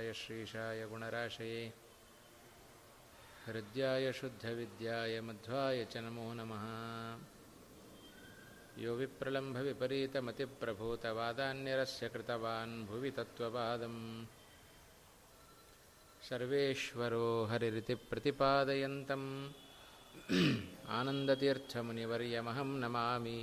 य श्रीशाय गुणराशये हृद्याय शुद्धविद्याय मध्वाय च नमो नमः यो विप्रलम्भविपरीतमतिप्रभूतवादान्यरस्य कृतवान् भुवि तत्त्ववादम् सर्वेश्वरो हरिरिति प्रतिपादयन्तम् आनन्दतीर्थमुनिवर्यमहं नमामि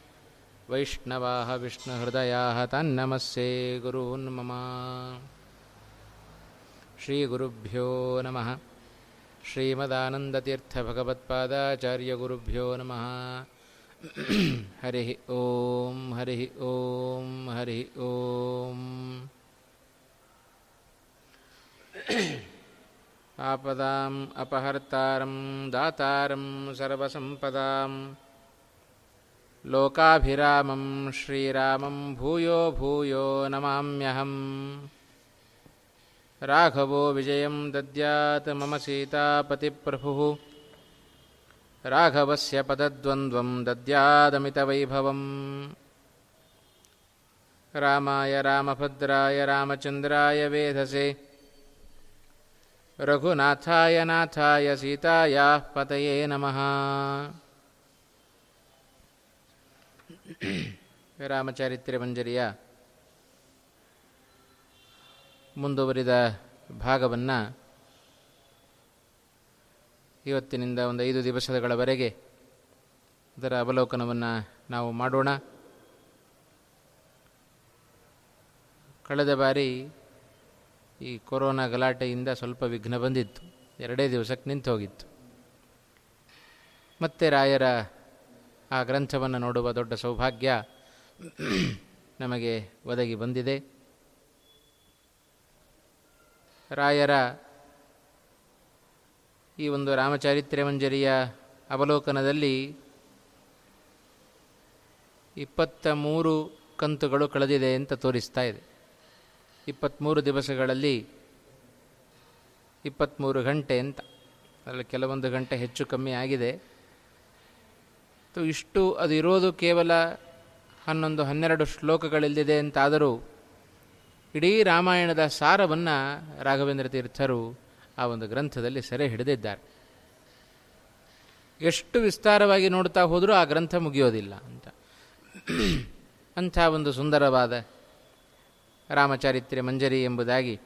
वैष्णवाः विष्णुहृदयाः तन्नमस्ये गुरून् मम। श्रीगुरुभ्यो नमः। श्रीमदानन्दतीर्थभगवत्पादाचार्यगुरुभ्यो नमः। हरिः ॐ हरिः ॐ हरिः ॐ आपदाम् अपहर्तारं दातारं सर्वसम्पदाम् लोकाभिरामं श्रीरामं भूयो भूयो नमाम्यहम्। राघवो विजयं दद्यात् मम सीतापतिप्रभुः। राघवस्य पदद्वन्द्वं दद्यादमितवैभवम्। रामाय रामभद्राय रामचन्द्राय वेधसे। रघुनाथाय नाथाय सीतायाः पतये नमः ರಾಮಚಾರಿತ್ರ್ಯ ಮಂಜರಿಯ ಮುಂದುವರಿದ ಭಾಗವನ್ನು ಇವತ್ತಿನಿಂದ ಒಂದು ಐದು ದಿವಸಗಳವರೆಗೆ ಅದರ ಅವಲೋಕನವನ್ನು ನಾವು ಮಾಡೋಣ. ಕಳೆದ ಬಾರಿ ಈ ಕೊರೋನಾ ಗಲಾಟೆಯಿಂದ ಸ್ವಲ್ಪ ವಿಘ್ನ ಬಂದಿತ್ತು. ಎರಡೇ ದಿವಸಕ್ಕೆ ನಿಂತು ಹೋಗಿತ್ತು ಮತ್ತೆ ರಾಯರ ಆ ಗ್ರಂಥವನ್ನು ನೋಡುವ ದೊಡ್ಡ ಸೌಭಾಗ್ಯ ನಮಗೆ ಒದಗಿ ಬಂದಿದೆ. ರಾಯರ ಈ ಒಂದು ರಾಮಚಾರಿತ್ರ್ಯ ಮಂಜರಿಯ ಅವಲೋಕನದಲ್ಲಿ ಇಪ್ಪತ್ತ ಮೂರು ಕಂತುಗಳು ಕಳೆದಿದೆ ಅಂತ ತೋರಿಸ್ತಾ ಇದೆ. ಇಪ್ಪತ್ತ್ಮೂರು ದಿವಸಗಳಲ್ಲಿ ಇಪ್ಪತ್ತ್ಮೂರು ಗಂಟೆ ಅಂತ. ಅದರಲ್ಲಿ ಕೆಲವೊಂದು ಗಂಟೆ ಹೆಚ್ಚು ಕಮ್ಮಿ ಆಗಿದೆ. ಇಷ್ಟು ಅದು ಇರೋದು ಕೇವಲ ಹನ್ನೊಂದು, ಹನ್ನೆರಡು ಶ್ಲೋಕಗಳಲ್ಲಿದೆ ಅಂತಾದರೂ ಇಡೀ ರಾಮಾಯಣದ ಸಾರವನ್ನು ರಾಘವೇಂದ್ರ ತೀರ್ಥರು ಆ ಒಂದು ಗ್ರಂಥದಲ್ಲಿ ಸೆರೆ ಹಿಡಿದಿದ್ದಾರೆ. ಎಷ್ಟು ವಿಸ್ತಾರವಾಗಿ ನೋಡ್ತಾ ಹೋದರೂ ಆ ಗ್ರಂಥ ಮುಗಿಯೋದಿಲ್ಲ ಅಂತ. ಅಂಥ ಒಂದು ಸುಂದರವಾದ ರಾಮಚಾರಿತ್ರ್ಯ ಮಂಜರಿ ಎಂಬುದಾಗಿ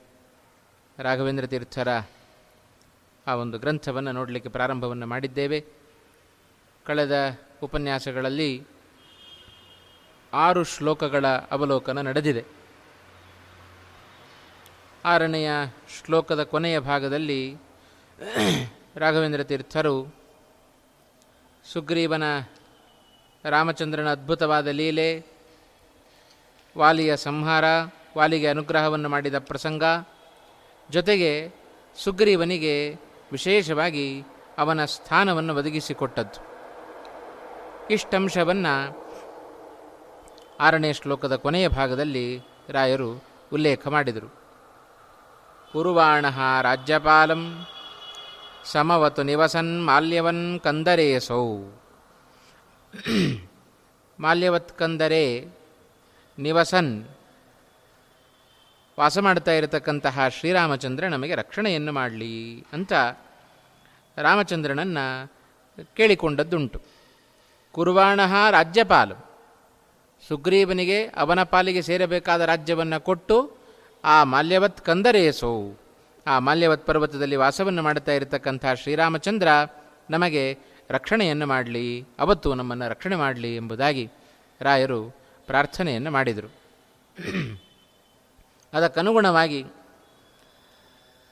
ರಾಘವೇಂದ್ರ ತೀರ್ಥರ ಆ ಒಂದು ಗ್ರಂಥವನ್ನು ನೋಡಲಿಕ್ಕೆ ಪ್ರಾರಂಭವನ್ನು ಮಾಡಿದ್ದೇವೆ. ಕಳೆದ ಉಪನ್ಯಾಸಗಳಲ್ಲಿ ಆರು ಶ್ಲೋಕಗಳ ಅವಲೋಕನ ನಡೆದಿದೆ. ಆರನೆಯ ಶ್ಲೋಕದ ಕೊನೆಯ ಭಾಗದಲ್ಲಿ ರಾಘವೇಂದ್ರ ತೀರ್ಥರು ಸುಗ್ರೀವನ ರಾಮಚಂದ್ರನ ಅದ್ಭುತವಾದ ಲೀಲೆ, ವಾಲಿಯ ಸಂಹಾರ, ವಾಲಿಗೆ ಅನುಗ್ರಹವನ್ನು ಮಾಡಿದ ಪ್ರಸಂಗ, ಜೊತೆಗೆ ಸುಗ್ರೀವನಿಗೆ ವಿಶೇಷವಾಗಿ ಅವನ ಸ್ಥಾನವನ್ನು ಒದಗಿಸಿಕೊಟ್ಟದ್ದು. ಇಷ್ಟಂಶವನ್ನು ಆರನೇ ಶ್ಲೋಕದ ಕೊನೆಯ ಭಾಗದಲ್ಲಿ ರಾಯರು ಉಲ್ಲೇಖ ಮಾಡಿದರು. ಕುರುವಾಣ ರಾಜ್ಯಪಾಲಂ ಸಮವತು ನಿವಸನ್ ಮಾಲ್ಯವನ್ ಕಂದರೇಸೌ ಮಾಲ್ಯವತ್ ಕಂದರೆ ನಿವಸನ್. ವಾಸ ಮಾಡ್ತಾ ಇರತಕ್ಕಂತಹ ಶ್ರೀರಾಮಚಂದ್ರ ನಮಗೆ ರಕ್ಷಣೆಯನ್ನು ಮಾಡಲಿ ಅಂತ ರಾಮಚಂದ್ರನನ್ನು ಕೇಳಿಕೊಂಡದ್ದುಂಟು. ಕುರುವಾಣ ರಾಜ್ಯಪಾಲು. ಸುಗ್ರೀವನಿಗೆ, ಅವನ ಪಾಲಿಗೆ ಸೇರಬೇಕಾದ ರಾಜ್ಯವನ್ನು ಕೊಟ್ಟು, ಆ ಮಾಲ್ಯವತ್ ಕಂದರೇಸೋ. ಆ ಮಾಲ್ಯವತ್ ಪರ್ವತದಲ್ಲಿ ವಾಸವನ್ನು ಮಾಡುತ್ತಾ ಇರತಕ್ಕಂಥ ಶ್ರೀರಾಮಚಂದ್ರ, ನಮಗೆ ರಕ್ಷಣೆಯನ್ನು ಮಾಡಲಿ, ಅವತ್ತು ನಮ್ಮನ್ನು ರಕ್ಷಣೆ ಮಾಡಲಿ ಎಂಬುದಾಗಿ ರಾಯರು ಪ್ರಾರ್ಥನೆಯನ್ನು ಮಾಡಿದರು. ಅದಕ್ಕನುಗುಣವಾಗಿ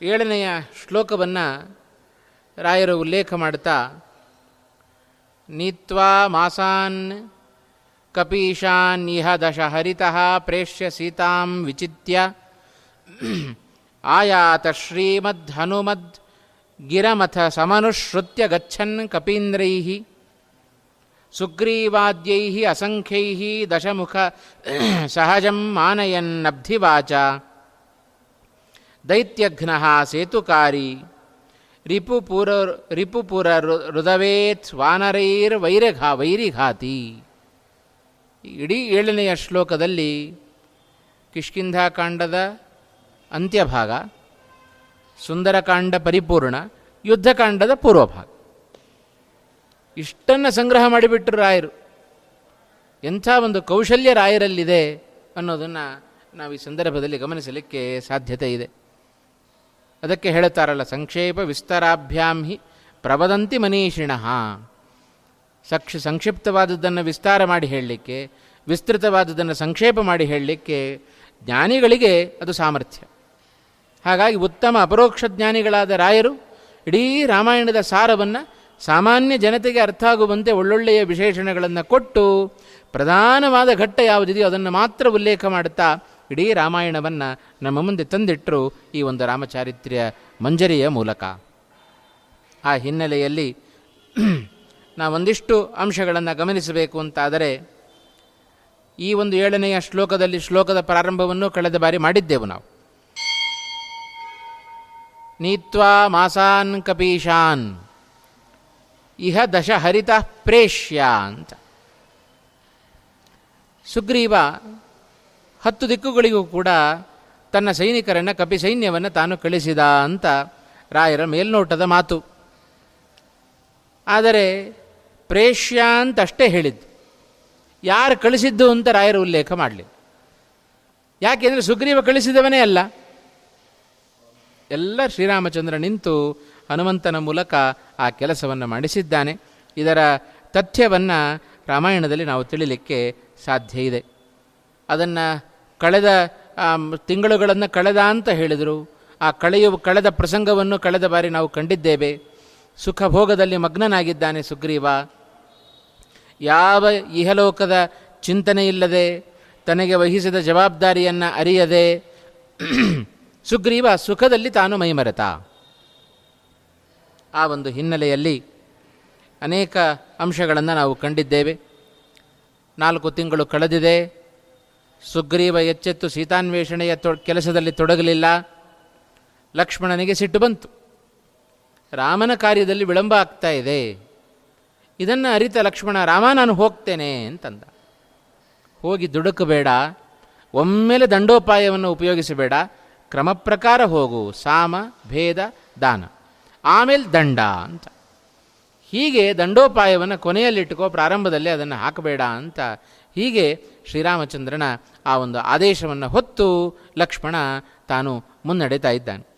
ಏಳನೆಯ ಶ್ಲೋಕವನ್ನು ರಾಯರು ಉಲ್ಲೇಖ ಮಾಡುತ್ತಾ नीत्वा मासान् कपीशान्निह दशहरितः प्रेष्य सीतां विचित्य आयात श्रीमद् हनुमद्गिरमथ समनुश्रुत्य गच्छन् कपीन्द्रैः सुग्रीवाद्यैः असङ्ख्यैः दशमुख सहजं आनयन्नब्धिवाच दैत्यघ्नः सेतुकारी ರಿಪುಪುರ ರಿಪುಪುರ ಹೃದವೇತ್ ಸ್ವಾನರೈರ್ ವೈರಘಾ, ವೈರಿಘಾತಿ. ಇಡೀ ಏಳನೆಯ ಶ್ಲೋಕದಲ್ಲಿ ಕಿಷ್ಕಿಂಧಾಕಾಂಡದ ಅಂತ್ಯಭಾಗ, ಸುಂದರಕಾಂಡ ಪರಿಪೂರ್ಣ, ಯುದ್ಧಕಾಂಡದ ಪೂರ್ವಭಾಗ. ಇಷ್ಟನ್ನು ಸಂಗ್ರಹ ಮಾಡಿಬಿಟ್ರು ರಾಯರು. ಎಂಥ ಒಂದು ಕೌಶಲ್ಯ ರಾಯರಲ್ಲಿದೆ ಅನ್ನೋದನ್ನು ನಾವು ಈ ಸಂದರ್ಭದಲ್ಲಿ ಗಮನಿಸಲಿಕ್ಕೆ ಸಾಧ್ಯತೆ ಇದೆ. ಅದಕ್ಕೆ ಹೇಳ್ತಾರಲ್ಲ, ಸಂಕ್ಷೇಪ ವಿಸ್ತಾರಾಭ್ಯಾಂ ಹಿ ಪ್ರವದಂತಿ ಮನೀಷಿಣಃ. ಸಕ್ಷ, ಸಂಕ್ಷಿಪ್ತವಾದದ್ದನ್ನು ವಿಸ್ತಾರ ಮಾಡಿ ಹೇಳಲಿಕ್ಕೆ, ವಿಸ್ತೃತವಾದದ್ದನ್ನು ಸಂಕ್ಷೇಪ ಮಾಡಿ ಹೇಳಲಿಕ್ಕೆ ಜ್ಞಾನಿಗಳಿಗೆ ಅದು ಸಾಮರ್ಥ್ಯ. ಹಾಗಾಗಿ ಉತ್ತಮ ಅಪರೋಕ್ಷ ಜ್ಞಾನಿಗಳಾದ ರಾಯರು ಇಡೀ ರಾಮಾಯಣದ ಸಾರವನ್ನು ಸಾಮಾನ್ಯ ಜನತೆಗೆ ಅರ್ಥ ಆಗುವಂತೆ ಒಳ್ಳೊಳ್ಳೆಯ ವಿಶೇಷಣಗಳನ್ನು ಕೊಟ್ಟು ಪ್ರಧಾನವಾದ ಘಟ್ಟ ಯಾವುದಿದೆಯೋ ಅದನ್ನು ಮಾತ್ರ ಉಲ್ಲೇಖ ಮಾಡುತ್ತಾ ಇಡೀ ರಾಮಾಯಣವನ್ನು ನಮ್ಮ ಮುಂದೆ ತಂದಿಟ್ಟರು ಈ ಒಂದು ರಾಮಚಾರಿತ್ರ್ಯ ಮಂಜರಿಯ ಮೂಲಕ. ಆ ಹಿನ್ನೆಲೆಯಲ್ಲಿ ನಾವೊಂದಿಷ್ಟು ಅಂಶಗಳನ್ನು ಗಮನಿಸಬೇಕು ಅಂತಾದರೆ, ಈ ಒಂದು ಏಳನೆಯ ಶ್ಲೋಕದಲ್ಲಿ ಶ್ಲೋಕದ ಪ್ರಾರಂಭವನ್ನು ಕಳೆದ ಬಾರಿ ಮಾಡಿದ್ದೆವು ನಾವು. ನೀತ್ವಾ ಮಾಸಾನ್ ಕಪೀಶಾನ್, ಇಹ ದಶ ಹರಿತ ಪ್ರೇಷ್ಯ ಅಂತ. ಸುಗ್ರೀವ ಹತ್ತು ದಿಕ್ಕುಗಳಿಗೂ ಕೂಡ ತನ್ನ ಸೈನಿಕರನ್ನು, ಕಪಿ ಸೈನ್ಯವನ್ನು ತಾನು ಕಳಿಸಿದ ಅಂತ ರಾಯರ ಮೇಲ್ನೋಟದ ಮಾತು. ಆದರೆ ಪ್ರೇಷ್ಯ ಅಂತ ಅಷ್ಟೇ ಹೇಳಿದ್ದು. ಯಾರು ಕಳಿಸಿದ್ದು ಅಂತ ರಾಯರು ಉಲ್ಲೇಖ ಮಾಡಲಿ ಯಾಕೆಂದರೆ ಸುಗ್ರೀವ ಕಳಿಸಿದವನೇ ಅಲ್ಲ. ಎಲ್ಲ ಶ್ರೀರಾಮಚಂದ್ರ ನಿಂತು ಹನುಮಂತನ ಮೂಲಕ ಆ ಕೆಲಸವನ್ನು ಮಾಡಿಸಿದ್ದಾನೆ. ಇದರ ತಥ್ಯವನ್ನು ರಾಮಾಯಣದಲ್ಲಿ ನಾವು ತಿಳಿಲಿಕ್ಕೆ ಸಾಧ್ಯ ಇದೆ. ಅದನ್ನು ಕಳೆದ ತಿಂಗಳುಗಳನ್ನು ಕಳೆದ ಅಂತ ಹೇಳಿದರು. ಆ ಕಳೆಯು, ಕಳೆದ ಪ್ರಸಂಗವನ್ನು ಕಳೆದ ಬಾರಿ ನಾವು ಕಂಡಿದ್ದೇವೆ. ಸುಖ ಭೋಗದಲ್ಲಿ ಮಗ್ನನಾಗಿದ್ದಾನೆ ಸುಗ್ರೀವ. ಯಾವ ಇಹಲೋಕದ ಚಿಂತನೆ ಇಲ್ಲದೆ, ತನಗೆ ವಹಿಸಿದ ಜವಾಬ್ದಾರಿಯನ್ನು ಅರಿಯದೆ, ಸುಗ್ರೀವ ಸುಖದಲ್ಲಿ ತಾನು ಮೈಮರೆತ. ಆ ಒಂದು ಹಿನ್ನೆಲೆಯಲ್ಲಿ ಅನೇಕ ಅಂಶಗಳನ್ನು ನಾವು ಕಂಡಿದ್ದೇವೆ. ನಾಲ್ಕು ತಿಂಗಳು ಕಳೆದಿದೆ. ಸುಗ್ರೀವ ಎಚ್ಚೆತ್ತು ಸೀತಾನ್ವೇಷಣೆಯ ತೊ ಕೆಲಸದಲ್ಲಿ ತೊಡಗಲಿಲ್ಲ. ಲಕ್ಷ್ಮಣನಿಗೆ ಸಿಟ್ಟು ಬಂತು. ರಾಮನ ಕಾರ್ಯದಲ್ಲಿ ವಿಳಂಬ ಆಗ್ತಾ ಇದೆ. ಇದನ್ನು ಅರಿತ ಲಕ್ಷ್ಮಣ, ರಾಮ ನಾನು ಹೋಗ್ತೇನೆ ಅಂತಂದ. ಹೋಗಿ ದುಡುಕಬೇಡ. ಒಮ್ಮೆಲೆ ದಂಡೋಪಾಯವನ್ನು ಉಪಯೋಗಿಸಬೇಡ. ಕ್ರಮ ಪ್ರಕಾರ ಹೋಗು. ಸಾಮ, ಭೇದ, ದಾನ. ಆಮೇಲೆ ದಂಡ ಅಂತ. ಹೀಗೆ ದಂಡೋಪಾಯವನ್ನು ಕೊನೆಯಲ್ಲಿಟ್ಟುಕೋ, ಪ್ರಾರಂಭದಲ್ಲಿ ಅದನ್ನು ಹಾಕಬೇಡ ಅಂತ. ಹೀಗೆ ಶ್ರೀರಾಮಚಂದ್ರನ ಆ ಒಂದು ಆದೇಶವನ್ನು ಹೊತ್ತು ಲಕ್ಷ್ಮಣ ತಾನು ಮುನ್ನಡೆತಾ ಇದ್ದಾನೆ.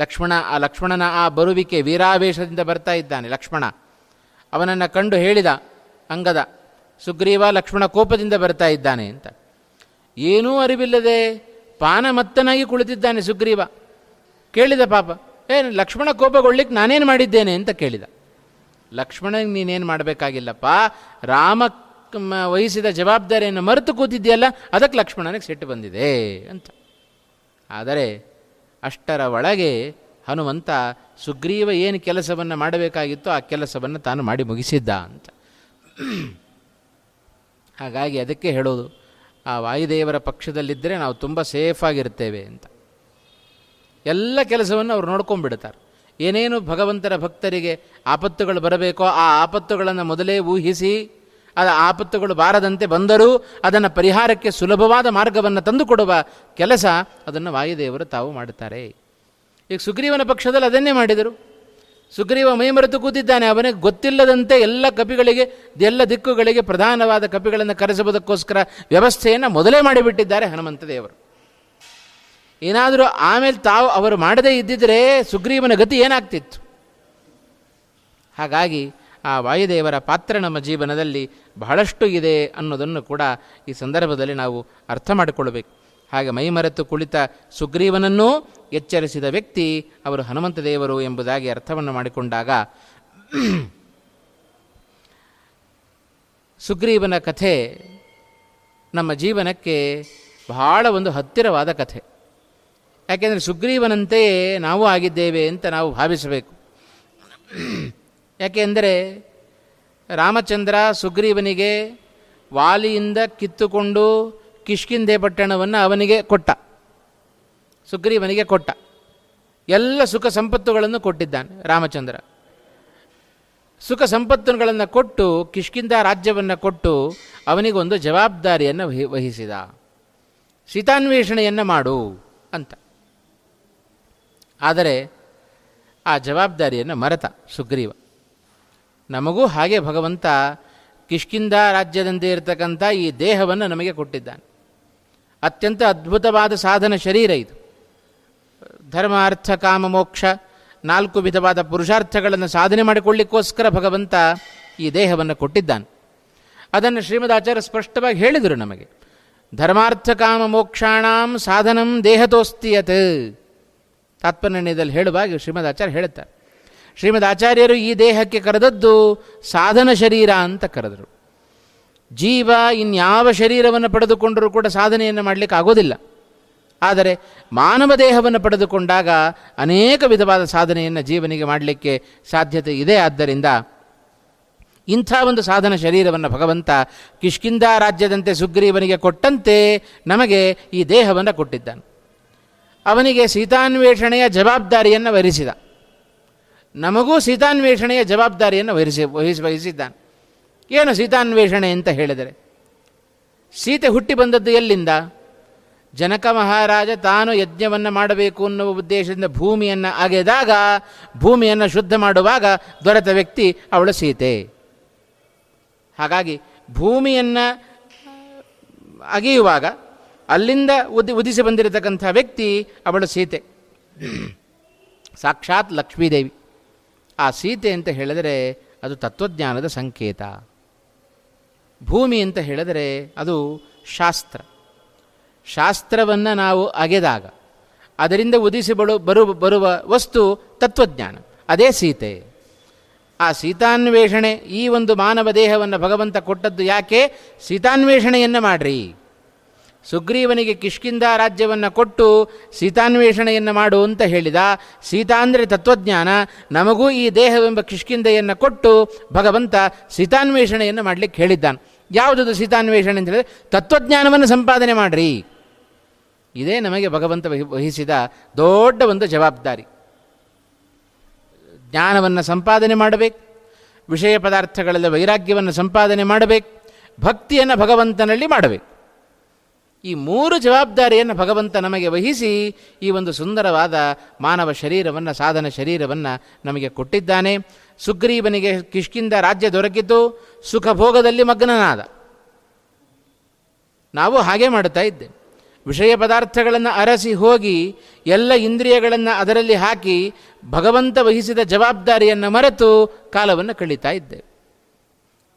ಲಕ್ಷ್ಮಣ, ಆ ಲಕ್ಷ್ಮಣನ ಆ ಬರುವಿಕೆ ವೀರಾವೇಶದಿಂದ ಬರ್ತಾ ಇದ್ದಾನೆ ಲಕ್ಷ್ಮಣ. ಅವನನ್ನು ಕಂಡು ಹೇಳಿದ ಅಂಗದ, ಸುಗ್ರೀವ ಲಕ್ಷ್ಮಣ ಕೋಪದಿಂದ ಬರ್ತಾ ಇದ್ದಾನೆ ಅಂತ. ಏನೂ ಅರಿವಿಲ್ಲದೆ ಪಾನಮತ್ತನಾಗಿ ಕುಳಿತಿದ್ದಾನೆ ಸುಗ್ರೀವ. ಕೇಳಿದ ಪಾಪ ಏನು ಲಕ್ಷ್ಮಣ ಕೋಪಗೊಳ್ಳಿಕ್ಕೆ ನಾನೇನು ಮಾಡಿದ್ದೇನೆ? ಅಂತ ಕೇಳಿದ. ಲಕ್ಷ್ಮಣನಿಗೆ ನೀನೇನು ಮಾಡಬೇಕಾಗಿಲ್ಲಪ್ಪ, ರಾಮ ವಹಿಸಿದ ಜವಾಬ್ದಾರಿಯನ್ನು ಮರೆತು ಕೂತಿದ್ದೀಯಲ್ಲ, ಅದಕ್ಕೆ ಲಕ್ಷ್ಮಣನಿಗೆ ಸಿಟ್ಟು ಬಂದಿದೆ ಅಂತ. ಆದರೆ ಅಷ್ಟರ ಒಳಗೆ ಹನುಮಂತ, ಸುಗ್ರೀವ ಏನು ಕೆಲಸವನ್ನು ಮಾಡಬೇಕಾಗಿತ್ತು ಆ ಕೆಲಸವನ್ನು ತಾನು ಮಾಡಿ ಮುಗಿಸಿದ್ದ ಅಂತ. ಹಾಗಾಗಿ ಅದಕ್ಕೆ ಹೇಳೋದು, ಆ ವಾಯುದೇವರ ಪಕ್ಷದಲ್ಲಿದ್ದರೆ ನಾವು ತುಂಬ ಸೇಫಾಗಿರ್ತೇವೆ ಅಂತ. ಎಲ್ಲ ಕೆಲಸವನ್ನು ಅವ್ರು ನೋಡ್ಕೊಂಡ್ಬಿಡ್ತಾರೆ. ಏನೇನು ಭಗವಂತರ ಭಕ್ತರಿಗೆ ಆಪತ್ತುಗಳು ಬರಬೇಕೋ ಆ ಆಪತ್ತುಗಳನ್ನು ಮೊದಲೇ ಊಹಿಸಿ ಆ ಆಪತ್ತುಗಳು ಬಾರದಂತೆ ಬಂದರೂ ಅದನ್ನು ಪರಿಹಾರಕ್ಕೆ ಸುಲಭವಾದ ಮಾರ್ಗವನ್ನು ತಂದುಕೊಡುವ ಕೆಲಸ ಅದನ್ನು ವಾಯುದೇವರು ತಾವು ಮಾಡುತ್ತಾರೆ. ಈಗ ಸುಗ್ರೀವನ ಪಕ್ಷದಲ್ಲಿ ಅದನ್ನೇ ಮಾಡಿದರು. ಸುಗ್ರೀವ ಮೈಮರೆತು ಕೂತಿದ್ದಾನೆ. ಅವನಿಗೆ ಗೊತ್ತಿಲ್ಲದಂತೆ ಎಲ್ಲ ಕಪಿಗಳಿಗೆ, ಎಲ್ಲ ದಿಕ್ಕುಗಳಿಗೆ ಪ್ರಧಾನವಾದ ಕಪಿಗಳನ್ನು ಕರೆಸುವುದಕ್ಕೋಸ್ಕರ ವ್ಯವಸ್ಥೆಯನ್ನು ಮೊದಲೇ ಮಾಡಿಬಿಟ್ಟಿದ್ದಾರೆ ಹನುಮಂತ ದೇವರು ಏನಾದರೂ ಆಮೇಲೆ ತಾವು ಅವರು ಮಾಡದೇ ಇದ್ದಿದ್ರೆ ಸುಗ್ರೀವನ ಗತಿ ಏನಾಗ್ತಿತ್ತು? ಹಾಗಾಗಿ ಆ ವಾಯುದೇವರ ಪಾತ್ರ ನಮ್ಮ ಜೀವನದಲ್ಲಿ ಬಹಳಷ್ಟು ಇದೆ ಅನ್ನೋದನ್ನು ಕೂಡ ಈ ಸಂದರ್ಭದಲ್ಲಿ ನಾವು ಅರ್ಥ ಮಾಡಿಕೊಳ್ಳಬೇಕು ಹಾಗೆ ಮೈಮರೆತು ಕುಳಿತ ಸುಗ್ರೀವನನ್ನೂ ಎಚ್ಚರಿಸಿದ ವ್ಯಕ್ತಿ ಅವರು ಹನುಮಂತ ದೇವರು ಎಂಬುದಾಗಿ ಅರ್ಥವನ್ನು ಮಾಡಿಕೊಂಡಾಗ, ಸುಗ್ರೀವನ ಕಥೆ ನಮ್ಮ ಜೀವನಕ್ಕೆ ಬಹಳ ಒಂದು ಹತ್ತಿರವಾದ ಕಥೆ. ಯಾಕೆಂದರೆ ಸುಗ್ರೀವನಂತೆಯೇ ನಾವು ಆಗಿದ್ದೇವೆ ಅಂತ ನಾವು ಭಾವಿಸಬೇಕು. ಯಾಕೆಂದರೆ ರಾಮಚಂದ್ರ ಸುಗ್ರೀವನಿಗೆ ವಾಲಿಯಿಂದ ಕಿತ್ತುಕೊಂಡು ಕಿಷ್ಕಿಂಧೆ ಪಟ್ಟಣವನ್ನು ಅವನಿಗೆ ಕೊಟ್ಟ. ಸುಗ್ರೀವನಿಗೆ ಕೊಟ್ಟ. ಎಲ್ಲ ಸುಖ ಸಂಪತ್ತುಗಳನ್ನು ಕೊಟ್ಟಿದ್ದಾನೆ ರಾಮಚಂದ್ರ. ಸುಖ ಸಂಪತ್ತುಗಳನ್ನು ಕೊಟ್ಟು ಕಿಷ್ಕಿಂದ ರಾಜ್ಯವನ್ನು ಕೊಟ್ಟು ಅವನಿಗೊಂದು ಜವಾಬ್ದಾರಿಯನ್ನು ವಹಿ, ವಹಿಸಿದ. ಸೀತಾನ್ವೇಷಣೆಯನ್ನು ಮಾಡು ಅಂತ. ಆದರೆ ಆ ಜವಾಬ್ದಾರಿಯನ್ನು ಮರೆತ ಸುಗ್ರೀವ. ನಮಗೂ ಹಾಗೆ ಭಗವಂತ ಕಿಷ್ಕಿಂದ ರಾಜ್ಯದಂತೆ ಇರತಕ್ಕಂಥ ಈ ದೇಹವನ್ನು ನಮಗೆ ಕೊಟ್ಟಿದ್ದಾನೆ. ಅತ್ಯಂತ ಅದ್ಭುತವಾದ ಸಾಧನ ಶರೀರ ಇದು. ಧರ್ಮ, ಅರ್ಥ, ಕಾಮ, ಮೋಕ್ಷ ನಾಲ್ಕು ವಿಧವಾದ ಪುರುಷಾರ್ಥಗಳನ್ನು ಸಾಧನೆ ಮಾಡಿಕೊಳ್ಳಿಕ್ಕೋಸ್ಕರ ಭಗವಂತ ಈ ದೇಹವನ್ನು ಕೊಟ್ಟಿದ್ದಾನೆ. ಅದನ್ನು ಶ್ರೀಮದ್ ಆಚಾರ್ಯ ಸ್ಪಷ್ಟವಾಗಿ ಹೇಳಿದರು ನಮಗೆ. ಧರ್ಮಾರ್ಥ, ಕಾಮ, ಮೋಕ್ಷಾಣಾಂ ಸಾಧನಂ ದೇಹದೋಸ್ತಿಯತ್ ತಾತ್ಪರ್ಯದಲ್ಲಿ ಹೇಳುವಾಗ ಶ್ರೀಮದ್ ಆಚಾರ್ಯ ಹೇಳುತ್ತಾರೆ. ಶ್ರೀಮದ್ ಆಚಾರ್ಯರು ಈ ದೇಹಕ್ಕೆ ಕರೆದದ್ದು ಸಾಧನ ಶರೀರ ಅಂತ ಕರೆದರು. ಜೀವ ಇನ್ಯಾವ ಶರೀರವನ್ನು ಪಡೆದುಕೊಂಡರೂ ಕೂಡ ಸಾಧನೆಯನ್ನು ಮಾಡಲಿಕ್ಕೆ ಆಗೋದಿಲ್ಲ. ಆದರೆ ಮಾನವ ದೇಹವನ್ನು ಪಡೆದುಕೊಂಡಾಗ ಅನೇಕ ವಿಧವಾದ ಸಾಧನೆಯನ್ನು ಜೀವನಿಗೆ ಮಾಡಲಿಕ್ಕೆ ಸಾಧ್ಯತೆ ಇದೆ. ಆದ್ದರಿಂದ ಇಂಥ ಒಂದು ಸಾಧನ ಶರೀರವನ್ನು ಭಗವಂತ ಕಿಷ್ಕಿಂದ ರಾಜ್ಯದಂತೆ ಸುಗ್ರೀವನಿಗೆ ಕೊಟ್ಟಂತೆ ನಮಗೆ ಈ ದೇಹವನ್ನು ಕೊಟ್ಟಿದ್ದಾನೆ. ಅವನಿಗೆ ಸೀತಾನ್ವೇಷಣೆಯ ಜವಾಬ್ದಾರಿಯನ್ನು ವಹಿಸಿದ. ನಮಗೂ ಸೀತಾನ್ವೇಷಣೆಯ ಜವಾಬ್ದಾರಿಯನ್ನು ವಹಿಸಿ ವಹಿಸಿ ವಹಿಸಿದ್ದಾನೆ. ಏನು ಸೀತಾನ್ವೇಷಣೆ ಅಂತ ಹೇಳಿದರೆ? ಸೀತೆ ಹುಟ್ಟಿ ಬಂದದ್ದು ಎಲ್ಲಿಂದ? ಜನಕ ಮಹಾರಾಜ ತಾನು ಯಜ್ಞವನ್ನು ಮಾಡಬೇಕು ಅನ್ನುವ ಉದ್ದೇಶದಿಂದ ಭೂಮಿಯನ್ನು ಅಗೆದಾಗ, ಭೂಮಿಯನ್ನು ಶುದ್ಧ ಮಾಡುವಾಗ ದೊರೆತ ವ್ಯಕ್ತಿ ಅವಳು ಸೀತೆ. ಹಾಗಾಗಿ ಭೂಮಿಯನ್ನು ಅಗೆಯುವಾಗ ಅಲ್ಲಿಂದ ಉದಿ ಉದಿಸಿ ಬಂದಿರತಕ್ಕಂಥ ವ್ಯಕ್ತಿ ಅವಳು ಸೀತೆ. ಸಾಕ್ಷಾತ್ ಲಕ್ಷ್ಮೀದೇವಿ. ಆ ಸೀತೆ ಅಂತ ಹೇಳಿದರೆ ಅದು ತತ್ವಜ್ಞಾನದ ಸಂಕೇತ. ಭೂಮಿ ಅಂತ ಹೇಳಿದರೆ ಅದು ಶಾಸ್ತ್ರ. ಶಾಸ್ತ್ರವನ್ನು ನಾವು ಅಗೆದಾಗ, ಅದರಿಂದ ಉದಿಸಿ ಬಳು ಬರು, ಬರುವ ವಸ್ತು ತತ್ವಜ್ಞಾನ, ಅದೇ ಸೀತೆ. ಆ ಸೀತಾನ್ವೇಷಣೆ ಈ ಒಂದು ಮಾನವ ದೇಹವನ್ನು ಭಗವಂತ ಕೊಟ್ಟದ್ದು ಯಾಕೆ? ಸೀತಾನ್ವೇಷಣೆಯನ್ನು ಮಾಡ್ರಿ. ಸುಗ್ರೀವನಿಗೆ ಕಿಷ್ಕಿಂದ ರಾಜ್ಯವನ್ನು ಕೊಟ್ಟು ಸೀತಾನ್ವೇಷಣೆಯನ್ನು ಮಾಡು ಅಂತ ಹೇಳಿದ ಸೀತಾ ಅಂದರೆ ತತ್ವಜ್ಞಾನ ನಮಗೂ ಈ ದೇಹವೆಂಬ ಕಿಷ್ಕಿಂದೆಯನ್ನು ಕೊಟ್ಟು ಭಗವಂತ ಸೀತಾನ್ವೇಷಣೆಯನ್ನು ಮಾಡಲಿಕ್ಕೆ ಹೇಳಿದ್ದಾನೆ. ಯಾವುದದು ಸೀತಾನ್ವೇಷಣೆ ಅಂತ ಹೇಳಿದ್ರೆ ತತ್ವಜ್ಞಾನವನ್ನು ಸಂಪಾದನೆ ಮಾಡಿರಿ. ಇದೇ ನಮಗೆ ಭಗವಂತ ವಹಿಸಿದ ದೊಡ್ಡ ಒಂದು ಜವಾಬ್ದಾರಿ. ಜ್ಞಾನವನ್ನು ಸಂಪಾದನೆ ಮಾಡಬೇಕು, ವಿಷಯ ಪದಾರ್ಥಗಳಲ್ಲಿ ವೈರಾಗ್ಯವನ್ನು ಸಂಪಾದನೆ ಮಾಡಬೇಕು, ಭಕ್ತಿಯನ್ನು ಭಗವಂತನಲ್ಲಿ ಮಾಡಬೇಕು. ಈ ಮೂರು ಜವಾಬ್ದಾರಿಯನ್ನು ಭಗವಂತ ನಮಗೆ ವಹಿಸಿ ಈ ಒಂದು ಸುಂದರವಾದ ಮಾನವ ಶರೀರವನ್ನು, ಸಾಧನ ಶರೀರವನ್ನು ನಮಗೆ ಕೊಟ್ಟಿದ್ದಾನೆ. ಸುಗ್ರೀವನಿಗೆ ಕಿಷ್ಕಿಂದ ರಾಜ್ಯ ದೊರಕಿತು. ಸುಖ ಭೋಗದಲ್ಲಿ ಮಗ್ನನಾದ. ನಾವು ಹಾಗೆ ಮಾಡುತ್ತಾ ಇದ್ದೆ ವಿಷಯ ಪದಾರ್ಥಗಳನ್ನು ಅರಸಿ ಹೋಗಿ ಎಲ್ಲ ಇಂದ್ರಿಯಗಳನ್ನು ಅದರಲ್ಲಿ ಹಾಕಿ ಭಗವಂತ ವಹಿಸಿದ ಜವಾಬ್ದಾರಿಯನ್ನು ಮರೆತು ಕಾಲವನ್ನು ಕಳೀತಾ ಇದ್ದೆ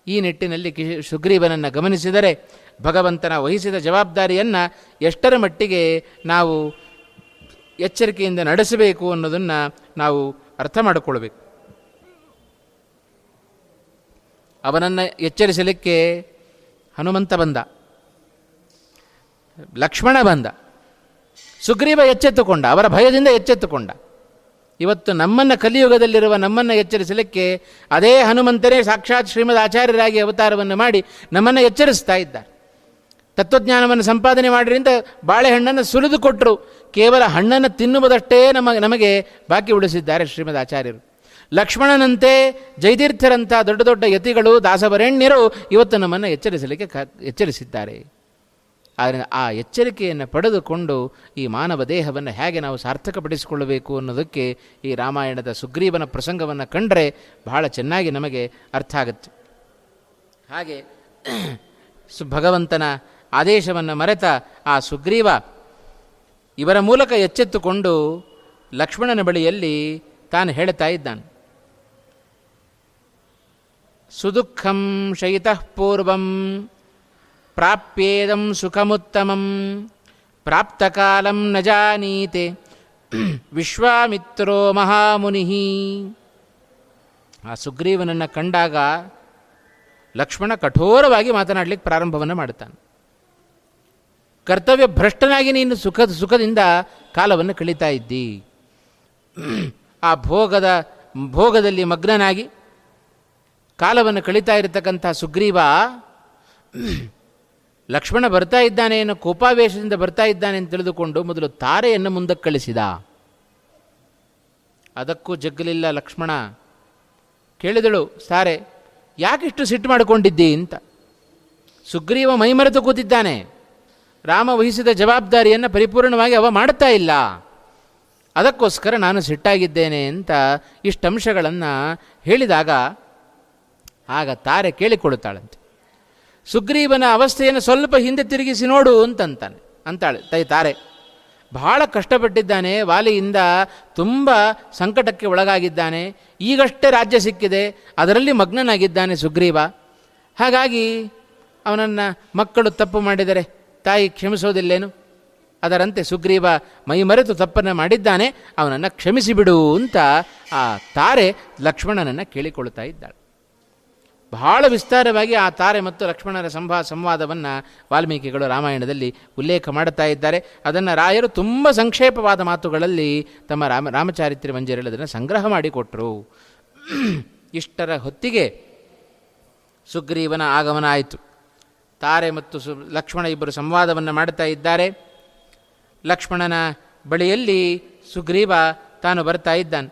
ಈ ನಿಟ್ಟಿನಲ್ಲಿ ಕಿ ಸುಗ್ರೀವನನ್ನು ಗಮನಿಸಿದರೆ ಭಗವಂತನ ವಹಿಸಿದ ಜವಾಬ್ದಾರಿಯನ್ನು ಎಷ್ಟರ ಮಟ್ಟಿಗೆ ನಾವು ಎಚ್ಚರಿಕೆಯಿಂದ ನಡೆಸಬೇಕು ಅನ್ನೋದನ್ನು ನಾವು ಅರ್ಥ ಮಾಡಿಕೊಳ್ಬೇಕು ಅವನನ್ನು ಎಚ್ಚರಿಸಲಿಕ್ಕೆ ಹನುಮಂತ ಬಂದ. ಲಕ್ಷ್ಮಣ ಬಂದ. ಸುಗ್ರೀವ ಎಚ್ಚೆತ್ತುಕೊಂಡ, ಅವರ ಭಯದಿಂದ ಎಚ್ಚೆತ್ತುಕೊಂಡ. ಇವತ್ತು ನಮ್ಮನ್ನು ಕಲಿಯುಗದಲ್ಲಿರುವ ನಮ್ಮನ್ನು ಎಚ್ಚರಿಸಲಿಕ್ಕೆ ಅದೇ ಹನುಮಂತನೇ ಸಾಕ್ಷಾತ್ ಶ್ರೀಮದ್ ಆಚಾರ್ಯರಾಗಿ ಅವತಾರವನ್ನು ಮಾಡಿ ನಮ್ಮನ್ನು ಎಚ್ಚರಿಸ್ತಾ ಇದ್ದಾರೆ. ತತ್ವಜ್ಞಾನವನ್ನು ಸಂಪಾದನೆ ಮಾಡಿರಿಂದ ಬಾಳೆಹಣ್ಣನ್ನು ಸುರಿದು ಕೊಟ್ಟರು ಕೇವಲ ಹಣ್ಣನ್ನು ತಿನ್ನುವುದಷ್ಟೇ ನಮ್ಮ, ನಮಗೆ ಬಾಕಿ ಉಳಿಸಿದ್ದಾರೆ ಶ್ರೀಮದ್ ಆಚಾರ್ಯರು. ಲಕ್ಷ್ಮಣನಂತೆ ಜೈತೀರ್ಥರಂಥ ದೊಡ್ಡ ದೊಡ್ಡ ಯತಿಗಳು ದಾಸವರೇಣ್ಯರು ಇವತ್ತು ನಮ್ಮನ್ನು ಎಚ್ಚರಿಸಲಿಕ್ಕೆ ಎಚ್ಚರಿಸಿದ್ದಾರೆ. ಆದರೆ ಆ ಎಚ್ಚರಿಕೆಯನ್ನು ಪಡೆದುಕೊಂಡು ಈ ಮಾನವ ದೇಹವನ್ನು ಹೇಗೆ ನಾವು ಸಾರ್ಥಕಪಡಿಸಿಕೊಳ್ಳಬೇಕು ಅನ್ನೋದಕ್ಕೆ ಈ ರಾಮಾಯಣದ ಸುಗ್ರೀವನ ಪ್ರಸಂಗವನ್ನು ಕಂಡರೆ ಬಹಳ ಚೆನ್ನಾಗಿ ನಮಗೆ ಅರ್ಥ ಆಗುತ್ತೆ. ಹಾಗೆ ಸು ಭಗವಂತನ ಆದೇಶವನ್ನು ಮರೆತ ಆ ಸುಗ್ರೀವ ಇವರ ಮೂಲಕ ಎಚ್ಚೆತ್ತುಕೊಂಡು ಲಕ್ಷ್ಮಣನ ಬಳಿಯಲ್ಲಿ ತಾನು ಹೇಳ್ತಾ ಇದ್ದಾನೆ. ಸುದುಃಖಂ ಶಯಿತಃ ಪೂರ್ವಂ ಪ್ರಾಪ್ಯೇದಂ ಸುಖಮುತ್ತಮಂ. ಪ್ರಾಪ್ತಕಾಲಂ ನ ಜಾನೀತೆ. ವಿಶ್ವಾಮಿತ್ರೋ ಮಹಾಮುನಿ ಆ ಸುಗ್ರೀವನನ್ನು ಕಂಡಾಗ ಲಕ್ಷ್ಮಣ ಕಠೋರವಾಗಿ ಮಾತನಾಡಲಿಕ್ಕೆ ಪ್ರಾರಂಭವನ್ನು ಮಾಡುತ್ತಾನೆ. ಕರ್ತವ್ಯ ಭ್ರಷ್ಟನಾಗಿ ನೀನು ಸುಖದ ಸುಖದಿಂದ ಕಾಲವನ್ನು ಕಳೀತಾ ಇದ್ದಿ. ಆ ಭೋಗದ, ಭೋಗದಲ್ಲಿ ಮಗ್ನನಾಗಿ ಕಾಲವನ್ನು ಕಳೀತಾ ಇರತಕ್ಕಂಥ ಸುಗ್ರೀವ ಲಕ್ಷ್ಮಣ ಬರ್ತಾ ಇದ್ದಾನೆ ಏನೋ ಕೋಪಾವೇಶದಿಂದ ಬರ್ತಾ ಇದ್ದಾನೆ ಅಂತ ತಿಳಿದುಕೊಂಡು ಮೊದಲು ತಾರೆಯನ್ನು ಮುಂದಕ್ಕೆ ಕಳಿಸಿದ. ಅದಕ್ಕೂ ಜಗ್ಗಲಿಲ್ಲ ಲಕ್ಷ್ಮಣ. ಕೇಳಿದಳು, ಸಾರೆ, ಯಾಕಿಷ್ಟು ಸಿಟ್ಟು ಮಾಡಿಕೊಂಡಿದ್ದಿ? ಅಂತ. ಸುಗ್ರೀವ ಮೈಮರೆತು ಕೂತಿದ್ದಾನೆ. ರಾಮ ವಹಿಸಿದ ಜವಾಬ್ದಾರಿಯನ್ನು ಪರಿಪೂರ್ಣವಾಗಿ ಅವ ಮಾಡ್ತಾ ಇಲ್ಲ. ಅದಕ್ಕೋಸ್ಕರ ನಾನು ಸಿಟ್ಟಾಗಿದ್ದೇನೆ ಅಂತ ಇಷ್ಟಂಶಗಳನ್ನು ಹೇಳಿದಾಗ ಆಗ ತಾರೆ ಕೇಳಿಕೊಳ್ಳುತ್ತಾಳಂತೆ. ಸುಗ್ರೀವನ ಅವಸ್ಥೆಯನ್ನು ಸ್ವಲ್ಪ ಹಿಂದೆ ತಿರುಗಿಸಿ ನೋಡು ಅಂತಂತಾನೆ. ಅಂತಾಳೆ. ತೈ ತಾರೆ ಬಹಳ ಕಷ್ಟಪಟ್ಟಿದ್ದಾನೆ. ವಾಲಿಯಿಂದ ತುಂಬ ಸಂಕಟಕ್ಕೆ ಒಳಗಾಗಿದ್ದಾನೆ. ಈಗಷ್ಟೇ ರಾಜ್ಯ ಸಿಕ್ಕಿದೆ. ಅದರಲ್ಲಿ ಮಗ್ನನಾಗಿದ್ದಾನೆ ಸುಗ್ರೀವ. ಹಾಗಾಗಿ ಅವನನ್ನು ಮಕ್ಕಳು ತಪ್ಪು ಮಾಡಿದರೆ ತಾಯಿ ಕ್ಷಮಿಸೋದಿಲ್ಲೇನು? ಅದರಂತೆ ಸುಗ್ರೀವ ಮೈಮರೆತು ತಪ್ಪನ್ನು ಮಾಡಿದ್ದಾನೆ. ಅವನನ್ನು ಕ್ಷಮಿಸಿಬಿಡು ಅಂತ ಆ ತಾರೆ ಲಕ್ಷ್ಮಣನನ್ನು ಕೇಳಿಕೊಳ್ತಾ ಇದ್ದಾಳೆ. ಬಹಳ ವಿಸ್ತಾರವಾಗಿ ಆ ತಾರೆ ಮತ್ತು ಲಕ್ಷ್ಮಣರ ಸಂಭಾ, ಸಂವಾದವನ್ನು ವಾಲ್ಮೀಕಿಗಳು ರಾಮಾಯಣದಲ್ಲಿ ಉಲ್ಲೇಖ ಮಾಡುತ್ತಾ ಇದ್ದಾರೆ. ಅದನ್ನು ರಾಯರು ತುಂಬ ಸಂಕ್ಷೇಪವಾದ ಮಾತುಗಳಲ್ಲಿ ತಮ್ಮ ರಾಮ, ರಾಮಚಾರಿತ್ರ್ಯ ಮಂಜರಲ್ಲಿ ಅದನ್ನು ಸಂಗ್ರಹ ಮಾಡಿಕೊಟ್ರು ಇಷ್ಟರ ಹೊತ್ತಿಗೆ ಸುಗ್ರೀವನ ಆಗಮನ ಆಯಿತು. ತಾರೆ ಮತ್ತು ಸು, ಲಕ್ಷ್ಮಣ ಇಬ್ಬರು ಸಂವಾದವನ್ನು ಮಾಡುತ್ತಾ ಇದ್ದಾರೆ. ಲಕ್ಷ್ಮಣನ ಬಳಿಯಲ್ಲಿ ಸುಗ್ರೀವ ತಾನು ಬರ್ತಾ ಇದ್ದಾನೆ.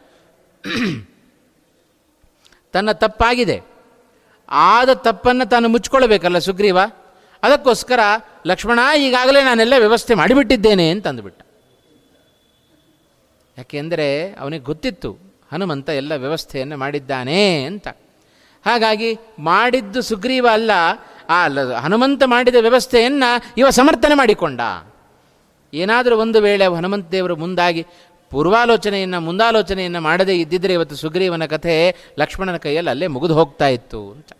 ತನ್ನ ತಪ್ಪಾಗಿದೆ. ಆದ ತಪ್ಪನ್ನು ತಾನು ಮುಚ್ಕೊಳ್ಬೇಕಲ್ಲ ಸುಗ್ರೀವ? ಅದಕ್ಕೋಸ್ಕರ ಲಕ್ಷ್ಮಣ, ಈಗಾಗಲೇ ನಾನೆಲ್ಲ ವ್ಯವಸ್ಥೆ ಮಾಡಿಬಿಟ್ಟಿದ್ದೇನೆ ಅಂತ ಅಂದುಬಿಟ್ಟ ಯಾಕೆಂದರೆ ಅವನಿಗೆ ಗೊತ್ತಿತ್ತು, ಹನುಮಂತ ಎಲ್ಲ ವ್ಯವಸ್ಥೆಯನ್ನು ಮಾಡಿದ್ದಾನೆ ಅಂತ. ಹಾಗಾಗಿ ಮಾಡಿದ್ದು ಸುಗ್ರೀವ ಅಲ್ಲ, ಆ ಹನುಮಂತ ಮಾಡಿದ ವ್ಯವಸ್ಥೆಯನ್ನು ಇವ ಸಮರ್ಥನೆ ಮಾಡಿಕೊಂಡ. ಏನಾದರೂ ಒಂದು ವೇಳೆ ಹನುಮಂತ ದೇವರು ಮುಂದಾಗಿ ಪೂರ್ವಾಲೋಚನೆಯನ್ನು, ಮುಂದಾಲೋಚನೆಯನ್ನು ಮಾಡದೇ ಇದ್ದಿದ್ದರೆ ಇವತ್ತು ಸುಗ್ರೀವನ ಕಥೆ ಲಕ್ಷ್ಮಣನ ಕೈಯಲ್ಲಿ ಅಲ್ಲೇ ಮುಗಿದು ಹೋಗ್ತಾ ಇತ್ತು ಅಂತ.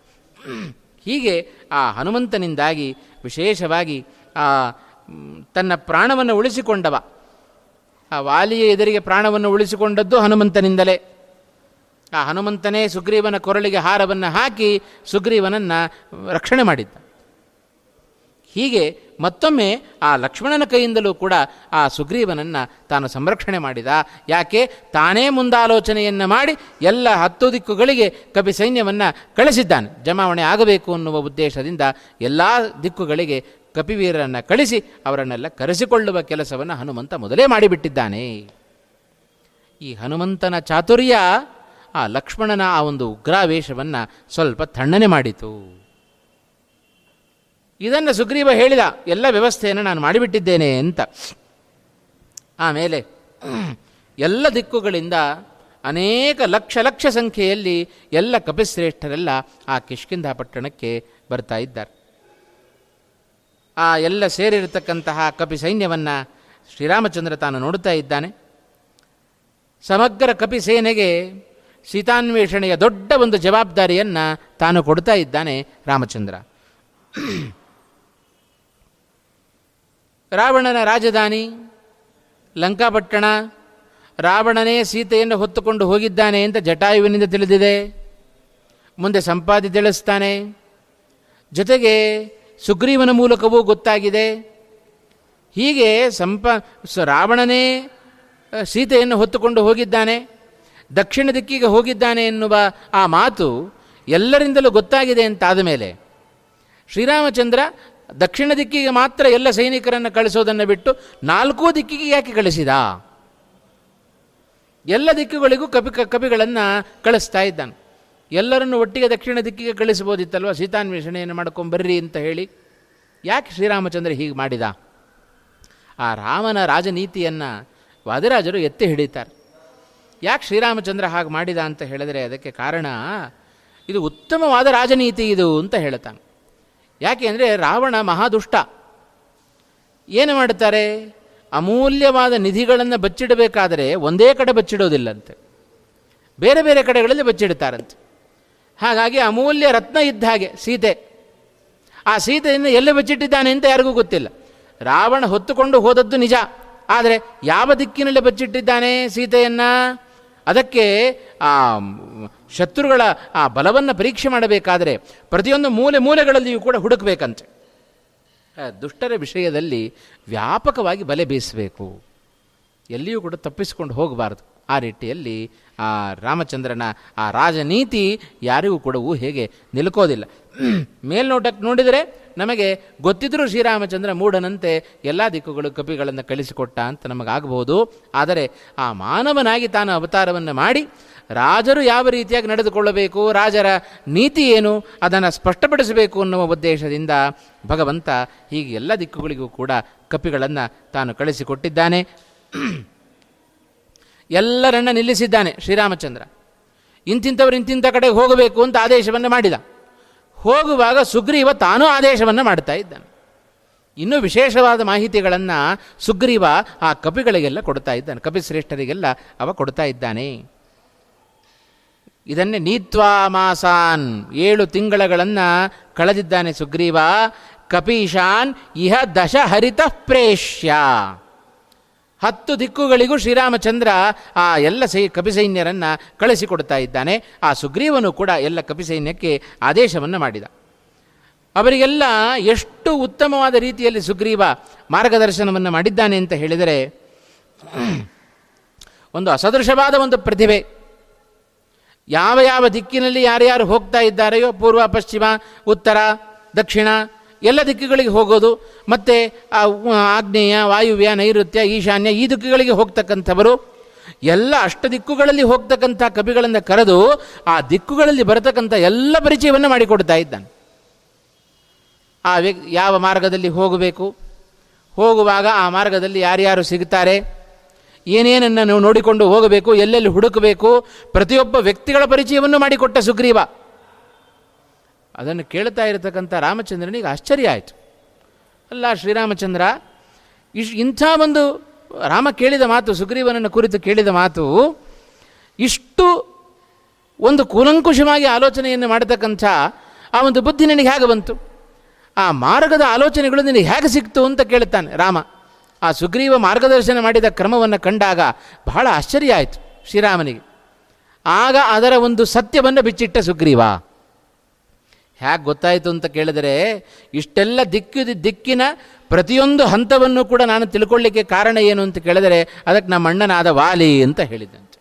ಹೀಗೆ ಆ ಹನುಮಂತನಿಂದಾಗಿ ವಿಶೇಷವಾಗಿ ಆ ತನ್ನ ಪ್ರಾಣವನ್ನು ಉಳಿಸಿಕೊಂಡವ. ಆ ವಾಲಿಯ ಎದುರಿಗೆ ಪ್ರಾಣವನ್ನು ಉಳಿಸಿಕೊಂಡದ್ದು ಹನುಮಂತನಿಂದಲೇ. ಆ ಹನುಮಂತನೇ ಸುಗ್ರೀವನ ಕೊರಳಿಗೆ ಹಾರವನ್ನು ಹಾಕಿ ಸುಗ್ರೀವನನ್ನು ರಕ್ಷಣೆ ಮಾಡಿದ್ದ. ಹೀಗೆ ಮತ್ತೊಮ್ಮೆ ಆ ಲಕ್ಷ್ಮಣನ ಕೈಯಿಂದಲೂ ಕೂಡ ಆ ಸುಗ್ರೀವನನ್ನು ತಾನು ಸಂರಕ್ಷಣೆ ಮಾಡಿದ. ಯಾಕೆ? ತಾನೇ ಮುಂದಾಲೋಚನೆಯನ್ನು ಮಾಡಿ ಎಲ್ಲ ಹತ್ತು ದಿಕ್ಕುಗಳಿಗೆ ಕಪಿ ಸೈನ್ಯವನ್ನು ಕಳಿಸಿದ್ದಾನೆ. ಜಮಾವಣೆ ಆಗಬೇಕು ಅನ್ನುವ ಉದ್ದೇಶದಿಂದ ಎಲ್ಲ ದಿಕ್ಕುಗಳಿಗೆ ಕಪಿವೀರರನ್ನು ಕಳಿಸಿ ಅವರನ್ನೆಲ್ಲ ಕರೆಸಿಕೊಳ್ಳುವ ಕೆಲಸವನ್ನು ಹನುಮಂತ ಮೊದಲೇ ಮಾಡಿಬಿಟ್ಟಿದ್ದಾನೆ. ಈ ಹನುಮಂತನ ಚಾತುರ್ಯ ಆ ಲಕ್ಷ್ಮಣನ ಆ ಒಂದು ಉಗ್ರಾವೇಶವನ್ನು ಸ್ವಲ್ಪ ತಣ್ಣನೆ ಮಾಡಿತು. ಇದನ್ನು ಸುಗ್ರೀವ ಹೇಳಿದ, ಎಲ್ಲ ವ್ಯವಸ್ಥೆಯನ್ನು ನಾನು ಮಾಡಿಬಿಟ್ಟಿದ್ದೇನೆ ಅಂತ. ಆಮೇಲೆ, ಎಲ್ಲ ದಿಕ್ಕುಗಳಿಂದ ಅನೇಕ ಲಕ್ಷ ಲಕ್ಷ ಸಂಖ್ಯೆಯಲ್ಲಿ ಎಲ್ಲ ಕಪಿಶ್ರೇಷ್ಠರೆಲ್ಲ ಆ ಕಿಷ್ಕಿಂಧ ಪಟ್ಟಣಕ್ಕೆ ಬರ್ತಾ ಇದ್ದಾರೆ. ಆ ಎಲ್ಲ ಸೇರಿರತಕ್ಕಂತಹ ಕಪಿ ಸೈನ್ಯವನ್ನು ಶ್ರೀರಾಮಚಂದ್ರ ತಾನು ನೋಡುತ್ತಾ ಇದ್ದಾನೆ. ಸಮಗ್ರ ಕಪಿ ಸೇನೆಗೆ ಸೀತಾನ್ವೇಷಣೆಯ ದೊಡ್ಡ ಒಂದು ಜವಾಬ್ದಾರಿಯನ್ನು ತಾನು ಕೊಡ್ತಾ ಇದ್ದಾನೆ ರಾಮಚಂದ್ರ. ರಾವಣನ ರಾಜಧಾನಿ ಲಂಕಾಪಟ್ಟಣ, ರಾವಣನೇ ಸೀತೆಯನ್ನು ಹೊತ್ತುಕೊಂಡು ಹೋಗಿದ್ದಾನೆ ಅಂತ ಜಟಾಯುವಿನಿಂದ ತಿಳಿದಿದೆ. ಮುಂದೆ ಸಂಪಾದಿ ತಿಳಿಸ್ತಾನೆ. ಜೊತೆಗೆ ಸುಗ್ರೀವನ ಮೂಲಕವೂ ಗೊತ್ತಾಗಿದೆ. ಹೀಗೆ ಸಂಪ ರಾವಣನೇ ಸೀತೆಯನ್ನು ಹೊತ್ತುಕೊಂಡು ಹೋಗಿದ್ದಾನೆ. ದಕ್ಷಿಣ ದಿಕ್ಕಿಗೆ ಹೋಗಿದ್ದಾನೆ ಎನ್ನುವ ಆ ಮಾತು ಎಲ್ಲರಿಂದಲೂ ಗೊತ್ತಾಗಿದೆ ಅಂತಾದ ಮೇಲೆ ಶ್ರೀರಾಮಚಂದ್ರ ದಕ್ಷಿಣ ದಿಕ್ಕಿಗೆ ಮಾತ್ರ ಎಲ್ಲ ಸೈನಿಕರನ್ನು ಕಳಿಸೋದನ್ನು ಬಿಟ್ಟು ನಾಲ್ಕೂ ದಿಕ್ಕಿಗೆ ಯಾಕೆ ಕಳಿಸಿದ? ಎಲ್ಲ ದಿಕ್ಕುಗಳಿಗೂ ಕಪಿ ಕಪಿಗಳನ್ನು ಕಳಿಸ್ತಾ ಇದ್ದಾನೆ. ಎಲ್ಲರನ್ನು ಒಟ್ಟಿಗೆ ದಕ್ಷಿಣ ದಿಕ್ಕಿಗೆ ಕಳಿಸ್ಬೋದಿತ್ತಲ್ವ ಸೀತಾನ್ವೇಷಣೆಯನ್ನು ಮಾಡ್ಕೊಂಬರ್ರಿ ಅಂತ ಹೇಳಿ ಯಾಕೆ ಶ್ರೀರಾಮಚಂದ್ರ ಹೀಗೆ ಮಾಡಿದ? ಆ ರಾಮನ ರಾಜನೀತಿಯನ್ನು ವಾದಿರಾಜರು ಎತ್ತಿ ಹಿಡಿತಾರೆ. ಯಾಕೆ ಶ್ರೀರಾಮಚಂದ್ರ ಹಾಗೆ ಮಾಡಿದ ಅಂತ ಹೇಳಿದರೆ ಅದಕ್ಕೆ ಕಾರಣ, ಇದು ಉತ್ತಮವಾದ ರಾಜನೀತಿ ಇದು ಅಂತ ಹೇಳ್ತಾನೆ. ಯಾಕೆ ಅಂದರೆ ರಾವಣ ಮಹಾದುಷ್ಟ. ಏನು ಮಾಡ್ತಾರೆ ಅಮೂಲ್ಯವಾದ ನಿಧಿಗಳನ್ನು ಬಚ್ಚಿಡಬೇಕಾದರೆ ಒಂದೇ ಕಡೆ ಬಚ್ಚಿಡೋದಿಲ್ಲಂತೆ. ಬೇರೆ ಬೇರೆ ಕಡೆಗಳಲ್ಲಿ ಬಚ್ಚಿಡ್ತಾರಂತೆ. ಹಾಗಾಗಿ ಅಮೂಲ್ಯ ರತ್ನ ಇದ್ದ ಹಾಗೆ, ಸೀತೆ. ಆ ಸೀತೆಯನ್ನು ಎಲ್ಲಿ ಬಚ್ಚಿಟ್ಟಿದ್ದಾನೆ ಅಂತ ಯಾರಿಗೂ ಗೊತ್ತಿಲ್ಲ. ರಾವಣ ಹೊತ್ತುಕೊಂಡು ಹೋದದ್ದು ನಿಜ. ಆದರೆ ಯಾವ ದಿಕ್ಕಿನಲ್ಲಿ ಬಚ್ಚಿಟ್ಟಿದ್ದಾನೆ ಸೀತೆಯನ್ನು? ಅದಕ್ಕೆ ಶತ್ರುಗಳ ಆ ಬಲವನ್ನು ಪರೀಕ್ಷೆ ಮಾಡಬೇಕಾದರೆ ಪ್ರತಿಯೊಂದು ಮೂಲೆ ಮೂಲೆಗಳಲ್ಲಿಯೂ ಕೂಡ ಹುಡುಕಬೇಕಂತೆ. ದುಷ್ಟರ ವಿಷಯದಲ್ಲಿ ವ್ಯಾಪಕವಾಗಿ ಬಲೆ ಬೀಸಬೇಕು. ಎಲ್ಲಿಯೂ ಕೂಡ ತಪ್ಪಿಸಿಕೊಂಡು ಹೋಗಬಾರದು. ಆ ರೀತಿಯಲ್ಲಿ ಆ ರಾಮಚಂದ್ರನ ಆ ರಾಜನೀತಿ ಯಾರಿಗೂ ಕೂಡ ಹೇಗೆ ನಿಲ್ಕೋದಿಲ್ಲ. ಮೇಲ್ನೋಟಕ್ಕೆ ನೋಡಿದರೆ ನಮಗೆ ಗೊತ್ತಿದ್ದರೂ ಶ್ರೀರಾಮಚಂದ್ರ ಮೂಢನಂತೆ ಎಲ್ಲ ದಿಕ್ಕುಗಳು ಕಪಿಗಳನ್ನು ಕಳಿಸಿಕೊಟ್ಟ ಅಂತ ನಮಗಾಗಬಹುದು ಆದರೆ ಆ ಮಾನವನಾಗಿ ತಾನು ಅವತಾರವನ್ನು ಮಾಡಿ ರಾಜರು ಯಾವ ರೀತಿಯಾಗಿ ನಡೆದುಕೊಳ್ಳಬೇಕು, ರಾಜರ ನೀತಿ ಏನು, ಅದನ್ನು ಸ್ಪಷ್ಟಪಡಿಸಬೇಕು ಅನ್ನುವ ಉದ್ದೇಶದಿಂದ ಭಗವಂತ ಹೀಗೆ ಎಲ್ಲ ದಿಕ್ಕುಗಳಿಗೂ ಕೂಡ ಕಪಿಗಳನ್ನು ತಾನು ಕಳಿಸಿಕೊಟ್ಟಿದ್ದಾನೆ. ಎಲ್ಲರನ್ನ ನಿಲ್ಲಿಸಿದ್ದಾನೆ ಶ್ರೀರಾಮಚಂದ್ರ. ಇಂತಿಂಥವ್ರು ಇಂತಿಂಥ ಕಡೆಗೆ ಹೋಗಬೇಕು ಅಂತ ಆದೇಶವನ್ನು ಮಾಡಿದ. ಹೋಗುವಾಗ ಸುಗ್ರೀವ ತಾನೂ ಆದೇಶವನ್ನು ಮಾಡ್ತಾ ಇದ್ದಾನೆ. ಇನ್ನೂ ವಿಶೇಷವಾದ ಮಾಹಿತಿಗಳನ್ನು ಸುಗ್ರೀವ ಆ ಕಪಿಗಳಿಗೆಲ್ಲ ಕೊಡ್ತಾ ಇದ್ದಾನೆ, ಕಪಿಶ್ರೇಷ್ಠರಿಗೆಲ್ಲ ಅವ ಕೊಡ್ತಾ ಇದ್ದಾನೆ. ಇದನ್ನೇ ನೀತ್ವಾ ಮಾಸಾನ್. ಏಳು ತಿಂಗಳಗಳನ್ನು ಕಳೆದಿದ್ದಾನೆ ಸುಗ್ರೀವ. ಕಪೀಶಾನ್ ಇಹ ದಶ ಹರಿತ ಪ್ರೇಷ್ಯ. ಹತ್ತು ದಿಕ್ಕುಗಳಿಗೂ ಶ್ರೀರಾಮಚಂದ್ರ ಆ ಎಲ್ಲ ಸೈ ಕಪಿಸೈನ್ಯರನ್ನು ಕಳಿಸಿಕೊಡ್ತಾ ಇದ್ದಾನೆ. ಆ ಸುಗ್ರೀವನು ಕೂಡ ಎಲ್ಲ ಕಪಿಸೈನ್ಯಕ್ಕೆ ಆದೇಶವನ್ನು ಮಾಡಿದ. ಅವರಿಗೆಲ್ಲ ಎಷ್ಟು ಉತ್ತಮವಾದ ರೀತಿಯಲ್ಲಿ ಸುಗ್ರೀವ ಮಾರ್ಗದರ್ಶನವನ್ನು ಮಾಡಿದ್ದಾನೆ ಅಂತ ಹೇಳಿದರೆ, ಒಂದು ಅಸದೃಶವಾದ ಒಂದು ಪ್ರತಿಭೆ. ಯಾವ ಯಾವ ದಿಕ್ಕಿನಲ್ಲಿ ಯಾರ್ಯಾರು ಹೋಗ್ತಾ ಇದ್ದಾರೆಯೋ ಪೂರ್ವ, ಪಶ್ಚಿಮ, ಉತ್ತರ, ದಕ್ಷಿಣ, ಎಲ್ಲ ದಿಕ್ಕುಗಳಿಗೆ ಹೋಗೋದು, ಮತ್ತು ಆಗ್ನೇಯ, ವಾಯುವ್ಯ, ನೈಋತ್ಯ, ಈಶಾನ್ಯ ಈ ದಿಕ್ಕುಗಳಿಗೆ ಹೋಗ್ತಕ್ಕಂಥವರು, ಎಲ್ಲ ಅಷ್ಟ ದಿಕ್ಕುಗಳಲ್ಲಿ ಹೋಗ್ತಕ್ಕಂಥ ಕವಿಗಳನ್ನು ಕರೆದು ಆ ದಿಕ್ಕುಗಳಲ್ಲಿ ಬರತಕ್ಕಂಥ ಎಲ್ಲ ಪರಿಚಯವನ್ನು ಮಾಡಿಕೊಡ್ತಾ ಇದ್ದಾನೆ. ಆ ವ್ಯ, ಯಾವ ಮಾರ್ಗದಲ್ಲಿ ಹೋಗಬೇಕು? ಹೋಗುವಾಗ ಆ ಮಾರ್ಗದಲ್ಲಿ ಯಾರ್ಯಾರು ಸಿಗುತ್ತಾರೆ ಏನೇನನ್ನು ನೀವು ನೋಡಿಕೊಂಡು ಹೋಗಬೇಕು, ಎಲ್ಲೆಲ್ಲಿ ಹುಡುಕಬೇಕು, ಪ್ರತಿಯೊಬ್ಬ ವ್ಯಕ್ತಿಗಳ ಪರಿಚಯವನ್ನು ಮಾಡಿಕೊಟ್ಟ ಸುಗ್ರೀವ. ಅದನ್ನು ಕೇಳ್ತಾ ಇರತಕ್ಕಂಥ ರಾಮಚಂದ್ರನಿಗೆ ಆಶ್ಚರ್ಯ ಆಯಿತು. ಅಲ್ಲ, ಶ್ರೀರಾಮಚಂದ್ರ, ಇಶ್, ಇಂಥ ಒಂದು ರಾಮ ಕೇಳಿದ ಮಾತು, ಸುಗ್ರೀವನನ್ನು ಕುರಿತು ಕೇಳಿದ ಮಾತು, ಇಷ್ಟು ಒಂದು ಕೂಲಂಕುಷವಾಗಿ ಆಲೋಚನೆಯನ್ನು ಮಾಡತಕ್ಕಂಥ ಆ ಒಂದು ಬುದ್ಧಿ ನನಗೆ ಹೇಗೆ ಬಂತು? ಆ ಮಾರ್ಗದ ಆಲೋಚನೆಗಳು ನಿನಗೆ ಹೇಗೆ ಸಿಕ್ತು ಅಂತ ಕೇಳುತ್ತಾನೆ ರಾಮ. ಆ ಸುಗ್ರೀವ ಮಾರ್ಗದರ್ಶನ ಮಾಡಿದ ಕ್ರಮವನ್ನು ಕಂಡಾಗ ಬಹಳ ಆಶ್ಚರ್ಯ ಆಯಿತು ಶ್ರೀರಾಮನಿಗೆ. ಆಗ ಅದರ ಒಂದು ಸತ್ಯವನ್ನು ಬಿಚ್ಚಿಟ್ಟ ಸುಗ್ರೀವ. ಹೇಗೆ ಗೊತ್ತಾಯಿತು ಅಂತ ಕೇಳಿದರೆ ಇಷ್ಟೆಲ್ಲ ದಿಕ್ಕು ದಿಕ್ಕಿನ ಪ್ರತಿಯೊಂದು ಹಂತವನ್ನು ಕೂಡ ನಾನು ತಿಳ್ಕೊಳ್ಳಿಕ್ಕೆ ಕಾರಣ ಏನು ಅಂತ ಕೇಳಿದರೆ ಅದಕ್ಕೆ ನಮ್ಮ ಅಣ್ಣನಾದ ವಾಲಿ ಅಂತ ಹೇಳಿದ್ದಂತೆ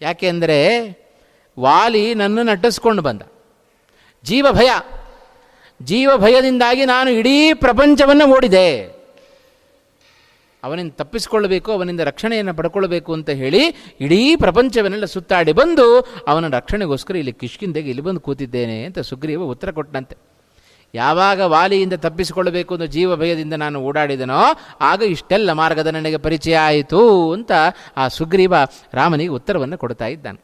ಯಾಕೆ ಅಂದರೆ ವಾಲಿ ನನ್ನನ್ನು ನಟಿಸ್ಕೊಂಡು ಬಂದ. ಜೀವ ಭಯ ಜೀವ ಭಯದಿಂದಾಗಿ ನಾನು ಇಡೀ ಪ್ರಪಂಚವನ್ನು ಓಡಿದೆ. ಅವನಿಂದ ತಪ್ಪಿಸಿಕೊಳ್ಳಬೇಕು, ಅವನಿಂದ ರಕ್ಷಣೆಯನ್ನು ಪಡ್ಕೊಳ್ಬೇಕು ಅಂತ ಹೇಳಿ ಇಡೀ ಪ್ರಪಂಚವನ್ನೆಲ್ಲ ಸುತ್ತಾಡಿ ಬಂದು ಅವನ ರಕ್ಷಣೆಗೋಸ್ಕರ ಇಲ್ಲಿ ಕಿಷ್ಕಿಂದೆಗೆ ಇಲ್ಲಿ ಬಂದು ಕೂತಿದ್ದೇನೆ ಅಂತ ಸುಗ್ರೀವ ಉತ್ತರ ಕೊಟ್ಟನಂತೆ. ಯಾವಾಗ ವಾಲಿಯಿಂದ ತಪ್ಪಿಸಿಕೊಳ್ಳಬೇಕು ಅನ್ನೋ ಜೀವ ಭಯದಿಂದ ನಾನು ಓಡಾಡಿದನೋ, ಆಗ ಇಷ್ಟೆಲ್ಲ ಮಾರ್ಗದ ನನಗೆ ಪರಿಚಯ ಆಯಿತು ಅಂತ ಆ ಸುಗ್ರೀವ ರಾಮನಿಗೆ ಉತ್ತರವನ್ನು ಕೊಡ್ತಾ ಇದ್ದಾನೆ.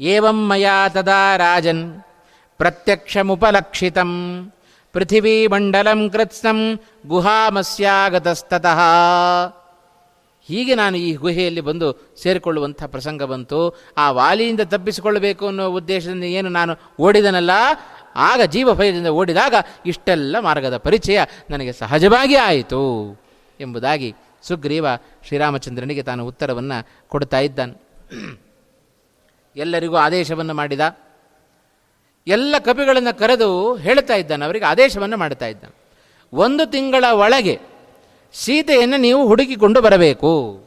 ಏವಂ ಮಯಾ ತದಾ ರಾಜನ್ ಪ್ರತ್ಯಕ್ಷಮುಪಲಕ್ಷಿತಂ. ಪೃಥಿವೀಮಂಡಲಂ ಕೃತ್ಸ್ನಂ ಗುಹಾಮಸ್ಯಾಗತಸ್ತತಃ ಹೀಗೆ ನಾನು ಈ ಗುಹೆಯಲ್ಲಿ ಬಂದು ಸೇರಿಕೊಳ್ಳುವಂಥ ಪ್ರಸಂಗ ಬಂತು. ಆ ವಾಲಿಯಿಂದ ತಪ್ಪಿಸಿಕೊಳ್ಳಬೇಕು ಅನ್ನೋ ಉದ್ದೇಶದಿಂದ ಏನು ನಾನು ಓಡಿದನಲ್ಲ, ಆಗ ಜೀವ ಭಯದಿಂದ ಓಡಿದಾಗ ಇಷ್ಟೆಲ್ಲ ಮಾರ್ಗದ ಪರಿಚಯ ನನಗೆ ಸಹಜವಾಗಿ ಆಯಿತು ಎಂಬುದಾಗಿ ಸುಗ್ರೀವ ಶ್ರೀರಾಮಚಂದ್ರನಿಗೆ ತಾನು ಉತ್ತರವನ್ನು ಕೊಡ್ತಾ ಇದ್ದಾನೆ. ಎಲ್ಲರಿಗೂ ಆದೇಶವನ್ನು ಮಾಡಿದ. ಎಲ್ಲ ಕಪಿಗಳನ್ನು ಕರೆದು ಹೇಳ್ತಾ ಇದ್ದಾನೆ, ಅವರಿಗೆ ಆದೇಶವನ್ನು ಮಾಡ್ತಾ ಇದ್ದಾನೆ. ಒಂದು ತಿಂಗಳ ಒಳಗೆ ಸೀತೆಯನ್ನು ನೀವು ಹುಡುಕಿಕೊಂಡು ಬರಬೇಕು.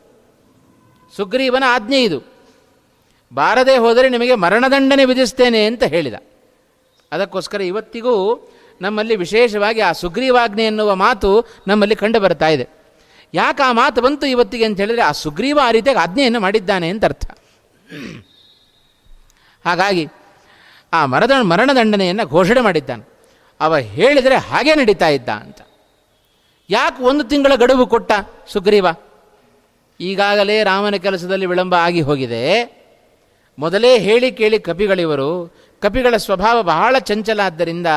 ಸುಗ್ರೀವನ ಆಜ್ಞೆ ಇದು. ಬಾರದೆ ಹೋದರೆ ನಿಮಗೆ ಮರಣದಂಡನೆ ವಿಧಿಸ್ತೇನೆ ಅಂತ ಹೇಳಿದ. ಅದಕ್ಕೋಸ್ಕರ ಇವತ್ತಿಗೂ ನಮ್ಮಲ್ಲಿ ವಿಶೇಷವಾಗಿ ಆ ಸುಗ್ರೀವಾಜ್ಞೆ ಎನ್ನುವ ಮಾತು ನಮ್ಮಲ್ಲಿ ಕಂಡು ಬರ್ತಾ ಇದೆ. ಯಾಕೆ ಆ ಮಾತು ಬಂತು ಇವತ್ತಿಗೆ ಅಂತ ಹೇಳಿದರೆ ಆ ಸುಗ್ರೀವ ಆ ರೀತಿಯಾಗಿ ಆಜ್ಞೆಯನ್ನು ಮಾಡಿದ್ದಾನೆ ಅಂತ ಅರ್ಥ. ಹಾಗಾಗಿ ಆ ಮರದ ಮರಣದಂಡನೆಯನ್ನು ಘೋಷಣೆ ಮಾಡಿದ್ದಾನೆ. ಅವ ಹೇಳಿದರೆ ಹಾಗೆ ನಡೀತಾ ಇದ್ದ ಅಂತ. ಯಾಕೆ ಒಂದು ತಿಂಗಳ ಗಡುವು ಕೊಟ್ಟ ಸುಗ್ರೀವ? ಈಗಾಗಲೇ ರಾಮನ ಕೆಲಸದಲ್ಲಿ ವಿಳಂಬ ಆಗಿ ಹೋಗಿದೆ. ಮೊದಲೇ ಹೇಳಿ ಕೇಳಿ ಕಪಿಗಳಿವರು ಕಪಿಗಳ ಸ್ವಭಾವ ಬಹಳ ಚಂಚಲ ಆದ್ದರಿಂದ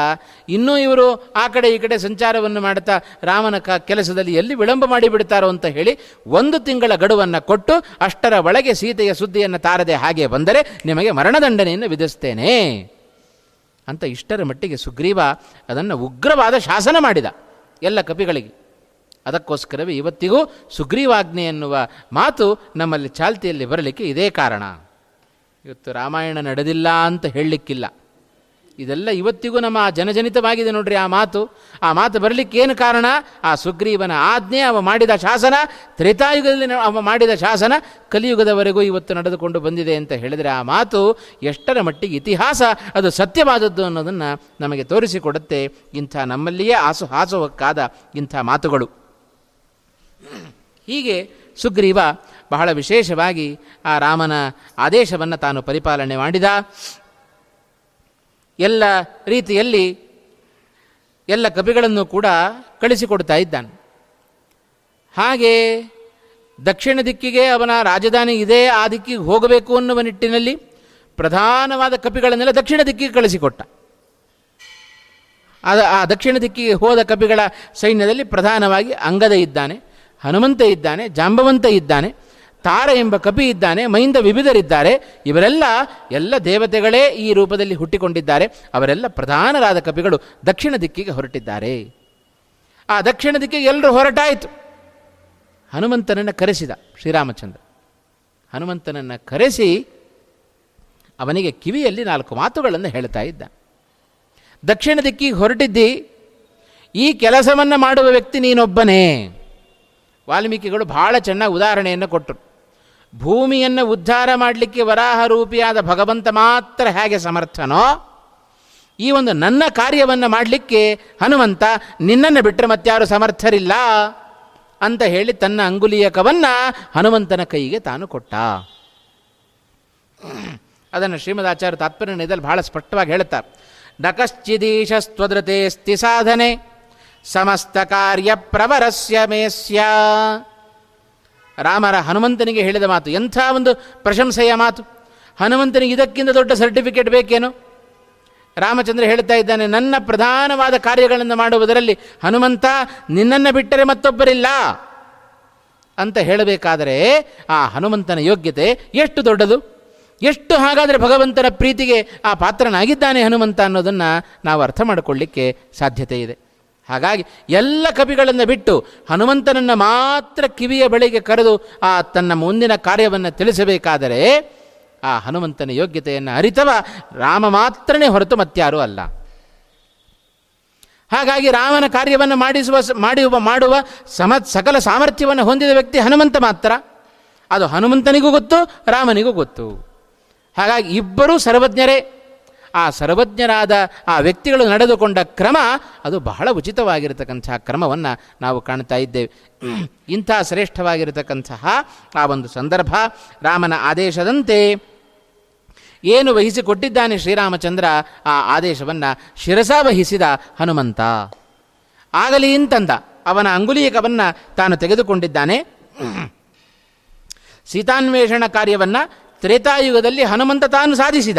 ಇನ್ನೂ ಇವರು ಆ ಕಡೆ ಈ ಕಡೆ ಸಂಚಾರವನ್ನು ಮಾಡುತ್ತಾ ರಾಮನ ಕ ಕೆಲಸದಲ್ಲಿ ಎಲ್ಲಿ ವಿಳಂಬ ಮಾಡಿಬಿಡ್ತಾರೋ ಅಂತ ಹೇಳಿ ಒಂದು ತಿಂಗಳ ಗಡುವನ್ನು ಕೊಟ್ಟು ಅಷ್ಟರ ಒಳಗೆ ಸೀತೆಯ ಸುದ್ದಿಯನ್ನು ತಾರದೆ ಹಾಗೆ ಬಂದರೆ ನಿಮಗೆ ಮರಣದಂಡನೆಯನ್ನು ವಿಧಿಸ್ತೇನೆ ಅಂತ ಇಷ್ಟರ ಮಟ್ಟಿಗೆ ಸುಗ್ರೀವ ಅದನ್ನು ಉಗ್ರವಾದ ಶಾಸನ ಮಾಡಿದ ಎಲ್ಲ ಕಪಿಗಳಿಗೆ. ಅದಕ್ಕೋಸ್ಕರವೇ ಇವತ್ತಿಗೂ ಸುಗ್ರೀವಾಜ್ಞೆ ಎನ್ನುವ ಮಾತು ನಮ್ಮಲ್ಲಿ ಚಾಲ್ತಿಯಲ್ಲಿ ಬರಲಿಕ್ಕೆ ಇದೇ ಕಾರಣ. ಇವತ್ತು ರಾಮಾಯಣ ನಡೆದಿಲ್ಲ ಅಂತ ಹೇಳಲಿಕ್ಕಿಲ್ಲ. ಇದೆಲ್ಲ ಇವತ್ತಿಗೂ ನಮ್ಮ ಜನಜನಿತವಾಗಿದೆ ನೋಡ್ರಿ ಆ ಮಾತು. ಆ ಮಾತು ಬರಲಿಕ್ಕೆ ಏನು ಕಾರಣ? ಆ ಸುಗ್ರೀವನ ಆಜ್ಞೆ, ಅವ ಮಾಡಿದ ಶಾಸನ, ತ್ರೇತಾಯುಗದಲ್ಲಿ ಅವ ಮಾಡಿದ ಶಾಸನ ಕಲಿಯುಗದವರೆಗೂ ಇವತ್ತು ನಡೆದುಕೊಂಡು ಬಂದಿದೆ ಅಂತ ಹೇಳಿದರೆ ಆ ಮಾತು ಎಷ್ಟರ ಮಟ್ಟಿಗೆ ಇತಿಹಾಸ, ಅದು ಸತ್ಯವಾದದ್ದು ಅನ್ನೋದನ್ನು ನಮಗೆ ತೋರಿಸಿಕೊಡುತ್ತೆ ಇಂಥ ನಮ್ಮಲ್ಲಿಯೇ ಆಸು ಹಾಸುವಕ್ಕಾದ ಇಂಥ ಮಾತುಗಳು. ಹೀಗೆ ಸುಗ್ರೀವ ಬಹಳ ವಿಶೇಷವಾಗಿ ಆ ರಾಮನ ಆದೇಶವನ್ನು ತಾನು ಪರಿಪಾಲನೆ ಮಾಡಿದ. ಎಲ್ಲ ರೀತಿಯಲ್ಲಿ ಎಲ್ಲ ಕಪಿಗಳನ್ನು ಕೂಡ ಕಳಿಸಿಕೊಡ್ತಾ ಇದ್ದಾನೆ. ಹಾಗೆ ದಕ್ಷಿಣ ದಿಕ್ಕಿಗೆ ಅವನ ರಾಜಧಾನಿ ಇದೆ ಆ ದಿಕ್ಕಿಗೆ ಹೋಗಬೇಕು ಅನ್ನುವ ನಿಟ್ಟಿನಲ್ಲಿ ಪ್ರಧಾನವಾದ ಕಪಿಗಳನ್ನೆಲ್ಲ ದಕ್ಷಿಣ ದಿಕ್ಕಿಗೆ ಕಳಿಸಿಕೊಟ್ಟ. ಅದ ಆ ದಕ್ಷಿಣ ದಿಕ್ಕಿಗೆ ಹೋದ ಕಪಿಗಳ ಸೈನ್ಯದಲ್ಲಿ ಪ್ರಧಾನವಾಗಿ ಅಂಗದ ಇದ್ದಾನೆ, ಹನುಮಂತ ಇದ್ದಾನೆ, ಜಾಂಬವಂತ ಇದ್ದಾನೆ ತಾರ ಎಂಬ ಕಪಿ ಇದ್ದಾನೆ ಮೈಂದ ವಿವಿಧರಿದ್ದಾರೆ. ಇವರೆಲ್ಲ ಎಲ್ಲ ದೇವತೆಗಳೇ ಈ ರೂಪದಲ್ಲಿ ಹುಟ್ಟಿಕೊಂಡಿದ್ದಾರೆ. ಅವರೆಲ್ಲ ಪ್ರಧಾನರಾದ ಕಪಿಗಳು ದಕ್ಷಿಣ ದಿಕ್ಕಿಗೆ ಹೊರಟಿದ್ದಾರೆ. ಆ ದಕ್ಷಿಣ ದಿಕ್ಕಿಗೆ ಎಲ್ಲರೂ ಹೊರಟಾಯಿತು. ಹನುಮಂತನನ್ನು ಕರೆಸಿದ ಶ್ರೀರಾಮಚಂದ್ರ. ಹನುಮಂತನನ್ನು ಕರೆಸಿ ಅವನಿಗೆ ಕಿವಿಯಲ್ಲಿ ನಾಲ್ಕು ಮಾತುಗಳನ್ನು ಹೇಳ್ತಾ ಇದ್ದ. ದಕ್ಷಿಣ ದಿಕ್ಕಿಗೆ ಹೊರಟಿದ್ದಿ, ಈ ಕೆಲಸವನ್ನು ಮಾಡುವ ವ್ಯಕ್ತಿ ನೀನೊಬ್ಬನೇ. ವಾಲ್ಮೀಕಿಗಳು ಬಹಳ ಚೆನ್ನಾಗಿ ಉದಾಹರಣೆಯನ್ನು ಕೊಟ್ಟರು. ಭೂಮಿಯನ್ನು ಉದ್ಧಾರ ಮಾಡಲಿಕ್ಕೆ ವರಾಹ ರೂಪಿಯಾದ ಭಗವಂತ ಮಾತ್ರ ಹೇಗೆ ಸಮರ್ಥನೋ, ಈ ಒಂದು ನನ್ನ ಕಾರ್ಯವನ್ನು ಮಾಡಲಿಕ್ಕೆ ಹನುಮಂತ ನಿನ್ನನ್ನು ಬಿಟ್ಟರೆ ಮತ್ತಾರು ಸಮರ್ಥರಿಲ್ಲ ಅಂತ ಹೇಳಿ ತನ್ನ ಅಂಗುಲಿಯಕವನ್ನು ಹನುಮಂತನ ಕೈಗೆ ತಾನು ಕೊಟ್ಟ. ಅದನ್ನು ಶ್ರೀಮದಾಚಾರ್ಯ ತಾತ್ಪರ್ಯದಲ್ಲಿ ಬಹಳ ಸ್ಪಷ್ಟವಾಗಿ ಹೇಳ್ತಾರೆ. ನಕಶ್ಚಿದೀಶಸ್ತ್ವದೃತೆ ಸ್ತಿ ಸಾಧನೆ, ಸಮಸ್ತ ಕಾರ್ಯ ಪ್ರವರಸ್ಯ ಮೇಸ್ಯ. ರಾಮರ ಹನುಮಂತನಿಗೆ ಹೇಳಿದ ಮಾತು, ಎಂಥ ಒಂದು ಪ್ರಶಂಸೆಯ ಮಾತು. ಹನುಮಂತನಿಗೆ ಇದಕ್ಕಿಂತ ದೊಡ್ಡ ಸರ್ಟಿಫಿಕೇಟ್ ಬೇಕೇನು? ರಾಮಚಂದ್ರ ಹೇಳ್ತಾ ಇದ್ದಾನೆ, ನನ್ನ ಪ್ರಧಾನವಾದ ಕಾರ್ಯಗಳನ್ನು ಮಾಡುವುದರಲ್ಲಿ ಹನುಮಂತ ನಿನ್ನನ್ನು ಬಿಟ್ಟರೆ ಮತ್ತೊಬ್ಬರಿಲ್ಲ. ಅಂತ ಹೇಳಬೇಕಾದರೆ ಆ ಹನುಮಂತನ ಯೋಗ್ಯತೆ ಎಷ್ಟು ದೊಡ್ಡದು? ಎಷ್ಟು ಹಾಗಾದರೆ ಭಗವಂತನ ಪ್ರೀತಿಗೆ ಆ ಪಾತ್ರನಾಗಿದ್ದಾನೆ ಹನುಮಂತ ಅನ್ನೋದನ್ನು ನಾವು ಅರ್ಥ ಮಾಡಿಕೊಳ್ಳಿಕ್ಕೆ ಸಾಧ್ಯತೆ ಇದೆ ಹಾಗಾಗಿ ಎಲ್ಲ ಕವಿಗಳನ್ನು ಬಿಟ್ಟು ಹನುಮಂತನನ್ನು ಮಾತ್ರ ಕಿವಿಯ ಬಳಿಗೆ ಕರೆದು ಆ ತನ್ನ ಮುಂದಿನ ಕಾರ್ಯವನ್ನು ತಿಳಿಸಬೇಕಾದರೆ ಆ ಹನುಮಂತನ ಯೋಗ್ಯತೆಯನ್ನು ಅರಿತವ ರಾಮ ಮಾತ್ರನೇ ಹೊರತು ಮತ್ಯಾರೂ ಅಲ್ಲ. ಹಾಗಾಗಿ ರಾಮನ ಕಾರ್ಯವನ್ನು ಮಾಡಿಸುವ ಮಾಡುವ ಮಾಡುವ ಸಮ ಸಕಲ ಸಾಮರ್ಥ್ಯವನ್ನು ಹೊಂದಿದ ವ್ಯಕ್ತಿ ಹನುಮಂತ ಮಾತ್ರ. ಅದು ಹನುಮಂತನಿಗೂ ಗೊತ್ತು, ರಾಮನಿಗೂ ಗೊತ್ತು. ಹಾಗಾಗಿ ಇಬ್ಬರೂ ಸರ್ವಜ್ಞರೇ. ಆ ಸರ್ವಜ್ಞರಾದ ಆ ವ್ಯಕ್ತಿಗಳು ನಡೆದುಕೊಂಡ ಕ್ರಮ, ಅದು ಬಹಳ ಉಚಿತವಾಗಿರತಕ್ಕಂಥ ಕ್ರಮವನ್ನು ನಾವು ಕಾಣ್ತಾ ಇದ್ದೇವೆ. ಇಂಥ ಶ್ರೇಷ್ಠವಾಗಿರತಕ್ಕಂತಹ ಆ ಒಂದು ಸಂದರ್ಭ, ರಾಮನ ಆದೇಶದಂತೆ ಏನು ವಹಿಸಿಕೊಟ್ಟಿದ್ದಾನೆ ಶ್ರೀರಾಮಚಂದ್ರ, ಆ ಆದೇಶವನ್ನು ಶಿರಸ ವಹಿಸಿದ ಹನುಮಂತ. ಆಗಲಿ ಅಂತಂದ, ಅವನ ಅಂಗುಲೀಕವನ್ನು ತಾನು ತೆಗೆದುಕೊಂಡಿದ್ದಾನೆ. ಸೀತಾನ್ವೇಷಣ ಕಾರ್ಯವನ್ನು ತ್ರೇತಾಯುಗದಲ್ಲಿ ಹನುಮಂತ ತಾನು ಸಾಧಿಸಿದ.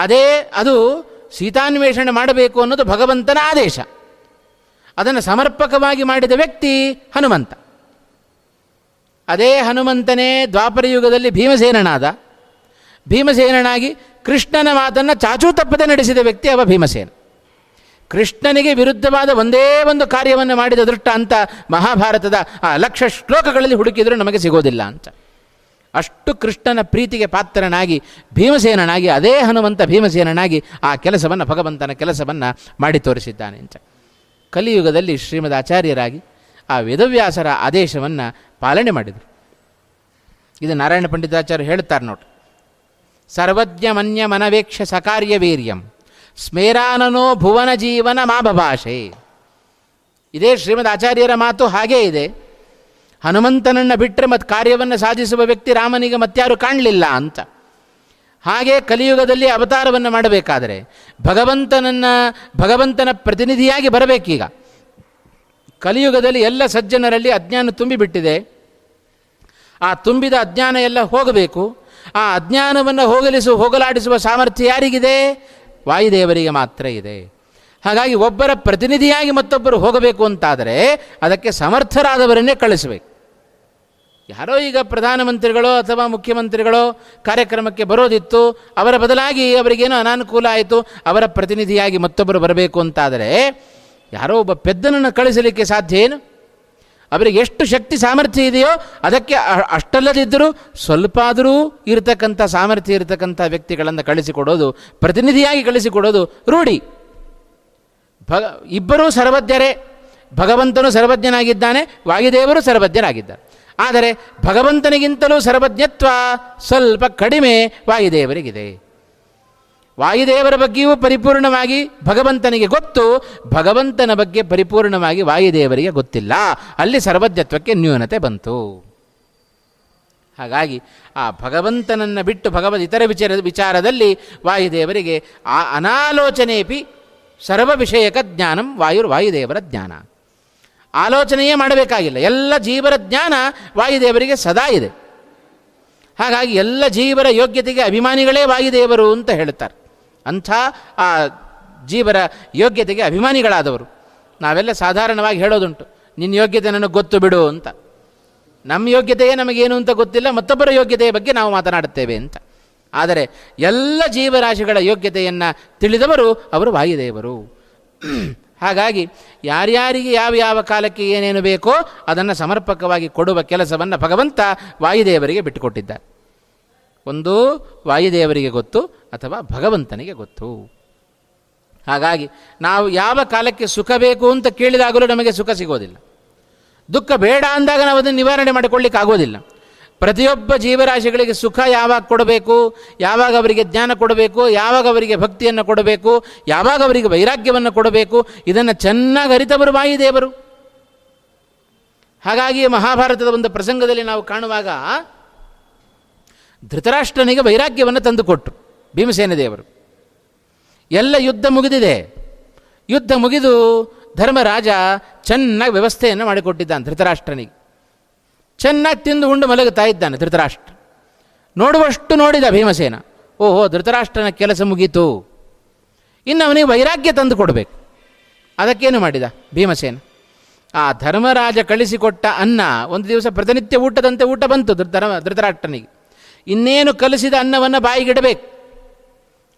ಅದೇ ಅದು ಸೀತಾನ್ವೇಷಣೆ ಮಾಡಬೇಕು ಅನ್ನೋದು ಭಗವಂತನ ಆದೇಶ. ಅದನ್ನು ಸಮರ್ಪಕವಾಗಿ ಮಾಡಿದ ವ್ಯಕ್ತಿ ಹನುಮಂತ. ಅದೇ ಹನುಮಂತನೇ ದ್ವಾಪರಯುಗದಲ್ಲಿ ಭೀಮಸೇನನಾದ. ಭೀಮಸೇನನಾಗಿ ಕೃಷ್ಣನ ಮಾತನ್ನು ಚಾಚೂ ತಪ್ಪದೆ ನಡೆಸಿದ ವ್ಯಕ್ತಿ ಅವ ಭೀಮಸೇನ. ಕೃಷ್ಣನಿಗೆ ವಿರುದ್ಧವಾದ ಒಂದೇ ಒಂದು ಕಾರ್ಯವನ್ನು ಮಾಡಿದ ದೃಷ್ಟ ಅಂತ ಮಹಾಭಾರತದ ಆ ಲಕ್ಷ ಶ್ಲೋಕಗಳಲ್ಲಿ ಹುಡುಕಿದರೂ ನಮಗೆ ಸಿಗೋದಿಲ್ಲ ಅಂತ. ಅಷ್ಟು ಕೃಷ್ಣನ ಪ್ರೀತಿಗೆ ಪಾತ್ರನಾಗಿ, ಭೀಮಸೇನನಾಗಿ, ಅದೇ ಹನುಮಂತ ಭೀಮಸೇನನಾಗಿ ಆ ಕೆಲಸವನ್ನು ಭಗವಂತನ ಕೆಲಸವನ್ನು ಮಾಡಿ ತೋರಿಸಿದ್ದಾನೆ ಅಂತ. ಕಲಿಯುಗದಲ್ಲಿ ಶ್ರೀಮದ್ ಆಚಾರ್ಯರಾಗಿ ಆ ವೇದವ್ಯಾಸರ ಆದೇಶವನ್ನು ಪಾಲನೆ ಮಾಡಿದರು. ಇದು ನಾರಾಯಣ ಪಂಡಿತಾಚಾರ್ಯ ಹೇಳ್ತಾರೆ ನೋಡಿ. ಸರ್ವಜ್ಞ ಮನ್ಯ ಮನವೇಕ್ಷ ಸಕಾರ್ಯ ವೀರ್ಯಂ. ಸ್ಮೇರಾನನೋ ಭುವನ ಜೀವನ ಮಾಭಭಾಷೆ ಇದೇ ಶ್ರೀಮದ್ ಆಚಾರ್ಯರ ಮಾತು ಹಾಗೇ ಇದೆ. ಹನುಮಂತನನ್ನು ಬಿಟ್ಟರೆ ಮತ್ತು ಕಾರ್ಯವನ್ನು ಸಾಧಿಸುವ ವ್ಯಕ್ತಿ ರಾಮನಿಗೆ ಮತ್ತಾರು ಕಾಣಲಿಲ್ಲ ಅಂತ. ಹಾಗೆ ಕಲಿಯುಗದಲ್ಲಿ ಅವತಾರವನ್ನು ಮಾಡಬೇಕಾದರೆ ಭಗವಂತನನ್ನು, ಭಗವಂತನ ಪ್ರತಿನಿಧಿಯಾಗಿ ಬರಬೇಕೀಗ. ಕಲಿಯುಗದಲ್ಲಿ ಎಲ್ಲ ಸಜ್ಜನರಲ್ಲಿ ಅಜ್ಞಾನ ತುಂಬಿಬಿಟ್ಟಿದೆ ಆ ತುಂಬಿದ ಅಜ್ಞಾನ ಎಲ್ಲ ಹೋಗಬೇಕು. ಆ ಅಜ್ಞಾನವನ್ನು ಹೋಗಲಿಸು, ಹೋಗಲಾಡಿಸುವ ಸಾಮರ್ಥ್ಯ ಯಾರಿಗಿದೆ? ವಾಯುದೇವರಿಗೆ ಮಾತ್ರ ಇದೆ. ಹಾಗಾಗಿ ಒಬ್ಬರ ಪ್ರತಿನಿಧಿಯಾಗಿ ಮತ್ತೊಬ್ಬರು ಹೋಗಬೇಕು ಅಂತಾದರೆ ಅದಕ್ಕೆ ಸಮರ್ಥರಾದವರನ್ನೇ ಕಳಿಸಬೇಕು. ಯಾರೋ ಈಗ ಪ್ರಧಾನಮಂತ್ರಿಗಳೋ ಅಥವಾ ಮುಖ್ಯಮಂತ್ರಿಗಳೋ ಕಾರ್ಯಕ್ರಮಕ್ಕೆ ಬರೋದಿತ್ತು, ಅವರ ಬದಲಾಗಿ ಅವರಿಗೇನು ಅನಾನುಕೂಲ ಆಯಿತು, ಅವರ ಪ್ರತಿನಿಧಿಯಾಗಿ ಮತ್ತೊಬ್ಬರು ಬರಬೇಕು ಅಂತಾದರೆ ಯಾರೋ ಒಬ್ಬ ಪೆದ್ದನನ್ನು ಕಳಿಸಲಿಕ್ಕೆ ಸಾಧ್ಯ ಏನು? ಅವರಿಗೆ ಎಷ್ಟು ಶಕ್ತಿ ಸಾಮರ್ಥ್ಯ ಇದೆಯೋ ಅದಕ್ಕೆ ಅಷ್ಟಲ್ಲದಿದ್ದರೂ ಸ್ವಲ್ಪ ಆದರೂ ಇರತಕ್ಕಂಥ ಸಾಮರ್ಥ್ಯ ಇರತಕ್ಕಂಥ ವ್ಯಕ್ತಿಗಳನ್ನು ಕಳಿಸಿಕೊಡೋದು, ಪ್ರತಿನಿಧಿಯಾಗಿ ಕಳಿಸಿಕೊಡೋದು ರೂಢಿ. ಭಗ, ಇಬ್ಬರೂ ಸರ್ವಜ್ಞರೇ, ಭಗವಂತನು ಸರ್ವಜ್ಞನಾಗಿದ್ದಾನೆ, ವಾಯುದೇವರು ಸರ್ವಜ್ಞರಾಗಿದ್ದಾರೆ ಆದರೆ ಭಗವಂತನಿಗಿಂತಲೂ ಸರ್ವಜ್ಞತ್ವ ಸ್ವಲ್ಪ ಕಡಿಮೆ ವಾಯುದೇವರಿಗಿದೆ. ವಾಯುದೇವರ ಬಗ್ಗೆಯೂ ಪರಿಪೂರ್ಣವಾಗಿ ಭಗವಂತನಿಗೆ ಗೊತ್ತು, ಭಗವಂತನ ಬಗ್ಗೆ ಪರಿಪೂರ್ಣವಾಗಿ ವಾಯುದೇವರಿಗೆ ಗೊತ್ತಿಲ್ಲ. ಅಲ್ಲಿ ಸರ್ವಜ್ಞತ್ವಕ್ಕೆ ನ್ಯೂನತೆ ಬಂತು. ಹಾಗಾಗಿ ಆ ಭಗವಂತನನ್ನು ಬಿಟ್ಟು ಭಗವದ್ ಇತರ ವಿಚಾರ, ವಿಚಾರದಲ್ಲಿ ವಾಯುದೇವರಿಗೆ ಆ ಅನಾಲೋಚನೆಪಿ ಸರ್ವ ವಿಷಯಕ ಜ್ಞಾನಂ ವಾಯುರ್ ವಾಯುದೇವರ ಜ್ಞಾನ. ಆಲೋಚನೆಯೇ ಮಾಡಬೇಕಾಗಿಲ್ಲ. ಎಲ್ಲ ಜೀವರ ಜ್ಞಾನ ವಾಯುದೇವರಿಗೆ ಸದಾ ಇದೆ. ಹಾಗಾಗಿ ಎಲ್ಲ ಜೀವರ ಯೋಗ್ಯತೆಗೆ ಅಭಿಮಾನಿಗಳೇ ವಾಯುದೇವರು ಅಂತ ಹೇಳುತ್ತಾರೆ. ಅಂಥ ಆ ಜೀವರ ಯೋಗ್ಯತೆಗೆ ಅಭಿಮಾನಿಗಳಾದವರು. ನಾವೆಲ್ಲ ಸಾಧಾರಣವಾಗಿ ಹೇಳೋದುಂಟು, ನಿನ್ನ ಯೋಗ್ಯತೆ ನನಗೆ ಗೊತ್ತು ಬಿಡು ಅಂತ. ನಮ್ಮ ಯೋಗ್ಯತೆಯೇ ನಮಗೇನು ಅಂತ ಗೊತ್ತಿಲ್ಲ, ಮತ್ತೊಬ್ಬರ ಯೋಗ್ಯತೆಯ ಬಗ್ಗೆ ನಾವು ಮಾತನಾಡುತ್ತೇವೆ ಅಂತ. ಆದರೆ ಎಲ್ಲ ಜೀವರಾಶಿಗಳ ಯೋಗ್ಯತೆಯನ್ನು ತಿಳಿದವರು ಅವರು ವಾಯುದೇವರು. ಹಾಗಾಗಿ ಯಾರ್ಯಾರಿಗೆ ಯಾವ ಯಾವ ಕಾಲಕ್ಕೆ ಏನೇನು ಬೇಕೋ ಅದನ್ನು ಸಮರ್ಪಕವಾಗಿ ಕೊಡುವ ಕೆಲಸವನ್ನು ಭಗವಂತ ವಾಯುದೇವರಿಗೆ ಬಿಟ್ಟುಕೊಟ್ಟಿದ್ದ ಒಂದು ವಾಯುದೇವರಿಗೆ ಗೊತ್ತು, ಅಥವಾ ಭಗವಂತನಿಗೆ ಗೊತ್ತು. ಹಾಗಾಗಿ ನಾವು ಯಾವ ಕಾಲಕ್ಕೆ ಸುಖ ಬೇಕು ಅಂತ ಕೇಳಿದಾಗಲೂ ನಮಗೆ ಸುಖ ಸಿಗೋದಿಲ್ಲ. ದುಃಖ ಬೇಡ ಅಂದಾಗ ನಾವು ಅದನ್ನು ನಿವಾರಣೆ ಮಾಡಿಕೊಳ್ಳಿಕ್ಕೆ ಆಗೋದಿಲ್ಲ ಪ್ರತಿಯೊಬ್ಬ ಜೀವರಾಶಿಗಳಿಗೆ ಸುಖ ಯಾವಾಗ ಕೊಡಬೇಕು, ಯಾವಾಗ ಅವರಿಗೆ ಜ್ಞಾನ ಕೊಡಬೇಕು, ಯಾವಾಗ ಅವರಿಗೆ ಭಕ್ತಿಯನ್ನು ಕೊಡಬೇಕು, ಯಾವಾಗ ಅವರಿಗೆ ವೈರಾಗ್ಯವನ್ನು ಕೊಡಬೇಕು, ಇದನ್ನು ಚೆನ್ನಾಗಿ ಅರಿತವರು ವಾಯುದೇವರು ಹಾಗಾಗಿ ಮಹಾಭಾರತದ ಒಂದು ಪ್ರಸಂಗದಲ್ಲಿ ನಾವು ಕಾಣುವಾಗ ಧೃತರಾಷ್ಟ್ರನಿಗೆ ವೈರಾಗ್ಯವನ್ನು ತಂದುಕೊಟ್ರು ಭೀಮಸೇನ ದೇವರು. ಎಲ್ಲ ಯುದ್ಧ ಮುಗಿದಿದೆ. ಯುದ್ಧ ಮುಗಿದು ಧರ್ಮರಾಜ ಚೆನ್ನಾಗಿ ವ್ಯವಸ್ಥೆಯನ್ನು ಮಾಡಿಕೊಟ್ಟಿದ್ದಾನೆ ಧೃತರಾಷ್ಟ್ರನಿಗೆ. ಚೆನ್ನಾಗಿ ತಿಂದು ಉಂಡು ಮಲಗುತ್ತಾ ಇದ್ದಾನೆ ಧೃತರಾಷ್ಟ್ರ. ನೋಡುವಷ್ಟು ನೋಡಿದ ಭೀಮಸೇನ. ಓಹೋ, ಧೃತರಾಷ್ಟ್ರನ ಕೆಲಸ ಮುಗೀತು. ಇನ್ನು ಅವನಿಗೆ ವೈರಾಗ್ಯ ತಂದು ಕೊಡಬೇಕು. ಅದಕ್ಕೇನು ಮಾಡಿದ ಭೀಮಸೇನ? ಆ ಧರ್ಮರಾಜ ಕಳಿಸಿಕೊಟ್ಟ ಅನ್ನ, ಒಂದು ದಿವಸ ಪ್ರತಿನಿತ್ಯ ಊಟದಂತೆ ಊಟ ಬಂತು ಧರ್ಮ ಧೃತರಾಷ್ಟ್ರನಿಗೆ. ಇನ್ನೇನು ಕಲಿಸಿದ ಅನ್ನವನ್ನು ಬಾಯಿಗಿಡಬೇಕು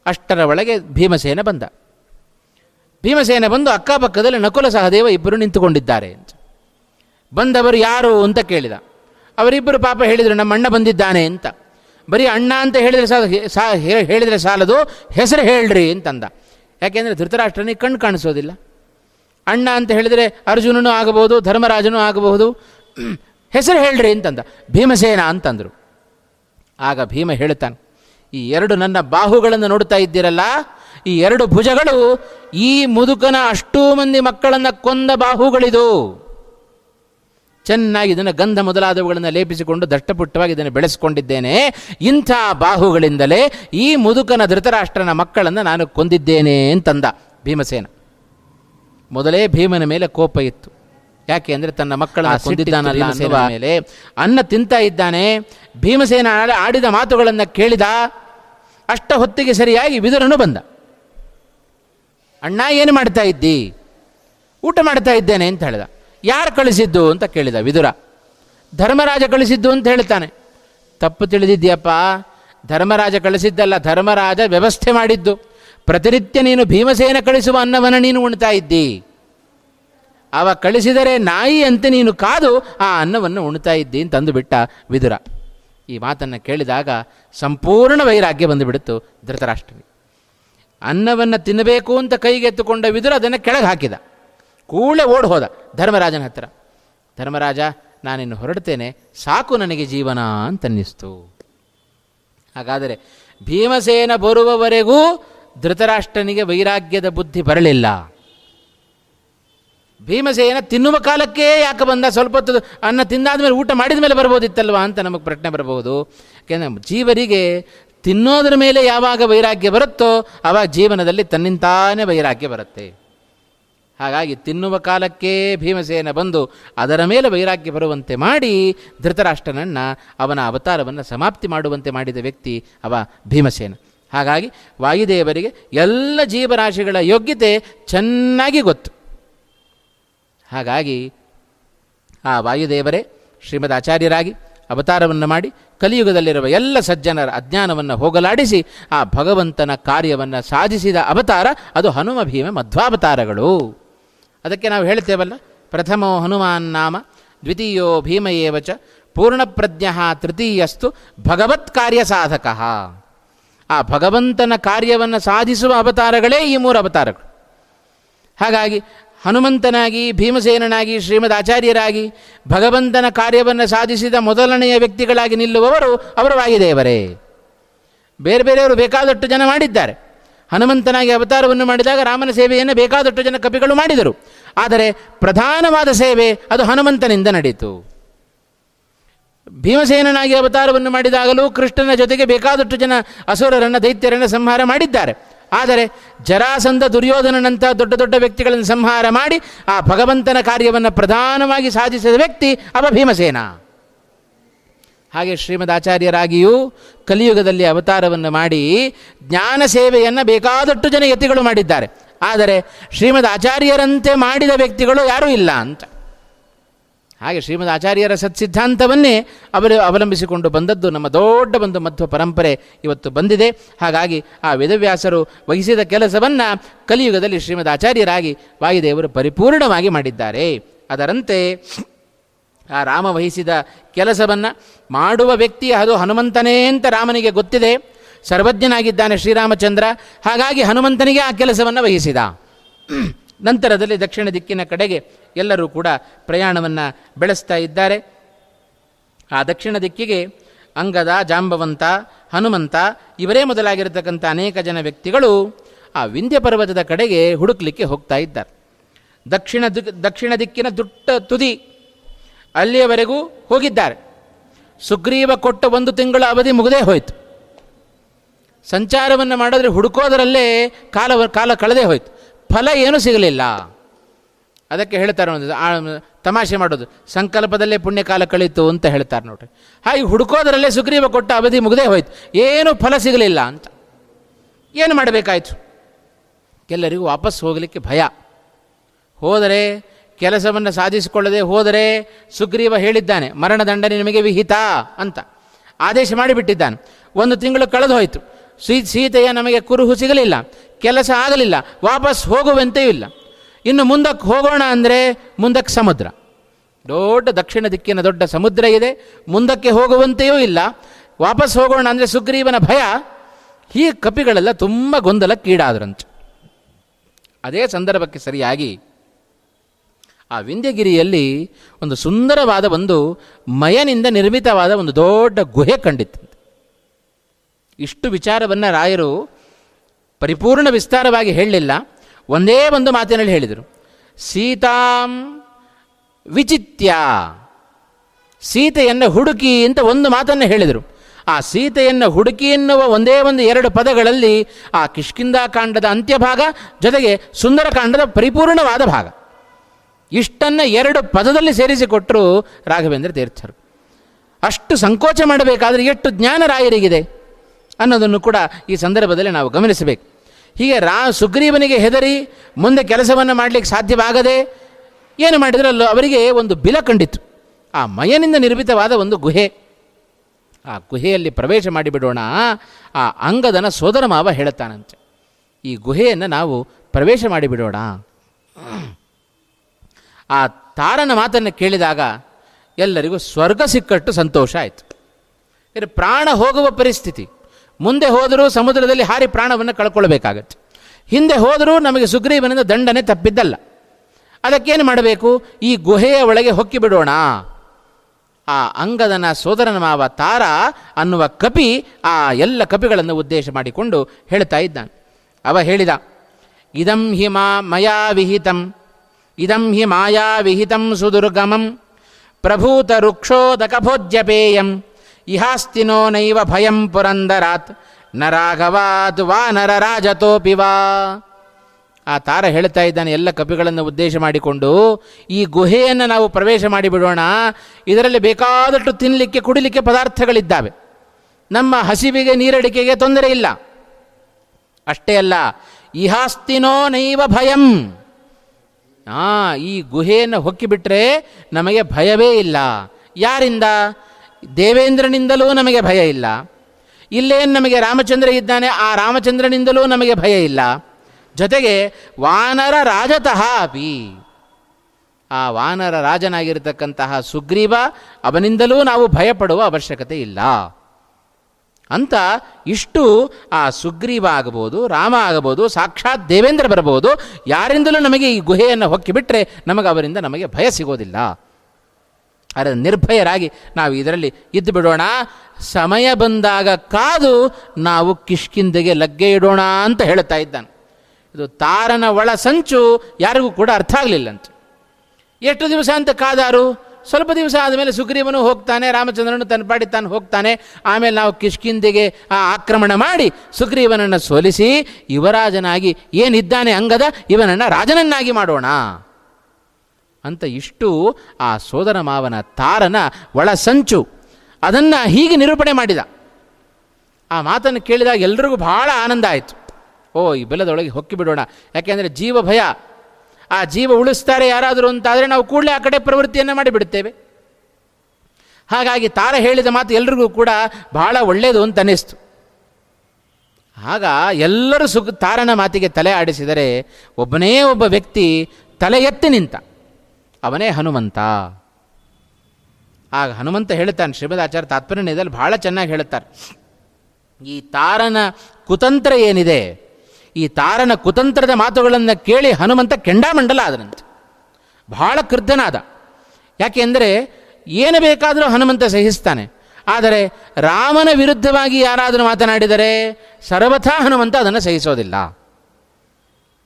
ಅಷ್ಟರ ಒಳಗೆ ಭೀಮಸೇನ ಬಂದ. ಭೀಮಸೇನ ಬಂದು ಅಕ್ಕಪಕ್ಕದಲ್ಲಿ ನಕುಲ ಸಹದೇವ ಇಬ್ಬರು ನಿಂತುಕೊಂಡಿದ್ದಾರೆ ಅಂತ. ಬಂದವರು ಯಾರು ಅಂತ ಕೇಳಿದ. ಅವರಿಬ್ಬರು ಪಾಪ ಹೇಳಿದರು, ನಮ್ಮ ಅಣ್ಣ ಬಂದಿದ್ದಾನೆ ಅಂತ. ಬರೀ ಅಣ್ಣ ಅಂತ ಹೇಳಿದರೆ ಸಾ ಹೇಳಿದರೆ ಸಾಲದು, ಹೆಸರು ಹೇಳ್ರಿ ಅಂತಂದ. ಯಾಕೆಂದರೆ ಧೃತರಾಷ್ಟ್ರನಿಗೆ ಕಣ್ಣು ಕಾಣಿಸೋದಿಲ್ಲ. ಅಣ್ಣ ಅಂತ ಹೇಳಿದರೆ ಅರ್ಜುನನೂ ಆಗಬಹುದು, ಧರ್ಮರಾಜನೂ ಆಗಬಹುದು, ಹೆಸರು ಹೇಳ್ರಿ ಅಂತಂದ. ಭೀಮಸೇನ ಅಂತಂದರು. ಆಗ ಭೀಮ ಹೇಳ್ತಾನೆ ಈ ಎರಡು ನನ್ನ ಬಾಹುಗಳನ್ನು ನೋಡ್ತಾ ಇದ್ದೀರಲ್ಲ, ಈ ಎರಡು ಭುಜಗಳು ಈ ಮುದುಕನ ಅಷ್ಟೂ ಮಂದಿ ಮಕ್ಕಳನ್ನು ಕೊಂದ ಬಾಹುಗಳಿದು. ಚೆನ್ನಾಗಿ ಇದನ್ನು ಗಂಧ ಮೊದಲಾದವುಗಳನ್ನು ಲೇಪಿಸಿಕೊಂಡು ದಷ್ಟಪುಟ್ಟವಾಗಿ ಇದನ್ನು ಬೆಳೆಸಿಕೊಂಡಿದ್ದೇನೆ. ಇಂಥ ಬಾಹುಗಳಿಂದಲೇ ಈ ಮುದುಕನ ಧೃತರಾಷ್ಟ್ರನ ಮಕ್ಕಳನ್ನು ನಾನು ಕೊಂದಿದ್ದೇನೆ ಅಂತಂದ ಭೀಮಸೇನ. ಮೊದಲೇ ಭೀಮನ ಮೇಲೆ ಕೋಪ ಇತ್ತು. ಯಾಕೆ ಅಂದರೆ ತನ್ನ ಮಕ್ಕಳನ್ನು ಕೊಂದಿದ್ದಾನಲ್ಲ ಮೇಲೆ ಅನ್ನ ತಿಂತಾ ಇದ್ದಾನೆ. ಭೀಮಸೇನ ಆಡ- ಆಡಿದ ಮಾತುಗಳನ್ನು ಕೇಳಿದ ಅಷ್ಟ ಹೊತ್ತಿಗೆ ಸರಿಯಾಗಿ ವಿದುರನು ಬಂದ. ಅಣ್ಣ ಏನು ಮಾಡ್ತಾ ಇದ್ದಿ? ಊಟ ಮಾಡ್ತಾ ಇದ್ದೇನೆ ಅಂತ ಹೇಳಿದ. ಯಾರು ಕಳಿಸಿದ್ದು ಅಂತ ಕೇಳಿದ ವಿದುರ. ಧರ್ಮರಾಜ ಕಳಿಸಿದ್ದು ಅಂತ ಹೇಳ್ತಾನೆ. ತಪ್ಪು ತಿಳಿದಿದ್ಯಪ್ಪ. ಧರ್ಮರಾಜ ಕಳಿಸಿದ್ದಲ್ಲ, ಧರ್ಮರಾಜ ವ್ಯವಸ್ಥೆ ಮಾಡಿದ್ದು. ಪ್ರತಿನಿತ್ಯ ನೀನು ಭೀಮಸೇನ ಕಳಿಸುವ ಅನ್ನವನ್ನು ನೀನು ಉಣ್ತಾ ಇದ್ದಿ. ಅವ ಕಳಿಸಿದರೆ ನಾಯಿ ಅಂತ ನೀನು ಕಾದು ಆ ಅನ್ನವನ್ನು ಉಣ್ತಾ ಇದ್ದಿ ಅಂತಂದು ಬಿಟ್ಟ ವಿದುರ. ಈ ಮಾತನ್ನು ಕೇಳಿದಾಗ ಸಂಪೂರ್ಣ ವೈರಾಗ್ಯ ಬಂದುಬಿಡುತ್ತು ಧೃತರಾಷ್ಟ್ರನಿಗೆ. ಅನ್ನವನ್ನು ತಿನ್ನಬೇಕು ಅಂತ ಕೈಗೆತ್ತುಕೊಂಡ ವಿದುರ ಅದನ್ನು ಕೆಳಗೆ ಹಾಕಿದ. ಕೂಡಲೇ ಓಡ್ ಹೋದ ಧರ್ಮರಾಜನ ಹತ್ತಿರ ಧರ್ಮರಾಜ, ನಾನಿನ್ನು ಹೊರಡ್ತೇನೆ, ಸಾಕು ನನಗೆ ಜೀವನ ಅಂತನ್ನಿಸ್ತು. ಹಾಗಾದರೆ ಭೀಮಸೇನ ಬರುವವರೆಗೂ ಧೃತರಾಷ್ಟ್ರನಿಗೆ ವೈರಾಗ್ಯದ ಬುದ್ಧಿ ಬರಲಿಲ್ಲ. ಭೀಮಸೇನ ತಿನ್ನುವ ಕಾಲಕ್ಕೆ ಯಾಕೆ ಬಂದ? ಸ್ವಲ್ಪ ಹೊತ್ತು ಅನ್ನ ತಿಂದಾದ ಮೇಲೆ ಊಟ ಮಾಡಿದ ಮೇಲೆ ಬರ್ಬೋದಿತ್ತಲ್ವ ಅಂತ ನಮಗೆ ಪ್ರಶ್ನೆ ಬರಬಹುದು. ಯಾಕೆಂದರೆ ಜೀವರಿಗೆ ತಿನ್ನೋದ್ರ ಮೇಲೆ ಯಾವಾಗ ವೈರಾಗ್ಯ ಬರುತ್ತೋ ಆವಾಗ ಜೀವನದಲ್ಲಿ ತನ್ನಿಂತಾನೇ ವೈರಾಗ್ಯ ಬರುತ್ತೆ. ಹಾಗಾಗಿ ತಿನ್ನುವ ಕಾಲಕ್ಕೇ ಭೀಮಸೇನ ಬಂದು ಅದರ ಮೇಲೆ ವೈರಾಗ್ಯ ಬರುವಂತೆ ಮಾಡಿ ಧೃತರಾಷ್ಟ್ರನನ್ನು, ಅವನ ಅವತಾರವನ್ನು ಸಮಾಪ್ತಿ ಮಾಡುವಂತೆ ಮಾಡಿದ ವ್ಯಕ್ತಿ ಅವ ಭೀಮಸೇನ. ಹಾಗಾಗಿ ವಾಯುದೇವರಿಗೆ ಎಲ್ಲ ಜೀವರಾಶಿಗಳ ಯೋಗ್ಯತೆ ಚೆನ್ನಾಗಿ ಗೊತ್ತು. ಹಾಗಾಗಿ ಆ ವಾಯುದೇವರೇ ಶ್ರೀಮದ್ ಆಚಾರ್ಯರಾಗಿ ಅವತಾರವನ್ನು ಮಾಡಿ, ಕಲಿಯುಗದಲ್ಲಿರುವ ಎಲ್ಲ ಸಜ್ಜನರ ಅಜ್ಞಾನವನ್ನು ಹೋಗಲಾಡಿಸಿ, ಆ ಭಗವಂತನ ಕಾರ್ಯವನ್ನು ಸಾಧಿಸಿದ ಅವತಾರ ಅದು ಹನುಮ ಭೀಮ ಮಧ್ವಾವತಾರಗಳು. ಅದಕ್ಕೆ ನಾವು ಹೇಳ್ತೇವಲ್ಲ, ಪ್ರಥಮೋ ಹನುಮಾನ್ ನಾಮ, ದ್ವಿತೀಯೋ ಭೀಮ ಏವ ಚ, ಪೂರ್ಣಪ್ರಜ್ಞ ತೃತೀಯಸ್ತು ಭಗವತ್ ಕಾರ್ಯ ಸಾಧಕ. ಆ ಭಗವಂತನ ಕಾರ್ಯವನ್ನು ಸಾಧಿಸುವ ಅವತಾರಗಳೇ ಈ ಮೂರು ಅವತಾರಗಳು. ಹಾಗಾಗಿ ಹನುಮಂತನಾಗಿ, ಭೀಮಸೇನನಾಗಿ, ಶ್ರೀಮದ್ ಆಚಾರ್ಯರಾಗಿ, ಭಗವಂತನ ಕಾರ್ಯವನ್ನು ಸಾಧಿಸಿದ ಮೊದಲನೆಯ ವ್ಯಕ್ತಿಗಳಾಗಿ ನಿಲ್ಲುವವರು ಅವರು ವಾಯುದೇವರೇ. ಬೇರೆ ಬೇರೆಯವರು ಬೇಕಾದಷ್ಟು ಜನ ಮಾಡಿದ್ದಾರೆ. ಹನುಮಂತನಾಗಿ ಅವತಾರವನ್ನು ಮಾಡಿದಾಗ ರಾಮನ ಸೇವೆಯನ್ನು ಬೇಕಾದಷ್ಟು ಜನ ಕಪಿಗಳು ಮಾಡಿದರು. ಆದರೆ ಪ್ರಧಾನವಾದ ಸೇವೆ ಅದು ಹನುಮಂತನಿಂದ ನಡೆಯಿತು ಭೀಮಸೇನನಾಗಿ ಅವತಾರವನ್ನು ಮಾಡಿದಾಗಲೂ ಕೃಷ್ಣನ ಜೊತೆಗೆ ಬೇಕಾದಷ್ಟು ಜನ ಅಸುರರನ್ನು, ದೈತ್ಯರನ್ನು ಸಂಹಾರ ಮಾಡಿದ್ದಾರೆ. ಆದರೆ ಜರಾಸಂಧ ದುರ್ಯೋಧನನಂಥ ದೊಡ್ಡ ದೊಡ್ಡ ವ್ಯಕ್ತಿಗಳನ್ನು ಸಂಹಾರ ಮಾಡಿ ಆ ಭಗವಂತನ ಕಾರ್ಯವನ್ನು ಪ್ರಧಾನವಾಗಿ ಸಾಧಿಸಿದ ವ್ಯಕ್ತಿ ಅವ ಭೀಮಸೇನ. ಹಾಗೆ ಶ್ರೀಮದ್ ಆಚಾರ್ಯರಾಗಿಯೂ ಕಲಿಯುಗದಲ್ಲಿ ಅವತಾರವನ್ನು ಮಾಡಿ ಜ್ಞಾನ ಸೇವೆಯನ್ನು ಬೇಕಾದಷ್ಟು ಜನ ಯತಿಗಳು ಮಾಡಿದ್ದಾರೆ. ಆದರೆ ಶ್ರೀಮದ್ ಆಚಾರ್ಯರಂತೆ ಮಾಡಿದ ವ್ಯಕ್ತಿಗಳು ಯಾರೂ ಇಲ್ಲ ಅಂತ. ಹಾಗೆ ಶ್ರೀಮದ್ ಆಚಾರ್ಯರ ಸತ್ಸಿದ್ಧಾಂತವನ್ನೇ ಅವರು ಅವಲಂಬಿಸಿಕೊಂಡು ಬಂದದ್ದು ನಮ್ಮ ದೊಡ್ಡ ಒಂದು ಮಧ್ವ ಪರಂಪರೆ ಇವತ್ತು ಬಂದಿದೆ. ಹಾಗಾಗಿ ಆ ವೇದವ್ಯಾಸರು ವಹಿಸಿದ ಕೆಲಸವನ್ನು ಕಲಿಯುಗದಲ್ಲಿ ಶ್ರೀಮದ್ ಆಚಾರ್ಯರಾಗಿ ವಾಯುದೇವರು ಪರಿಪೂರ್ಣವಾಗಿ ಮಾಡಿದ್ದಾರೆ. ಅದರಂತೆ ಆ ರಾಮ ವಹಿಸಿದ ಕೆಲಸವನ್ನು ಮಾಡುವ ವ್ಯಕ್ತಿ ಅದು ಹನುಮಂತನೇ ಅಂತ ರಾಮನಿಗೆ ಗೊತ್ತಿದೆ. ಸರ್ವಜ್ಞನಾಗಿದ್ದಾನೆ ಶ್ರೀರಾಮಚಂದ್ರ. ಹಾಗಾಗಿ ಹನುಮಂತನಿಗೆ ಆ ಕೆಲಸವನ್ನು ವಹಿಸಿದ. ನಂತರದಲ್ಲಿ ದಕ್ಷಿಣ ದಿಕ್ಕಿನ ಕಡೆಗೆ ಎಲ್ಲರೂ ಕೂಡ ಪ್ರಯಾಣವನ್ನು ಬೆಳೆಸ್ತಾ ಇದ್ದಾರೆ. ಆ ದಕ್ಷಿಣ ದಿಕ್ಕಿಗೆ ಅಂಗದ, ಜಾಂಬವಂತ, ಹನುಮಂತ ಇವರೇ ಮೊದಲಾಗಿರತಕ್ಕಂಥ ಅನೇಕ ಜನ ವ್ಯಕ್ತಿಗಳು ಆ ವಿಂಧ್ಯ ಪರ್ವತದ ಕಡೆಗೆ ಹುಡುಕ್ಲಿಕ್ಕೆ ಹೋಗ್ತಾ ಇದ್ದಾರೆ. ದಕ್ಷಿಣ ದಿಕ್, ದಕ್ಷಿಣ ದಿಕ್ಕಿನ ದುಟ್ಟ ತುದಿ ಅಲ್ಲಿಯವರೆಗೂ ಹೋಗಿದ್ದಾರೆ. ಸುಗ್ರೀವ ಕೊಟ್ಟ ಒಂದು ತಿಂಗಳ ಅವಧಿ ಮುಗದೇ ಹೋಯಿತು. ಸಂಚಾರವನ್ನು ಮಾಡಿದ್ರೆ ಹುಡುಕೋದರಲ್ಲೇ ಕಾಲ ಕಾಲ ಕಳೆದೇ ಹೋಯಿತು. ಫಲ ಏನೂ ಸಿಗಲಿಲ್ಲ. ಅದಕ್ಕೆ ಹೇಳ್ತಾರೆ ಒಂದು ತಮಾಷೆ ಮಾಡೋದು. ಸಂಕಲ್ಪದಲ್ಲೇ ಪುಣ್ಯಕಾಲ ಕಳೀತು ಅಂತ ಹೇಳ್ತಾರೆ ನೋಡ್ರಿ. ಹಾಗೆ ಹುಡುಕೋದರಲ್ಲೇ ಸುಗ್ರೀವ ಕೊಟ್ಟ ಅವಧಿ ಮುಗದೇ ಹೋಯ್ತು. ಏನೂ ಫಲ ಸಿಗಲಿಲ್ಲ ಅಂತ. ಏನು ಮಾಡಬೇಕಾಯ್ತು? ಎಲ್ಲರಿಗೂ ವಾಪಸ್ ಹೋಗಲಿಕ್ಕೆ ಭಯ. ಹೋದರೆ ಕೆಲಸವನ್ನು ಸಾಧಿಸಿಕೊಳ್ಳದೆ ಹೋದರೆ ಸುಗ್ರೀವ ಹೇಳಿದ್ದಾನೆ ಮರಣದಂಡನೆ ನಿಮಗೆ ವಿಹಿತ ಅಂತ ಆದೇಶ ಮಾಡಿಬಿಟ್ಟಿದ್ದಾನೆ. ಒಂದು ತಿಂಗಳು ಕಳೆದು ಹೋಯಿತು. ಸೀ, ಸೀತೆಯ ನಮಗೆ ಕುರುಹು ಸಿಗಲಿಲ್ಲ, ಕೆಲಸ ಆಗಲಿಲ್ಲ, ವಾಪಸ್ ಹೋಗುವಂತೆಯೂ ಇಲ್ಲ. ಇನ್ನು ಮುಂದಕ್ಕೆ ಹೋಗೋಣ ಅಂದರೆ ಮುಂದಕ್ಕೆ ಸಮುದ್ರ. ದೊಡ್ಡ ದಕ್ಷಿಣ ದಿಕ್ಕಿನ ದೊಡ್ಡ ಸಮುದ್ರ ಇದೆ, ಮುಂದಕ್ಕೆ ಹೋಗುವಂತೆಯೂ ಇಲ್ಲ, ವಾಪಸ್ ಹೋಗೋಣ ಅಂದರೆ ಸುಗ್ರೀವನ ಭಯ. ಈ ಕಪಿಗಳೆಲ್ಲ ತುಂಬ ಗೊಂದಲಕ್ಕೀಡಾದ್ರಂತೆ. ಅದೇ ಸಂದರ್ಭಕ್ಕೆ ಸರಿಯಾಗಿ ಆ ವಿಂಧ್ಯಗಿರಿಯಲ್ಲಿ ಒಂದು ಸುಂದರವಾದ ಒಂದು ಮಯನಿಂದ ನಿರ್ಮಿತವಾದ ಒಂದು ದೊಡ್ಡ ಗುಹೆ ಕಂಡಿತ್ತು. ಇಷ್ಟು ವಿಚಾರವನ್ನು ರಾಯರು ಪರಿಪೂರ್ಣ ವಿಸ್ತಾರವಾಗಿ ಹೇಳಲಿಲ್ಲ. ಒಂದೇ ಒಂದು ಮಾತಿನಲ್ಲಿ ಹೇಳಿದರು. ಸೀತಾಂ ವಿಚಿತ್ಯ. ಸೀತೆಯನ್ನು ಹುಡುಕಿ ಅಂತ ಒಂದು ಮಾತನ್ನು ಹೇಳಿದರು. ಆ ಸೀತೆಯನ್ನು ಹುಡುಕಿ ಎನ್ನುವ ಒಂದೇ ಒಂದು ಎರಡು ಪದಗಳಲ್ಲಿ ಆ ಕಿಷ್ಕಿಂದಾಕಾಂಡದ ಅಂತ್ಯಭಾಗ ಜೊತೆಗೆ ಸುಂದರಕಾಂಡದ ಪರಿಪೂರ್ಣವಾದ ಭಾಗ. ಇಷ್ಟನ್ನು ಎರಡು ಪದದಲ್ಲಿ ಸೇರಿಸಿಕೊಟ್ಟರು ರಾಘವೇಂದ್ರ ತೀರ್ಥರು. ಅಷ್ಟು ಸಂಕೋಚ ಮಾಡಬೇಕಾದ್ರೆ ಎಷ್ಟು ಜ್ಞಾನ ರಾಯರಿಗಿದೆ ಅನ್ನೋದನ್ನು ಕೂಡ ಈ ಸಂದರ್ಭದಲ್ಲಿ ನಾವು ಗಮನಿಸಬೇಕು. ಹೀಗೆ ರಾ ಸುಗ್ರೀವನಿಗೆ ಹೆದರಿ ಮುಂದೆ ಕೆಲಸವನ್ನು ಮಾಡಲಿಕ್ಕೆ ಸಾಧ್ಯವಾಗದೆ ಏನು ಮಾಡಿದ್ರಲ್ಲೋ ಅವರಿಗೆ ಒಂದು ಬಿಲ ಕಂಡಿತ್ತು ಆ ಮಯನಿಂದ ನಿರ್ಮಿತವಾದ ಒಂದು ಗುಹೆ. ಆ ಗುಹೆಯಲ್ಲಿ ಪ್ರವೇಶ ಮಾಡಿಬಿಡೋಣ ಆ ಅಂಗದನ ಸೋದರ ಮಾವ ಹೇಳುತ್ತಾನಂತೆ. ಈ ಗುಹೆಯನ್ನು ನಾವು ಪ್ರವೇಶ ಮಾಡಿಬಿಡೋಣ. ಆ ತಾರನ ಮಾತನ್ನು ಕೇಳಿದಾಗ ಎಲ್ಲರಿಗೂ ಸ್ವರ್ಗ ಸಿಕ್ಕಟ್ಟು ಸಂತೋಷ ಆಯಿತು. ಇದು ಪ್ರಾಣ ಹೋಗುವ ಪರಿಸ್ಥಿತಿ. ಮುಂದೆ ಹೋದರೂ ಸಮುದ್ರದಲ್ಲಿ ಹಾರಿ ಪ್ರಾಣವನ್ನು ಕಳ್ಕೊಳ್ಬೇಕಾಗತ್ತೆ. ಹಿಂದೆ ಹೋದರೂ ನಮಗೆ ಸುಗ್ರೀವನಿಂದ ದಂಡನೆ ತಪ್ಪಿದ್ದಲ್ಲ. ಅದಕ್ಕೇನು ಮಾಡಬೇಕು? ಈ ಗುಹೆಯ ಒಳಗೆ ಹೊಕ್ಕಿ ಬಿಡೋಣ. ಆ ಅಂಗದನ ಸೋದರನ ಮಾವ ತಾರ ಅನ್ನುವ ಕಪಿ ಆ ಎಲ್ಲ ಕಪಿಗಳನ್ನು ಉದ್ದೇಶ ಮಾಡಿಕೊಂಡು ಹೇಳ್ತಾ ಇದ್ದಾನೆ. ಅವ ಹೇಳಿದ, ಇದಂ ಹಿಮ ಮಯಾ ವಿಹಿತಂ. ಇದಂ ಹಿ ಮಾಯಾ ವಿಹಿತಂ ಸುದುರ್ಗಮಂ. ಪ್ರಭೂತ ವೃಕ್ಷೋದಕಭೋಜ್ಯಪೇಯಂ ಇಹಾಸ್ತಿನೋ ನೈವ ಭಯಂ ಪುರಂದರಾತ್. ನರಾಘವಾತ್ ವಾ ನರರಾಜತೋಪಿ ವಾ. ಆ ತಾರ ಹೇಳ್ತಾ ಇದ್ದಾನೆ ಎಲ್ಲ ಕಪಿಗಳನ್ನು ಉದ್ದೇಶ ಮಾಡಿಕೊಂಡು, ಈ ಗುಹೆಯನ್ನು ನಾವು ಪ್ರವೇಶ ಮಾಡಿಬಿಡೋಣ. ಇದರಲ್ಲಿ ಬೇಕಾದಷ್ಟು ತಿನ್ನಲಿಕ್ಕೆ ಕುಡಿಲಿಕ್ಕೆ ಪದಾರ್ಥಗಳಿದ್ದಾವೆ. ನಮ್ಮ ಹಸಿವಿಗೆ, ನೀರಡಿಕೆಗೆ ತೊಂದರೆ ಇಲ್ಲ. ಅಷ್ಟೇ ಅಲ್ಲ, ಇಹಾಸ್ತಿನೋ ನೈವ ಭಯಂ. ಆ, ಈ ಗುಹೆಯನ್ನು ಹೊಕ್ಕಿಬಿಟ್ರೆ ನಮಗೆ ಭಯವೇ ಇಲ್ಲ. ಯಾರಿಂದ? ದೇವೇಂದ್ರನಿಂದಲೂ ನಮಗೆ ಭಯ ಇಲ್ಲ. ಇಲ್ಲೇನು ನಮಗೆ ರಾಮಚಂದ್ರ ಇದ್ದಾನೆ, ಆ ರಾಮಚಂದ್ರನಿಂದಲೂ ನಮಗೆ ಭಯ ಇಲ್ಲ. ಜೊತೆಗೆ ವಾನರ ರಾಜತಃ ಅಪಿ. ಆ ವಾನರ ರಾಜನಾಗಿರತಕ್ಕಂತಹ ಸುಗ್ರೀವ ಅವನಿಂದಲೂ ನಾವು ಭಯಪಡುವ ಅವಶ್ಯಕತೆ ಇಲ್ಲ. ಅಂತ ಇಷ್ಟು ಆ ಸುಗ್ರೀವ ಆಗಬಹುದು, ರಾಮ ಆಗಬಹುದು, ಸಾಕ್ಷಾತ್ ದೇವೇಂದ್ರ ಬರಬಹುದು, ಯಾರಿಂದಲೂ ನಮಗೆ ಈ ಗುಹೆಯನ್ನು ಹೊಕ್ಕಿಬಿಟ್ರೆ ನಮಗೆ ಅವರಿಂದ ನಮಗೆ ಭಯ ಸಿಗೋದಿಲ್ಲ. ಆದರೆ ನಿರ್ಭಯರಾಗಿ ನಾವು ಇದರಲ್ಲಿ ಇದ್ದು ಬಿಡೋಣ. ಸಮಯ ಬಂದಾಗ ಕಾದು ನಾವು ಕಿಷ್ಕಿಂದೆಗೆ ಲಗ್ಗೆ ಇಡೋಣ ಅಂತ ಹೇಳ್ತಾ ಇದ್ದಾನೆ. ಇದು ತಾರನ ಒಳ ಸಂಚು ಯಾರಿಗೂ ಕೂಡ ಅರ್ಥ ಆಗಲಿಲ್ಲಂತೆ. ಎಷ್ಟು ದಿವಸ ಅಂತ ಕಾದಾರು? ಸ್ವಲ್ಪ ದಿವಸ ಆದಮೇಲೆ ಸುಗ್ರೀವನು ಹೋಗ್ತಾನೆ, ರಾಮಚಂದ್ರನು ತನ್ನ ಪಾಡಿ ತಾನು ಹೋಗ್ತಾನೆ. ಆಮೇಲೆ ನಾವು ಕಿಷ್ಕಿಂದಿಗೆ ಆ ಆಕ್ರಮಣ ಮಾಡಿ ಸುಗ್ರೀವನನ್ನು ಸೋಲಿಸಿ ಯುವರಾಜನಾಗಿ ಏನಿದ್ದಾನೆ ಅಂಗದ ಇವನನ್ನು ರಾಜನನ್ನಾಗಿ ಮಾಡೋಣ. ಅಂತ ಇಷ್ಟು ಆ ಸೋದರ ಮಾವನ ತಾರನ ಒಳ ಸಂಚು. ಅದನ್ನು ಹೀಗೆ ನಿರೂಪಣೆ ಮಾಡಿದ. ಆ ಮಾತನ್ನು ಕೇಳಿದಾಗ ಎಲ್ರಿಗೂ ಬಹಳ ಆನಂದ ಆಯಿತು. ಓ, ಈ ಬೆಲ್ಲದೊಳಗೆ ಹೊಕ್ಕಿ ಬಿಡೋಣ. ಯಾಕೆಂದರೆ ಜೀವ ಭಯ ಆ ಜೀವ ಉಳಿಸ್ತಾರೆ ಯಾರಾದರೂ ಅಂತಾದರೆ ನಾವು ಕೂಡಲೇ ಆ ಕಡೆ ಪ್ರವೃತ್ತಿಯನ್ನು ಮಾಡಿಬಿಡ್ತೇವೆ. ಹಾಗಾಗಿ ತಾರ ಹೇಳಿದ ಮಾತು ಎಲ್ರಿಗೂ ಕೂಡ ಬಹಳ ಒಳ್ಳೆಯದು ಅಂತ ಅನ್ನಿಸ್ತು. ಆಗ ಎಲ್ಲರೂ ಸುಖ ತಾರನ ಮಾತಿಗೆ ತಲೆ ಆಡಿಸಿದರೆ ಒಬ್ಬನೇ ಒಬ್ಬ ವ್ಯಕ್ತಿ ತಲೆ ಎತ್ತಿ ನಿಂತ, ಅವನೇ ಹನುಮಂತ. ಆಗ ಹನುಮಂತ ಹೇಳ್ತಾನೆ ಶ್ರೀಮದ್ ಆಚಾರ್ಯ ತಾತ್ಪರ್ಯದಲ್ಲಿ ಭಾಳ ಚೆನ್ನಾಗಿ ಹೇಳುತ್ತಾರೆ, ಈ ತಾರನ ಕುತಂತ್ರ ಏನಿದೆ? ಈ ತಾರನ ಕುತಂತ್ರದ ಮಾತುಗಳನ್ನು ಕೇಳಿ ಹನುಮಂತ ಕೆಂಡಾಮಂಡಲ ಆದನಂತೆ. ಬಹಳ ಕ್ರುದ್ಧನಾದ ಯಾಕೆಂದರೆ ಏನು ಬೇಕಾದರೂ ಹನುಮಂತ ಸಹಿಸ್ತಾನೆ. ಆದರೆ ರಾಮನ ವಿರುದ್ಧವಾಗಿ ಯಾರಾದರೂ ಮಾತನಾಡಿದರೆ ಸರ್ವಥಾ ಹನುಮಂತ ಅದನ್ನು ಸಹಿಸೋದಿಲ್ಲ.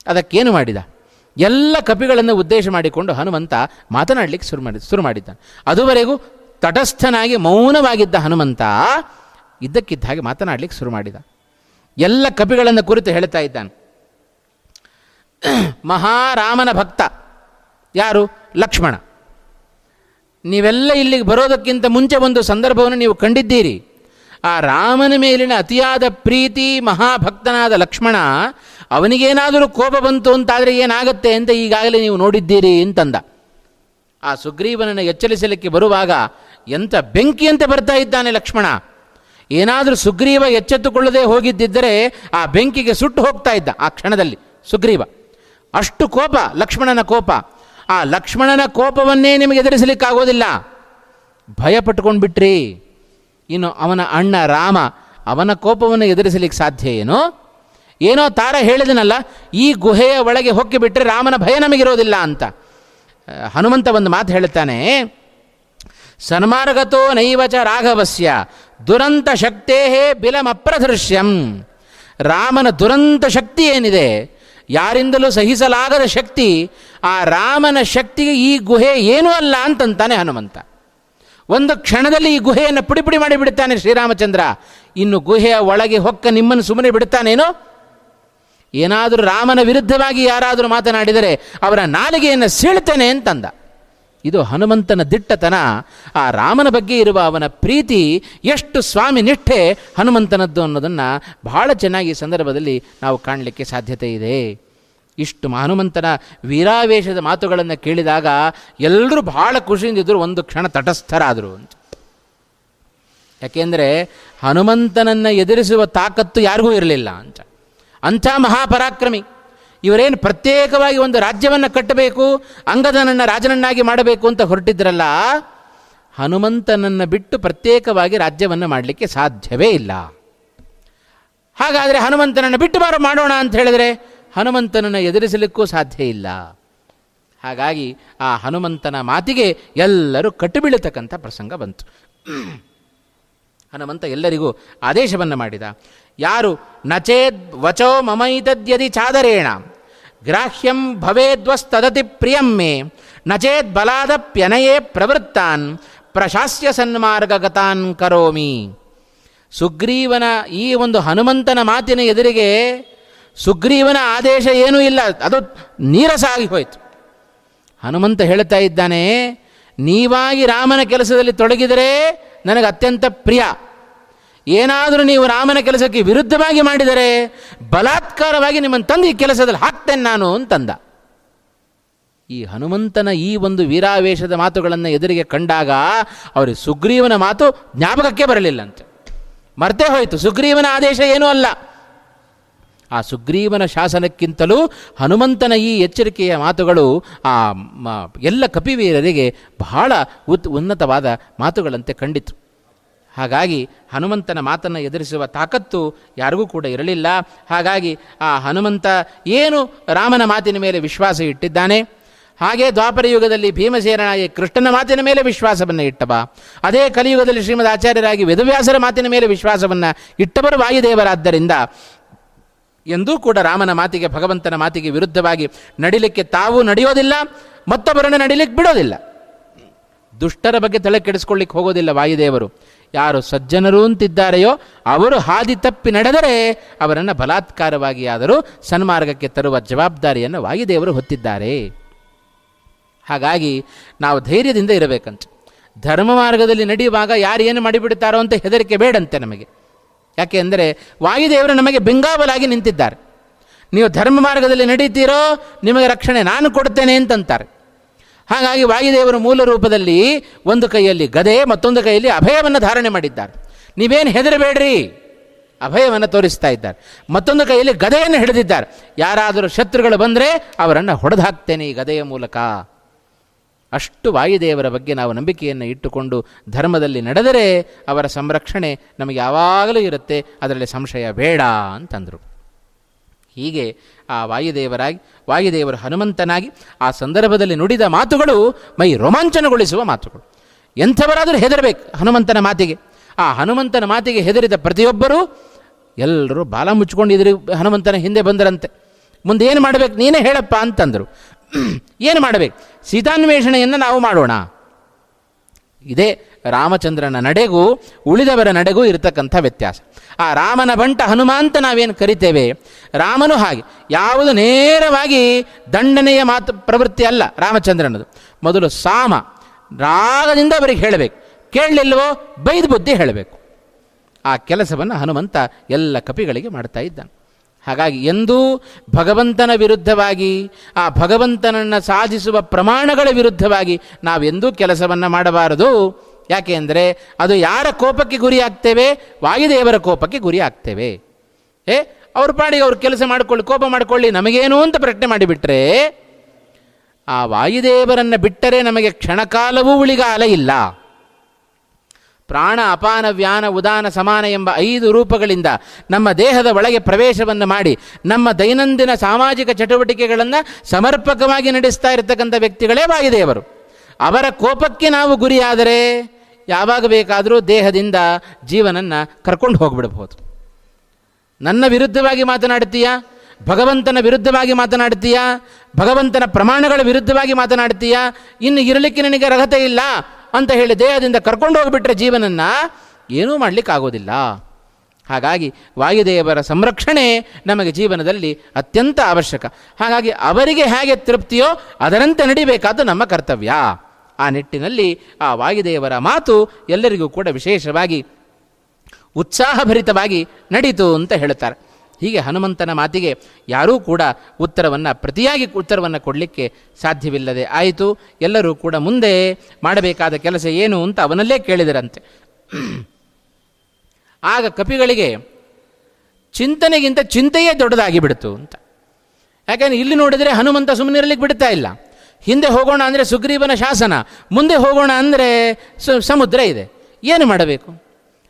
ಅದಕ್ಕೇನು ಮಾಡಿದ? ಎಲ್ಲ ಕಪಿಗಳನ್ನು ಉದ್ದೇಶ ಮಾಡಿಕೊಂಡು ಹನುಮಂತ ಮಾತನಾಡಲಿಕ್ಕೆ ಶುರು ಮಾಡಿ ಶುರು ಮಾಡಿದ್ದಾನೆ. ಅದುವರೆಗೂ ತಟಸ್ಥನಾಗಿ ಮೌನವಾಗಿದ್ದ ಹನುಮಂತ ಇದ್ದಕ್ಕಿದ್ದ ಹಾಗೆ ಮಾತನಾಡಲಿಕ್ಕೆ ಶುರು ಮಾಡಿದ. ಎಲ್ಲ ಕಪಿಗಳನ್ನು ಕುರಿತು ಹೇಳ್ತಾ ಇದ್ದಾನೆ. ಮಹಾರಾಮನ ಭಕ್ತ. ಯಾರು? ಲಕ್ಷ್ಮಣ. ನೀವೆಲ್ಲ ಇಲ್ಲಿಗೆ ಬರೋದಕ್ಕಿಂತ ಮುಂಚೆ ಒಂದು ಸಂದರ್ಭವನ್ನು ನೀವು ಕಂಡಿದ್ದೀರಿ. ಆ ರಾಮನ ಮೇಲಿನ ಅತಿಯಾದ ಪ್ರೀತಿ ಮಹಾಭಕ್ತನಾದ ಲಕ್ಷ್ಮಣ, ಅವನಿಗೇನಾದರೂ ಕೋಪ ಬಂತು ಅಂತಾದರೆ ಏನಾಗುತ್ತೆ ಅಂತ ಈಗಾಗಲೇ ನೀವು ನೋಡಿದ್ದೀರಿ ಅಂತಂದ. ಆ ಸುಗ್ರೀವನನ್ನು ಎಚ್ಚರಿಸಲಿಕ್ಕೆ ಬರುವಾಗ ಎಂಥ ಬೆಂಕಿಯಂತೆ ಬರ್ತಾ ಇದ್ದಾನೆ ಲಕ್ಷ್ಮಣ. ಏನಾದರೂ ಸುಗ್ರೀವ ಎಚ್ಚೆತ್ತುಕೊಳ್ಳದೆ ಹೋಗಿದ್ದಿದ್ದರೆ ಆ ಬೆಂಕಿಗೆ ಸುಟ್ಟು ಹೋಗ್ತಾ ಇದ್ದ ಆ ಕ್ಷಣದಲ್ಲಿ. ಸುಗ್ರೀವ. ಅಷ್ಟು ಕೋಪ, ಲಕ್ಷ್ಮಣನ ಕೋಪ. ಆ ಲಕ್ಷ್ಮಣನ ಕೋಪವನ್ನೇ ನಿಮಗೆ ಎದುರಿಸಲಿಕ್ಕಾಗೋದಿಲ್ಲ. ಭಯ ಪಟ್ಕೊಂಡು ಬಿಟ್ರಿ ಇನ್ನು ಅವನ ಅಣ್ಣ ರಾಮ ಅವನ ಕೋಪವನ್ನು ಎದುರಿಸಲಿಕ್ಕೆ ಸಾಧ್ಯ ಏನೋ? ಏನೋ ತಾರ ಹೇಳಿದನಲ್ಲ, ಈ ಗುಹೆಯ ಒಳಗೆ ಹೊಕ್ಕಿಬಿಟ್ರೆ ರಾಮನ ಭಯ ನಮಗಿರೋದಿಲ್ಲ ಅಂತ. ಹನುಮಂತ ಒಂದು ಮಾತು ಹೇಳುತ್ತಾನೆ, ಸನ್ಮಾರ್ಗತೋ ನೈವಚ ರಾಘವಸ್ಯ ದುರಂತ ಶಕ್ತೇ ಬಿಲಮಪ್ರದೃಶ್ಯಂ. ರಾಮನ ದುರಂತ ಶಕ್ತಿ ಏನಿದೆ? ಯಾರಿಂದಲೂ ಸಹಿಸಲಾಗದ ಶಕ್ತಿ, ಆ ರಾಮನ ಶಕ್ತಿಗೆ ಈ ಗುಹೆ ಏನೂ ಅಲ್ಲ ಅಂತಂತಾನೆ ಹನುಮಂತ. ಒಂದು ಕ್ಷಣದಲ್ಲಿ ಈ ಗುಹೆಯನ್ನು ಪುಡಿ ಪುಡಿ ಮಾಡಿಬಿಡ್ತಾನೆ ಶ್ರೀರಾಮಚಂದ್ರ. ಇನ್ನು ಗುಹೆಯ ಒಳಗೆ ಹೊಕ್ಕ ನಿಮ್ಮನ್ನು ಸುಮ್ಮನೆ ಬಿಡುತ್ತಾನೇನೋ? ಏನಾದರೂ ರಾಮನ ವಿರುದ್ಧವಾಗಿ ಯಾರಾದರೂ ಮಾತನಾಡಿದರೆ ಅವರ ನಾಲಿಗೆಯನ್ನು ಸೀಳ್ತೇನೆ ಅಂತಂದ. ಇದು ಹನುಮಂತನ ದಿಟ್ಟತನ. ಆ ರಾಮನ ಬಗ್ಗೆ ಇರುವ ಅವನ ಪ್ರೀತಿ, ಎಷ್ಟು ಸ್ವಾಮಿ ನಿಷ್ಠೆ ಹನುಮಂತನದ್ದು ಅನ್ನೋದನ್ನು ಬಹಳ ಚೆನ್ನಾಗಿ ಈ ಸಂದರ್ಭದಲ್ಲಿ ನಾವು ಕಾಣಲಿಕ್ಕೆ ಸಾಧ್ಯತೆ ಇದೆ. ಇಷ್ಟು ಹನುಮಂತನ ವೀರಾವೇಶದ ಮಾತುಗಳನ್ನು ಕೇಳಿದಾಗ ಎಲ್ಲರೂ ಬಹಳ ಖುಷಿಯಿಂದ ಇದ್ದರು ಒಂದು ಕ್ಷಣ ತಟಸ್ಥರಾದರು ಅಂತ. ಯಾಕೆಂದರೆ ಹನುಮಂತನನ್ನು ಎದುರಿಸುವ ತಾಕತ್ತು ಯಾರಿಗೂ ಇರಲಿಲ್ಲ ಅಂತ. ಅಂಥ ಮಹಾಪರಾಕ್ರಮಿ. ಇವರೇನು ಪ್ರತ್ಯೇಕವಾಗಿ ಒಂದು ರಾಜ್ಯವನ್ನು ಕಟ್ಟಬೇಕು, ಅಂಗದನನ್ನು ರಾಜನನ್ನಾಗಿ ಮಾಡಬೇಕು ಅಂತ ಹೊರಟಿದ್ರಲ್ಲ, ಹನುಮಂತನನ್ನು ಬಿಟ್ಟು ಪ್ರತ್ಯೇಕವಾಗಿ ರಾಜ್ಯವನ್ನು ಮಾಡಲಿಕ್ಕೆ ಸಾಧ್ಯವೇ ಇಲ್ಲ. ಹಾಗಾದರೆ ಹನುಮಂತನನ್ನು ಬಿಟ್ಟು ಬಾರೋ ಮಾಡೋಣ ಅಂತ ಹೇಳಿದರೆ ಹನುಮಂತನನ್ನು ಎದುರಿಸಲಿಕ್ಕೂ ಸಾಧ್ಯ ಇಲ್ಲ. ಹಾಗಾಗಿ ಆ ಹನುಮಂತನ ಮಾತಿಗೆ ಎಲ್ಲರೂ ಕಟ್ಟುಬೀಳತಕ್ಕಂಥ ಪ್ರಸಂಗ ಬಂತು. ಹನುಮಂತ ಎಲ್ಲರಿಗೂ ಆದೇಶವನ್ನು ಮಾಡಿದ. ಯಾರು ನಚೇದ್ ವಚೋ ಮಮೈತದ್ಯದಿ ಚಾದರೇಣ, ಗ್ರಾಹ್ಯಂ ಭವೇದ್ವಸ್ತದತಿ ಪ್ರಿಯಂ ಮೇ, ನಚೇದ್ ಬಲಾದಪ್ಯನಯೇ ಪ್ರವೃತ್ತಾನ್, ಪ್ರಶಾಸ್ಯ ಸನ್ಮಾರ್ಗಗತಾನ್ ಕರೋಮಿ. ಸುಗ್ರೀವನ ಈ ಒಂದು ಹನುಮಂತನ ಮಾತಿನ ಎದುರಿಗೆ ಸುಗ್ರೀವನ ಆದೇಶ ಏನೂ ಇಲ್ಲ, ಅದು ನೀರಸ ಆಗಿ ಹೋಯಿತು. ಹನುಮಂತ ಹೇಳ್ತಾ ಇದ್ದಾನೆ, ನೀವಾಗಿ ರಾಮನ ಕೆಲಸದಲ್ಲಿ ತೊಡಗಿದರೆ ನನಗೆ ಅತ್ಯಂತ ಪ್ರಿಯ. ಏನಾದರೂ ನೀವು ರಾಮನ ಕೆಲಸಕ್ಕೆ ವಿರುದ್ಧವಾಗಿ ಮಾಡಿದರೆ ಬಲಾತ್ಕಾರವಾಗಿ ನಿಮ್ಮನ್ನು ತಂದು ಈ ಕೆಲಸದಲ್ಲಿ ಹಾಕ್ತೇನೆ ನಾನು ಅಂತಂದ. ಈ ಹನುಮಂತನ ಈ ಒಂದು ವೀರಾವೇಶದ ಮಾತುಗಳನ್ನು ಎದುರಿಗೆ ಕಂಡಾಗ ಅವರಿಗೆ ಸುಗ್ರೀವನ ಮಾತು ಜ್ಞಾಪಕಕ್ಕೆ ಬರಲಿಲ್ಲಂತೆ. ಮರ್ತೇ ಹೋಯಿತು. ಸುಗ್ರೀವನ ಆದೇಶ ಏನೂ ಅಲ್ಲ. ಆ ಸುಗ್ರೀವನ ಶಾಸನಕ್ಕಿಂತಲೂ ಹನುಮಂತನ ಈ ಎಚ್ಚರಿಕೆಯ ಮಾತುಗಳು ಆ ಎಲ್ಲ ಕಪಿವೀರರಿಗೆ ಬಹಳ ಉತ್ ಉನ್ನತವಾದ ಮಾತುಗಳಂತೆ ಕಂಡಿತು. ಹಾಗಾಗಿ ಹನುಮಂತನ ಮಾತನ್ನು ಎದುರಿಸುವ ತಾಕತ್ತು ಯಾರಿಗೂ ಕೂಡ ಇರಲಿಲ್ಲ. ಹಾಗಾಗಿ ಆ ಹನುಮಂತ ಏನು ರಾಮನ ಮಾತಿನ ಮೇಲೆ ವಿಶ್ವಾಸ ಇಟ್ಟಿದ್ದಾನೆ? ಹಾಗೆ ದ್ವಾಪರ ಯುಗದಲ್ಲಿ ಭೀಮಸೇನಾಗಿ ಕೃಷ್ಣನ ಮಾತಿನ ಮೇಲೆ ವಿಶ್ವಾಸವನ್ನು ಇಟ್ಟವ. ಅದೇ ಕಲಿಯುಗದಲ್ಲಿ ಶ್ರೀಮದ್ ಆಚಾರ್ಯರಾಗಿ ವೇದವ್ಯಾಸರ ಮಾತಿನ ಮೇಲೆ ವಿಶ್ವಾಸವನ್ನು ಇಟ್ಟವರು ವಾಯುದೇವರಾದ್ದರಿಂದ ಎಂದೂ ಕೂಡ ರಾಮನ ಮಾತಿಗೆ, ಭಗವಂತನ ಮಾತಿಗೆ ವಿರುದ್ಧವಾಗಿ ನಡಿಲಿಕ್ಕೆ ತಾವು ನಡೆಯೋದಿಲ್ಲ, ಮತ್ತೊಬ್ಬರನ್ನು ನಡಿಲಿಕ್ಕೆ ಬಿಡೋದಿಲ್ಲ. ದುಷ್ಟರ ಬಗ್ಗೆ ತಲೆ ಕೆಡಿಸ್ಕೊಳ್ಳಿಕ್ಕೆ ಹೋಗೋದಿಲ್ಲ ವಾಯುದೇವರು. ಯಾರು ಸಜ್ಜನರು ಅಂತಿದ್ದಾರೆಯೋ ಅವರು ಹಾದಿ ತಪ್ಪಿ ನಡೆದರೆ ಅವರನ್ನು ಬಲಾತ್ಕಾರವಾಗಿ ಆದರೂ ಸನ್ಮಾರ್ಗಕ್ಕೆ ತರುವ ಜವಾಬ್ದಾರಿಯನ್ನು ವಾಯುದೇವರು ಹೊತ್ತಿದ್ದಾರೆ. ಹಾಗಾಗಿ ನಾವು ಧೈರ್ಯದಿಂದ ಇರಬೇಕಂತ. ಧರ್ಮ ಮಾರ್ಗದಲ್ಲಿ ನಡೆಯುವಾಗ ಯಾರು ಏನು ಮಾಡಿಬಿಡ್ತಾರೋ ಅಂತ ಹೆದರಿಕೆ ಬೇಡಂತೆ ನಮಗೆ. ಯಾಕೆ ಅಂದರೆ ವಾಯುದೇವರು ನಮಗೆ ಬೆಂಗಾವಲಾಗಿ ನಿಂತಿದ್ದಾರೆ. ನೀವು ಧರ್ಮ ಮಾರ್ಗದಲ್ಲಿ ನಡೀತೀರೋ ನಿಮಗೆ ರಕ್ಷಣೆ ನಾನು ಕೊಡ್ತೇನೆ ಅಂತಂತಾರೆ. ಹಾಗಾಗಿ ವಾಯುದೇವರು ಮೂಲ ರೂಪದಲ್ಲಿ ಒಂದು ಕೈಯಲ್ಲಿ ಗದೆ, ಮತ್ತೊಂದು ಕೈಯಲ್ಲಿ ಅಭಯವನ್ನು ಧಾರಣೆ ಮಾಡಿದ್ದಾರೆ. ನೀವೇನು ಹೆದರಬೇಡ್ರಿ? ಅಭಯವನ್ನು ತೋರಿಸ್ತಾ ಇದ್ದಾರೆ. ಮತ್ತೊಂದು ಕೈಯಲ್ಲಿ ಗದೆಯನ್ನು ಹಿಡಿದಿದ್ದಾರೆ. ಯಾರಾದರೂ ಶತ್ರುಗಳು ಬಂದರೆ ಅವರನ್ನು ಹೊಡೆದು ಹಾಕ್ತೇನೆ ಈ ಗದೆಯ ಮೂಲಕ. ಅಷ್ಟು ವಾಯುದೇವರ ಬಗ್ಗೆ ನಾವು ನಂಬಿಕೆಯನ್ನು ಇಟ್ಟುಕೊಂಡು ಧರ್ಮದಲ್ಲಿ ನಡೆದರೆ ಅವರ ಸಂರಕ್ಷಣೆ ನಮಗೆ ಯಾವಾಗಲೂ ಇರುತ್ತೆ. ಅದರಲ್ಲಿ ಸಂಶಯ ಬೇಡ ಅಂತಂದರು. ಹೀಗೆ ಆ ವಾಯುದೇವರಾಗಿ, ವಾಯುದೇವರು ಹನುಮಂತನಾಗಿ ಆ ಸಂದರ್ಭದಲ್ಲಿ ನುಡಿದ ಮಾತುಗಳು ಮೈ ರೋಮಾಂಚನಗೊಳಿಸುವ ಮಾತುಗಳು. ಎಂಥವರಾದರೂ ಹೆದರಬೇಕು ಹನುಮಂತನ ಮಾತಿಗೆ. ಆ ಹನುಮಂತನ ಮಾತಿಗೆ ಹೆದರಿದ ಪ್ರತಿಯೊಬ್ಬರೂ ಎಲ್ಲರೂ ಬಾಲ ಮುಚ್ಚಿಕೊಂಡು ಎದುರು ಹನುಮಂತನ ಹಿಂದೆ ಬಂದರಂತೆ. ಮುಂದೆ ಏನು ಮಾಡಬೇಕು? ನೀನೇ ಹೇಳಪ್ಪ ಅಂತಂದರು. ಏನು ಮಾಡಬೇಕು? ಸೀತಾನ್ವೇಷಣೆಯನ್ನು ನಾವು ಮಾಡೋಣ. ಇದೇ ರಾಮಚಂದ್ರನ ನಡೆಗೂ ಉಳಿದವರ ನಡೆಗೂ ಇರತಕ್ಕಂಥ ವ್ಯತ್ಯಾಸ. ಆ ರಾಮನ ಬಂಟ ಹನುಮಾಂತ ನಾವೇನು ಕರಿತೇವೆ? ರಾಮನು ಹಾಗೆ. ಯಾವುದು ನೇರವಾಗಿ ದಂಡನೆಯ ಮಾತು, ಪ್ರವೃತ್ತಿ ಅಲ್ಲ ರಾಮಚಂದ್ರನದು. ಮೊದಲು ಸಾಮ. ರಾಗದಿಂದ ಅವರಿಗೆ ಹೇಳಬೇಕು. ಕೇಳಲಿಲ್ವೋ? ಬೈದು ಬುದ್ಧಿ ಹೇಳಬೇಕು. ಆ ಕೆಲಸವನ್ನು ಹನುಮಂತ ಎಲ್ಲ ಕಪಿಗಳಿಗೆ ಮಾಡ್ತಾ ಇದ್ದಾನೆ. ಹಾಗಾಗಿ ಎಂದೂ ಭಗವಂತನ ವಿರುದ್ಧವಾಗಿ, ಆ ಭಗವಂತನನ್ನು ಸಾಧಿಸುವ ಪ್ರಮಾಣಗಳ ವಿರುದ್ಧವಾಗಿ ನಾವೆಂದೂ ಕೆಲಸವನ್ನು ಮಾಡಬಾರದು. ಯಾಕೆ ಅಂದರೆ ಅದು ಯಾರ ಕೋಪಕ್ಕೆ ಗುರಿ ಆಗ್ತೇವೆ? ವಾಯುದೇವರ ಕೋಪಕ್ಕೆ ಗುರಿ ಆಗ್ತೇವೆ. ಏ, ಅವ್ರ ಪಾಡಿಗೆ ಅವ್ರು ಕೆಲಸ ಮಾಡಿಕೊಳ್ಳಿ, ಕೋಪ ಮಾಡಿಕೊಳ್ಳಿ, ನಮಗೇನು ಅಂತ ಪ್ರಶ್ನೆ ಮಾಡಿಬಿಟ್ರೆ, ಆ ವಾಯುದೇವರನ್ನು ಬಿಟ್ಟರೆ ನಮಗೆ ಕ್ಷಣಕಾಲವೂ ಉಳಿಗಾಲ ಇಲ್ಲ. ಪ್ರಾಣ ಅಪಾನ ವ್ಯಾನ ಉದಾನ ಸಮಾನ ಎಂಬ ಐದು ರೂಪಗಳಿಂದ ನಮ್ಮ ದೇಹದ ಒಳಗೆ ಪ್ರವೇಶವನ್ನು ಮಾಡಿ ನಮ್ಮ ದೈನಂದಿನ ಸಾಮಾಜಿಕ ಚಟುವಟಿಕೆಗಳನ್ನು ಸಮರ್ಪಕವಾಗಿ ನಡೆಸ್ತಾ ಇರತಕ್ಕಂಥ ವ್ಯಕ್ತಿಗಳೇ ವಾಯುದೇವರು. ಅವರ ಕೋಪಕ್ಕೆ ನಾವು ಗುರಿಯಾದರೆ ಯಾವಾಗ ಬೇಕಾದರೂ ದೇಹದಿಂದ ಜೀವನನ್ನು ಕರ್ಕೊಂಡು ಹೋಗ್ಬಿಡಬಹುದು. ನನ್ನ ವಿರುದ್ಧವಾಗಿ ಮಾತನಾಡ್ತೀಯಾ ಭಗವಂತನ ವಿರುದ್ಧವಾಗಿ ಮಾತನಾಡ್ತೀಯಾ ಭಗವಂತನ ಪ್ರಮಾಣಗಳ ವಿರುದ್ಧವಾಗಿ ಮಾತನಾಡ್ತೀಯಾ ಇನ್ನು ಇರಲಿಕ್ಕೆ ನಿನಗೆ ಅರ್ಹತೆ ಇಲ್ಲ ಅಂತ ಹೇಳಿ ದೇಹದಿಂದ ಕರ್ಕೊಂಡು ಹೋಗಿಬಿಟ್ರೆ ಜೀವನನ್ನ ಏನೂ ಮಾಡಲಿಕ್ಕಾಗೋದಿಲ್ಲ. ಹಾಗಾಗಿ ವಾಯುದೇವರ ಸಂರಕ್ಷಣೆ ನಮಗೆ ಜೀವನದಲ್ಲಿ ಅತ್ಯಂತ ಅವಶ್ಯಕ. ಹಾಗಾಗಿ ಅವರಿಗೆ ಹೇಗೆ ತೃಪ್ತಿಯೋ ಅದರಂತೆ ನಡಿಬೇಕಾದ್ದು ನಮ್ಮ ಕರ್ತವ್ಯ. ಆ ನಿಟ್ಟಿನಲ್ಲಿ ಆ ವಾಯುದೇವರ ಮಾತು ಎಲ್ಲರಿಗೂ ಕೂಡ ವಿಶೇಷವಾಗಿ ಉತ್ಸಾಹಭರಿತವಾಗಿ ನಡೀತು ಅಂತ ಹೇಳುತ್ತಾರೆ. ಹೀಗೆ ಹನುಮಂತನ ಮಾತಿಗೆ ಯಾರೂ ಕೂಡ ಉತ್ತರವನ್ನು, ಪ್ರತಿಯಾಗಿ ಉತ್ತರವನ್ನು ಕೊಡಲಿಕ್ಕೆ ಸಾಧ್ಯವಿಲ್ಲದೆ ಆಯಿತು. ಎಲ್ಲರೂ ಕೂಡ ಮುಂದೆ ಮಾಡಬೇಕಾದ ಕೆಲಸ ಏನು ಅಂತ ಅವನಲ್ಲೇ ಕೇಳಿದರಂತೆ. ಆಗ ಕಪಿಗಳಿಗೆ ಚಿಂತನೆಗಿಂತ ಚಿಂತೆಯೇ ದೊಡ್ಡದಾಗಿ ಬಿಡ್ತು ಅಂತ. ಯಾಕಂದರೆ ಇಲ್ಲಿ ನೋಡಿದರೆ ಹನುಮಂತ ಸುಮ್ಮನೆ ಇರಲಿಕ್ಕೆ ಬಿಡ್ತಾ ಇಲ್ಲ. ಹಿಂದೆ ಹೋಗೋಣ ಅಂದರೆ ಸುಗ್ರೀವನ ಶಾಸನ, ಮುಂದೆ ಹೋಗೋಣ ಅಂದರೆ ಸಮುದ್ರ ಇದೆ. ಏನು ಮಾಡಬೇಕು?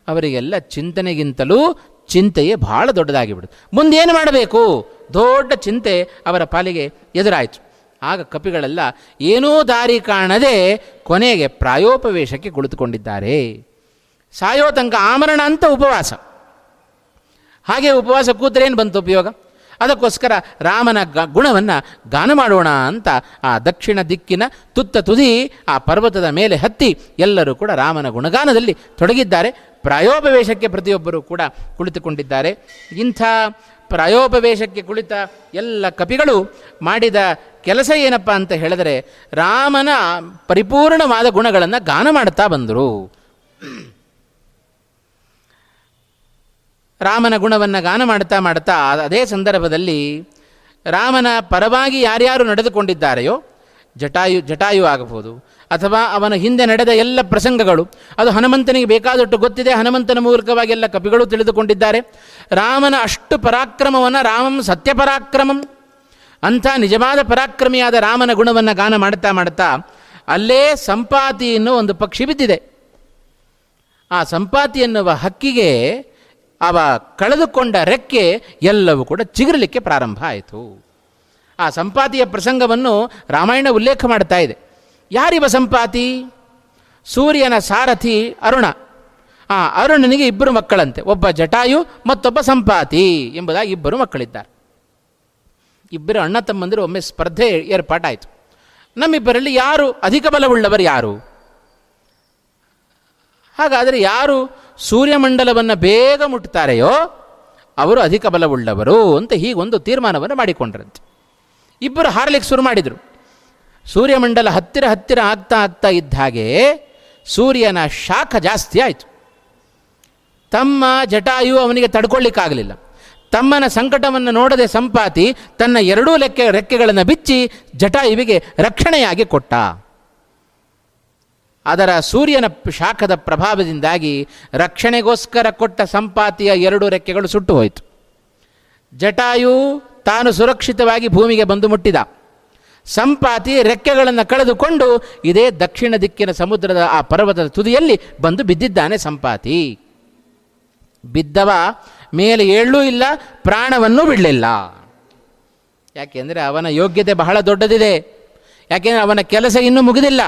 ಅವರಿಗೆಲ್ಲ ಚಿಂತನೆಗಿಂತಲೂ ಚಿಂತೆಯೇ ಬಹಳ ದೊಡ್ಡದಾಗಿ ಬಿಡುತ್ತೆ ಮುಂದೆ ಏನು ಮಾಡಬೇಕು? ದೊಡ್ಡ ಚಿಂತೆ ಅವರ ಪಾಲಿಗೆ ಎದುರಾಯಿತು. ಆಗ ಕಪಿಗಳೆಲ್ಲ, ಏನೂ ದಾರಿ ಕಾಣದೆ ಕೊನೆಗೆ ಪ್ರಾಯೋಪವೇಶಕ್ಕೆ ಕುಳಿತುಕೊಂಡಿದ್ದಾರೆ. ಸಾಯೋ ತನಕ ಆಮರಣ ಅಂತ ಉಪವಾಸ. ಹಾಗೆ ಉಪವಾಸ ಕೂತ್ರೇನು ಬಂತು ಉಪಯೋಗ? ಅದಕ್ಕೋಸ್ಕರ ರಾಮನ ಗ ಗುಣವನ್ನು ಗಾನ ಮಾಡೋಣ ಅಂತ ಆ ದಕ್ಷಿಣ ದಿಕ್ಕಿನ ತುತ್ತ ತುದಿ ಆ ಪರ್ವತದ ಮೇಲೆ ಹತ್ತಿ ಎಲ್ಲರೂ ಕೂಡ ರಾಮನ ಗುಣಗಾನದಲ್ಲಿ ತೊಡಗಿದ್ದಾರೆ. ಪ್ರಾಯೋಪವೇಶಕ್ಕೆ ಪ್ರತಿಯೊಬ್ಬರೂ ಕೂಡ ಕುಳಿತುಕೊಂಡಿದ್ದಾರೆ. ಇಂಥ ಪ್ರಾಯೋಪವೇಶಕ್ಕೆ ಕುಳಿತ ಎಲ್ಲ ಕಪಿಗಳು ಮಾಡಿದ ಕೆಲಸ ಏನಪ್ಪ ಅಂತ ಹೇಳಿದರೆ ರಾಮನ ಪರಿಪೂರ್ಣವಾದ ಗುಣಗಳನ್ನು ಗಾನ ಮಾಡ್ತಾ ಬಂದರು. ರಾಮನ ಗುಣವನ್ನು ಗಾನ ಮಾಡ್ತಾ ಮಾಡ್ತಾ ಅದೇ ಸಂದರ್ಭದಲ್ಲಿ ರಾಮನ ಪರವಾಗಿ ಯಾರ್ಯಾರು ನಡೆದುಕೊಂಡಿದ್ದಾರೆಯೋ, ಜಟಾಯು ಜಟಾಯು ಆಗಬಹುದು. ಅಥವಾ ಅವನ ಹಿಂದೆ ನಡೆದ ಎಲ್ಲ ಪ್ರಸಂಗಗಳು, ಅದು ಹನುಮಂತನಿಗೆ ಬೇಕಾದಷ್ಟು ಗೊತ್ತಿದೆ, ಹನುಮಂತನ ಮೂಲಕವಾಗಿ ಎಲ್ಲ ಕಪಿಗಳು ತಿಳಿದುಕೊಂಡಿದ್ದಾರೆ. ರಾಮನ ಅಷ್ಟು ಪರಾಕ್ರಮವನ್ನು, ರಾಮಂ ಸತ್ಯಪರಾಕ್ರಮಂ ಅಂಥ ನಿಜವಾದ ಪರಾಕ್ರಮಿಯಾದ ರಾಮನ ಗುಣವನ್ನು ಗಾನ ಮಾಡ್ತಾ ಮಾಡ್ತಾ ಅಲ್ಲೇ ಸಂಪಾತಿ ಎನ್ನುವ ಒಂದು ಪಕ್ಷಿ ಬಿದ್ದಿದೆ. ಆ ಸಂಪಾತಿ ಎನ್ನುವ ಹಕ್ಕಿಗೆ ಅವ ಕಳೆದುಕೊಂಡ ರೆಕ್ಕೆ ಎಲ್ಲವೂ ಕೂಡ ಚಿಗುರಲಿಕ್ಕೆ ಪ್ರಾರಂಭ ಆಯಿತು. ಆ ಸಂಪಾತಿಯ ಪ್ರಸಂಗವನ್ನು ರಾಮಾಯಣ ಉಲ್ಲೇಖ ಮಾಡ್ತಾ ಇದೆ. ಯಾರಿವ ಸಂಪಾತಿ? ಸೂರ್ಯನ ಸಾರಥಿ ಅರುಣ. ಆ ಅರುಣನಿಗೆ ಇಬ್ಬರು ಮಕ್ಕಳಂತೆ. ಒಬ್ಬ ಜಟಾಯು, ಮತ್ತೊಬ್ಬ ಸಂಪಾತಿ ಎಂಬುದಾಗಿ ಇಬ್ಬರು ಮಕ್ಕಳಿದ್ದಾರೆ. ಇಬ್ಬರು ಅಣ್ಣ ತಮ್ಮಂದಿರು ಒಮ್ಮೆ ಸ್ಪರ್ಧೆ ಏರ್ಪಾಟಾಯಿತು. ನಮ್ಮಿಬ್ಬರಲ್ಲಿ ಯಾರು ಅಧಿಕ ಬಲವುಳ್ಳವರು ಯಾರು? ಹಾಗಾದರೆ ಯಾರು ಸೂರ್ಯಮಂಡಲವನ್ನು ಬೇಗ ಮುಟ್ತಾರೆಯೋ ಅವರು ಅಧಿಕ ಬಲವುಳ್ಳವರು ಅಂತ ಹೀಗೊಂದು ತೀರ್ಮಾನವನ್ನು ಮಾಡಿಕೊಂಡ್ರಂತೆ. ಇಬ್ಬರು ಹಾರಲಿಕ್ಕೆ ಶುರು ಮಾಡಿದರು. ಸೂರ್ಯಮಂಡಲ ಹತ್ತಿರ ಹತ್ತಿರ ಆಗ್ತಾ ಆಗ್ತಾ ಇದ್ದ ಹಾಗೆ ಸೂರ್ಯನ ಶಾಖ ಜಾಸ್ತಿ ಆಯಿತು. ತಮ್ಮ ಜಟಾಯು ಅವನಿಗೆ ತಡ್ಕೊಳ್ಳಿಕ್ಕಾಗಲಿಲ್ಲ. ತಮ್ಮನ ಸಂಕಟವನ್ನು ನೋಡದೆ ಸಂಪಾತಿ ತನ್ನ ಎರಡೂ ಲೆಕ್ಕೆ ರೆಕ್ಕೆಗಳನ್ನು ಬಿಚ್ಚಿ ಜಟಾಯುವಿಗೆ ರಕ್ಷಣೆಯಾಗಿ ಕೊಟ್ಟ. ಅದರ ಸೂರ್ಯನ ಶಾಖದ ಪ್ರಭಾವದಿಂದಾಗಿ ರಕ್ಷಣೆಗೋಸ್ಕರ ಕೊಟ್ಟ ಸಂಪಾತಿಯ ಎರಡು ರೆಕ್ಕೆಗಳು ಸುಟ್ಟು ಹೋಯಿತು. ಜಟಾಯು ತಾನು ಸುರಕ್ಷಿತವಾಗಿ ಭೂಮಿಗೆ ಬಂದು ಮುಟ್ಟಿದ. ಸಂಪಾತಿ ರೆಕ್ಕೆಗಳನ್ನು ಕಳೆದುಕೊಂಡು ಇದೇ ದಕ್ಷಿಣ ದಿಕ್ಕಿನ ಸಮುದ್ರದ ಆ ಪರ್ವತದ ತುದಿಯಲ್ಲಿ ಬಂದು ಬಿದ್ದಿದ್ದಾನೆ ಸಂಪಾತಿ. ಬಿದ್ದವ ಮೇಲೆ ಏಳೂ ಇಲ್ಲ, ಪ್ರಾಣವನ್ನು ಬಿಡಲಿಲ್ಲ. ಯಾಕೆಂದರೆ ಅವನ ಯೋಗ್ಯತೆ ಬಹಳ ದೊಡ್ಡದಿದೆ. ಯಾಕೆಂದರೆ ಅವನ ಕೆಲಸ ಇನ್ನೂ ಮುಗಿದಿಲ್ಲ.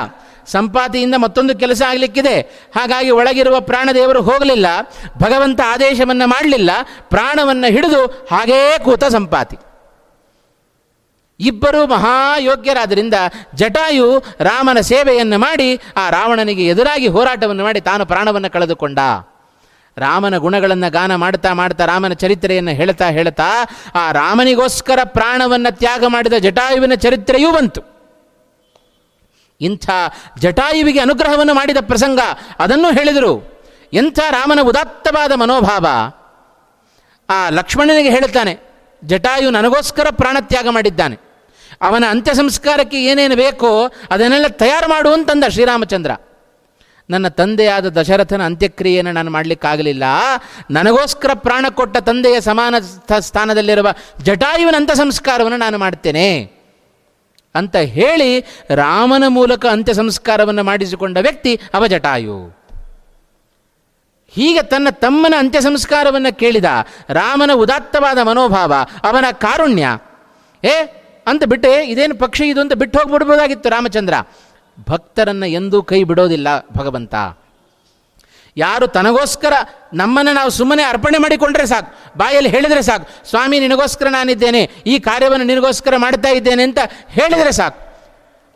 ಸಂಪಾತಿಯಿಂದ ಮತ್ತೊಂದು ಕೆಲಸ ಆಗಲಿಕ್ಕಿದೆ. ಹಾಗಾಗಿ ಒಳಗಿರುವ ಪ್ರಾಣದೇವರು ಹೋಗಲಿಲ್ಲ, ಭಗವಂತ ಆದೇಶವನ್ನು ಮಾಡಲಿಲ್ಲ, ಪ್ರಾಣವನ್ನು ಹಿಡಿದು ಹಾಗೇ ಕೂತ ಸಂಪಾತಿ. ಇಬ್ಬರು ಮಹಾಯೋಗ್ಯರಾದ್ದರಿಂದ ಜಟಾಯು ರಾಮನ ಸೇವೆಯನ್ನು ಮಾಡಿ ಆ ರಾವಣನಿಗೆ ಎದುರಾಗಿ ಹೋರಾಟವನ್ನು ಮಾಡಿ ತಾನು ಪ್ರಾಣವನ್ನು ಕಳೆದುಕೊಂಡ. ರಾಮನ ಗುಣಗಳನ್ನು ಗಾನ ಮಾಡ್ತಾ ಮಾಡ್ತಾ ರಾಮನ ಚರಿತ್ರೆಯನ್ನು ಹೇಳ್ತಾ ಹೇಳ್ತಾ ಆ ರಾಮನಿಗೋಸ್ಕರ ಪ್ರಾಣವನ್ನು ತ್ಯಾಗ ಮಾಡಿದ ಜಟಾಯುವಿನ ಚರಿತ್ರೆಯೂ ಬಂತು. ಇಂಥ ಜಟಾಯುವಿಗೆ ಅನುಗ್ರಹವನ್ನು ಮಾಡಿದ ಪ್ರಸಂಗ ಅದನ್ನು ಹೇಳಿದರು. ಎಂಥ ರಾಮನ ಉದಾತ್ತವಾದ ಮನೋಭಾವ. ಆ ಲಕ್ಷ್ಮಣನಿಗೆ ಹೇಳುತ್ತಾನೆ, ಜಟಾಯು ನನಗೋಸ್ಕರ ಪ್ರಾಣತ್ಯಾಗ ಮಾಡಿದ್ದಾನೆ. ಅವನ ಅಂತ್ಯ ಸಂಸ್ಕಾರಕ್ಕೆ ಏನೇನು ಬೇಕೋ ಅದನ್ನೆಲ್ಲ ತಯಾರು ಮಾಡು ಅಂತಂದ ಶ್ರೀರಾಮಚಂದ್ರ. ನನ್ನ ತಂದೆಯಾದ ದಶರಥನ ಅಂತ್ಯಕ್ರಿಯೆಯನ್ನು ನಾನು ಮಾಡಲಿಕ್ಕಾಗಲಿಲ್ಲ. ನನಗೋಸ್ಕರ ಪ್ರಾಣ ಕೊಟ್ಟ ತಂದೆಯ ಸಮಾನ ಸ್ಥಾನದಲ್ಲಿರುವ ಜಟಾಯುವಿನ ಅಂತ್ಯ ಸಂಸ್ಕಾರವನ್ನು ನಾನು ಮಾಡ್ತೇನೆ. ಅಂತ ಹೇಳಿ ರಾಮನ ಮೂಲಕ ಅಂತ್ಯ ಸಂಸ್ಕಾರವನ್ನು ಮಾಡಿಸಿಕೊಂಡ ವ್ಯಕ್ತಿ ಅವಜಟಾಯು. ಹೀಗೆ ತನ್ನ ತಮ್ಮನ ಅಂತ್ಯ ಸಂಸ್ಕಾರವನ್ನು ಕೇಳಿದ ರಾಮನ ಉದಾತ್ತವಾದ ಮನೋಭಾವ, ಅವನ ಕಾರುಣ್ಯ. ಏ, ಅಂತ ಬಿಟ್ಟೆ, ಇದೇನು ಪಕ್ಷಿ ಇದು ಅಂತ ಬಿಟ್ಟು ಹೋಗ್ಬಿಡ್ಬೋದಾಗಿತ್ತು ರಾಮಚಂದ್ರ. ಭಕ್ತರನ್ನು ಎಂದೂ ಕೈ ಬಿಡೋದಿಲ್ಲ ಭಗವಂತ. ಯಾರು ತನಗೋಸ್ಕರ ನಮ್ಮನ್ನು ನಾವು ಸುಮ್ಮನೆ ಅರ್ಪಣೆ ಮಾಡಿಕೊಂಡ್ರೆ ಸಾಕು, ಬಾಯಲ್ಲಿ ಹೇಳಿದರೆ ಸಾಕು, ಸ್ವಾಮಿ ನಿನಗೋಸ್ಕರ ನಾನಿದ್ದೇನೆ, ಈ ಕಾರ್ಯವನ್ನು ನಿನಗೋಸ್ಕರ ಮಾಡ್ತಾ ಇದ್ದೇನೆ ಅಂತ ಹೇಳಿದರೆ ಸಾಕು.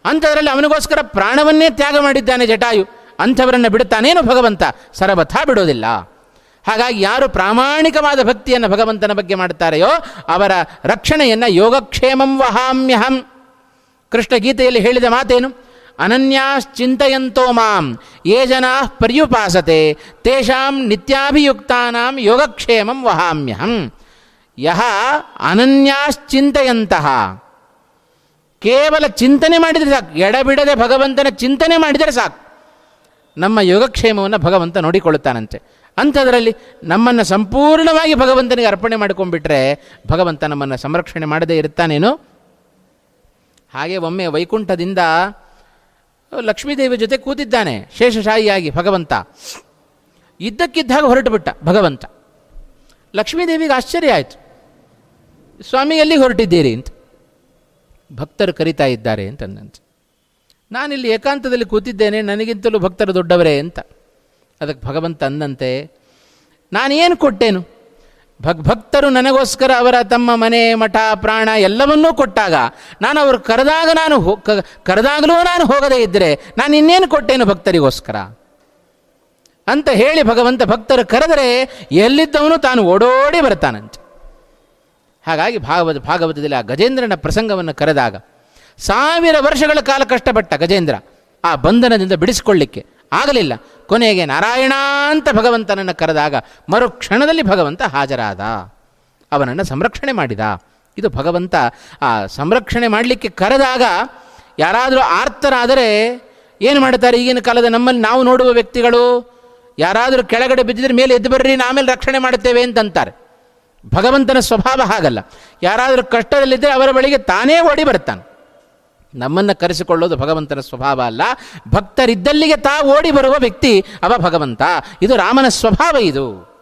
ಅಂಥದ್ರಲ್ಲಿ ಅವನಿಗೋಸ್ಕರ ಪ್ರಾಣವನ್ನೇ ತ್ಯಾಗ ಮಾಡಿದ್ದಾನೆ ಜಟಾಯು, ಅಂಥವರನ್ನು ಬಿಡುತ್ತಾನೇನು ಭಗವಂತ, ಸರಬಥ ಬಿಡೋದಿಲ್ಲ. ಹಾಗಾಗಿ ಯಾರು ಪ್ರಾಮಾಣಿಕವಾದ ಭಕ್ತಿಯನ್ನು ಭಗವಂತನ ಬಗ್ಗೆ ಮಾಡ್ತಾರೆಯೋ, ಅವರ ರಕ್ಷಣೆಯನ್ನು ಯೋಗಕ್ಷೇಮಂ ವಹಾಮ್ಯಹಂ. ಕೃಷ್ಣ ಗೀತೆಯಲ್ಲಿ ಹೇಳಿದ ಮಾತೇನು? ಅನನ್ಯಾಶ್ಚಿಂತೆಯಂತೋ ಮಾಂ. ಯೇ ಜನಾ ಪರ್ಯುಪಾಸತೆ, ತೇಷಾಂ ನಿತ್ಯಾಭಿಯುಕ್ತಾನಾಂ ಯೋಗಕ್ಷೇಮಂ ವಹಾಮ್ಯಹಂ. ಯಹ ಅನನ್ಯಾಶ್ಚಿಂತೆಯಂತಹ ಕೇವಲ ಚಿಂತನೆ ಮಾಡಿದರೆ ಸಾಕು. ಎಡಬಿಡದೆ ಭಗವಂತನ ಚಿಂತನೆ ಮಾಡಿದರೆ ಸಾಕು. ನಮ್ಮ ಯೋಗಕ್ಷೇಮವನ್ನು ಭಗವಂತ ನೋಡಿಕೊಳ್ಳುತ್ತಾನಂತೆ. ಅಂಥದ್ರಲ್ಲಿ ನಮ್ಮನ್ನು ಸಂಪೂರ್ಣವಾಗಿ ಭಗವಂತನಿಗೆ ಅರ್ಪಣೆ ಮಾಡ್ಕೊಂಡ್ಬಿಟ್ರೆ ಭಗವಂತ ನಮ್ಮನ್ನು ಸಂರಕ್ಷಣೆ ಮಾಡದೇ ಇರ್ತಾನೇನು ಹಾಗೆ ಒಮ್ಮೆ ವೈಕುಂಠದಿಂದ ಲಕ್ಷ್ಮೀದೇವಿ ಜೊತೆ ಕೂತಿದ್ದಾನೆ, ಶೇಷಶಾಹಿಯಾಗಿ ಭಗವಂತ. ಇದ್ದಕ್ಕಿದ್ದಾಗ ಹೊರಟು ಬಿಟ್ಟ ಭಗವಂತ. ಲಕ್ಷ್ಮೀದೇವಿಗೆ ಆಶ್ಚರ್ಯ ಆಯಿತು. ಸ್ವಾಮಿ, ಎಲ್ಲಿಗೆ ಹೊರಟಿದ್ದೀರಿ ಅಂತ. ಭಕ್ತರು ಕರಿತಾ ಇದ್ದಾರೆ ಅಂತಂದಂತೆ ನಾನಿಲ್ಲಿ ಏಕಾಂತದಲ್ಲಿ ಕೂತಿದ್ದೇನೆ, ನನಗಿಂತಲೂ ಭಕ್ತರು ದೊಡ್ಡವರೇ ಅಂತ. ಅದಕ್ಕೆ ಭಗವಂತ ಅಂದಂತೆ, ನಾನೇನು ಕೊಟ್ಟೇನು? ಭಕ್ತರು ನನಗೋಸ್ಕರ ಅವರ ತಮ್ಮ ಮನೆ, ಮಠ, ಪ್ರಾಣ ಎಲ್ಲವನ್ನೂ ಕೊಟ್ಟಾಗ ನಾನು ಅವರು ಕರೆದಾಗ ನಾನು ಹೋ ಕರೆದಾಗಲೂ ನಾನು ಹೋಗದೇ ಇದ್ದರೆ ನಾನು ಇನ್ನೇನು ಕೊಟ್ಟೇನು ಭಕ್ತರಿಗೋಸ್ಕರ? ಅಂತ ಹೇಳಿ ಭಗವಂತ ಭಕ್ತರು ಕರೆದರೆ ಎಲ್ಲಿದ್ದವನು ತಾನು ಓಡೋಡಿ ಬರ್ತಾನಂತೆ ಹಾಗಾಗಿ ಭಾಗವತ, ಭಾಗವತದಲ್ಲಿ ಆ ಗಜೇಂದ್ರನ ಪ್ರಸಂಗವನ್ನು ಕರೆದಾಗ ಸಾವಿರ ವರ್ಷಗಳ ಕಾಲ ಕಷ್ಟಪಟ್ಟ ಗಜೇಂದ್ರ ಆ ಬಂಧನದಿಂದ ಬಿಡಿಸಿಕೊಳ್ಳಿಕ್ಕೆ ಆಗಲಿಲ್ಲ. ಕೊನೆಗೆ ನಾರಾಯಣ ಅಂತ ಭಗವಂತನನ್ನು ಕರೆದಾಗ ಮರುಕ್ಷಣದಲ್ಲಿ ಭಗವಂತ ಹಾಜರಾದ. ಅವನನ್ನು ಸಂರಕ್ಷಣೆ ಮಾಡಿದ. ಇದು ಭಗವಂತ, ಆ, ಸಂರಕ್ಷಣೆ ಮಾಡಲಿಕ್ಕೆ ಕರೆದಾಗ ಯಾರಾದರೂ ಆರ್ತರಾದರೆ ಏನು ಮಾಡ್ತಾರೆ ಈಗಿನ ಕಾಲದ ನಮ್ಮಲ್ಲಿ ನಾವು ನೋಡುವ ವ್ಯಕ್ತಿಗಳು ಯಾರಾದರೂ ಕೆಳಗಡೆ ಬಿದ್ದಿದ್ರೆ ಮೇಲೆ ಎದ್ದು ಬರ್ರಿ ಆಮೇಲೆ ರಕ್ಷಣೆ ಮಾಡುತ್ತೇವೆ ಅಂತಂತಾರೆ. ಭಗವಂತನ ಸ್ವಭಾವ ಹಾಗಲ್ಲ. ಯಾರಾದರೂ ಕಷ್ಟದಲ್ಲಿದ್ದರೆ ಅವರ ಬಳಿಗೆ ತಾನೇ ಓಡಿ ಬರ್ತಾನೆ ನಮ್ಮನ್ನು ಕರೆಸಿಕೊಳ್ಳೋದು ಭಗವಂತನ ಸ್ವಭಾವ ಅಲ್ಲ. ಭಕ್ತರಿದ್ದಲ್ಲಿಗೆ ತಾ ಓಡಿ ಬರುವ ವ್ಯಕ್ತಿ ಅವ ಭಗವಂತ. ಇದು ರಾಮನ ಸ್ವಭಾವ ಇದು.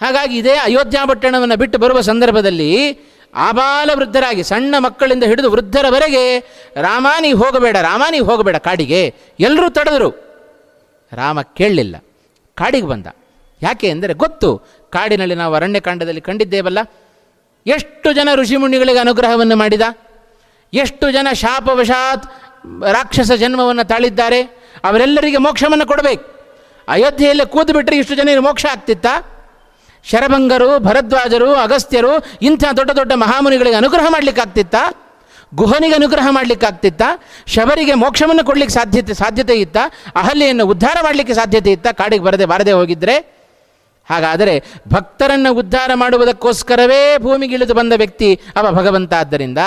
ಹಾಗಾಗಿ ಇದೇ ಅಯೋಧ್ಯ ಪಟ್ಟಣವನ್ನು ಬಿಟ್ಟು ಬರುವ ಸಂದರ್ಭದಲ್ಲಿ ಆಬಾಲ ವೃದ್ಧರಾಗಿ ಸಣ್ಣ ಮಕ್ಕಳಿಂದ ಹಿಡಿದು ವೃದ್ಧರವರೆಗೆ ರಾಮಾನಿ ಹೋಗಬೇಡ ರಾಮಾನಿ ಹೋಗಬೇಡ ಕಾಡಿಗೆ. ಎಲ್ಲರೂ ತಡೆದರು. ರಾಮ ಕೇಳಲಿಲ್ಲ. ಕಾಡಿಗೆ ಬಂದ. ಯಾಕೆ ಅಂದರೆ ಗೊತ್ತು. ಕಾಡಿನಲ್ಲಿ ನಾವು ಅರಣ್ಯಕಾಂಡದಲ್ಲಿ ಕಂಡಿದ್ದೇವಲ್ಲ. ಎಷ್ಟು ಜನ ಋಷಿಮುನಿಗಳಿಗೆ ಅನುಗ್ರಹವನ್ನು ಮಾಡಿದ? ಎಷ್ಟು ಜನ ಶಾಪವಶಾತ್ ರಾಕ್ಷಸ ಜನ್ಮವನ್ನು ತಾಳಿದ್ದಾರೆ, ಅವರೆಲ್ಲರಿಗೆ ಮೋಕ್ಷವನ್ನು ಕೊಡಬೇಕು. ಅಯೋಧ್ಯೆಯಲ್ಲಿ ಕೂತು ಬಿಟ್ಟರೆ ಇಷ್ಟು ಜನ ಮೋಕ್ಷ ಆಗ್ತಿತ್ತ? ಶರಭಂಗರು, ಭರದ್ವಾಜರು, ಅಗಸ್ತ್ಯರು, ಇಂಥ ದೊಡ್ಡ ದೊಡ್ಡ ಮಹಾಮುನಿಗಳಿಗೆ ಅನುಗ್ರಹ ಮಾಡಲಿಕ್ಕಾಗ್ತಿತ್ತಾ ಗುಹನಿಗೆ ಅನುಗ್ರಹ ಮಾಡಲಿಕ್ಕಾಗ್ತಿತ್ತಾ ಶಬರಿಗೆ ಮೋಕ್ಷವನ್ನು ಕೊಡಲಿಕ್ಕೆ ಸಾಧ್ಯತೆ ಸಾಧ್ಯತೆ ಇತ್ತ? ಅಹಲ್ಯನ್ನು ಉದ್ಧಾರ ಮಾಡಲಿಕ್ಕೆ ಸಾಧ್ಯತೆ ಇತ್ತ? ಕಾಡಿಗೆ ಬರದೆ, ಬಾರದೆ ಹೋಗಿದ್ದರೆ ಹಾಗಾದರೆ ಭಕ್ತರನ್ನು ಉದ್ಧಾರ ಮಾಡುವುದಕ್ಕೋಸ್ಕರವೇ ಭೂಮಿಗಿಳಿದು ಬಂದ ವ್ಯಕ್ತಿ ಅವ ಭಗವಂತ ಆದ್ದರಿಂದ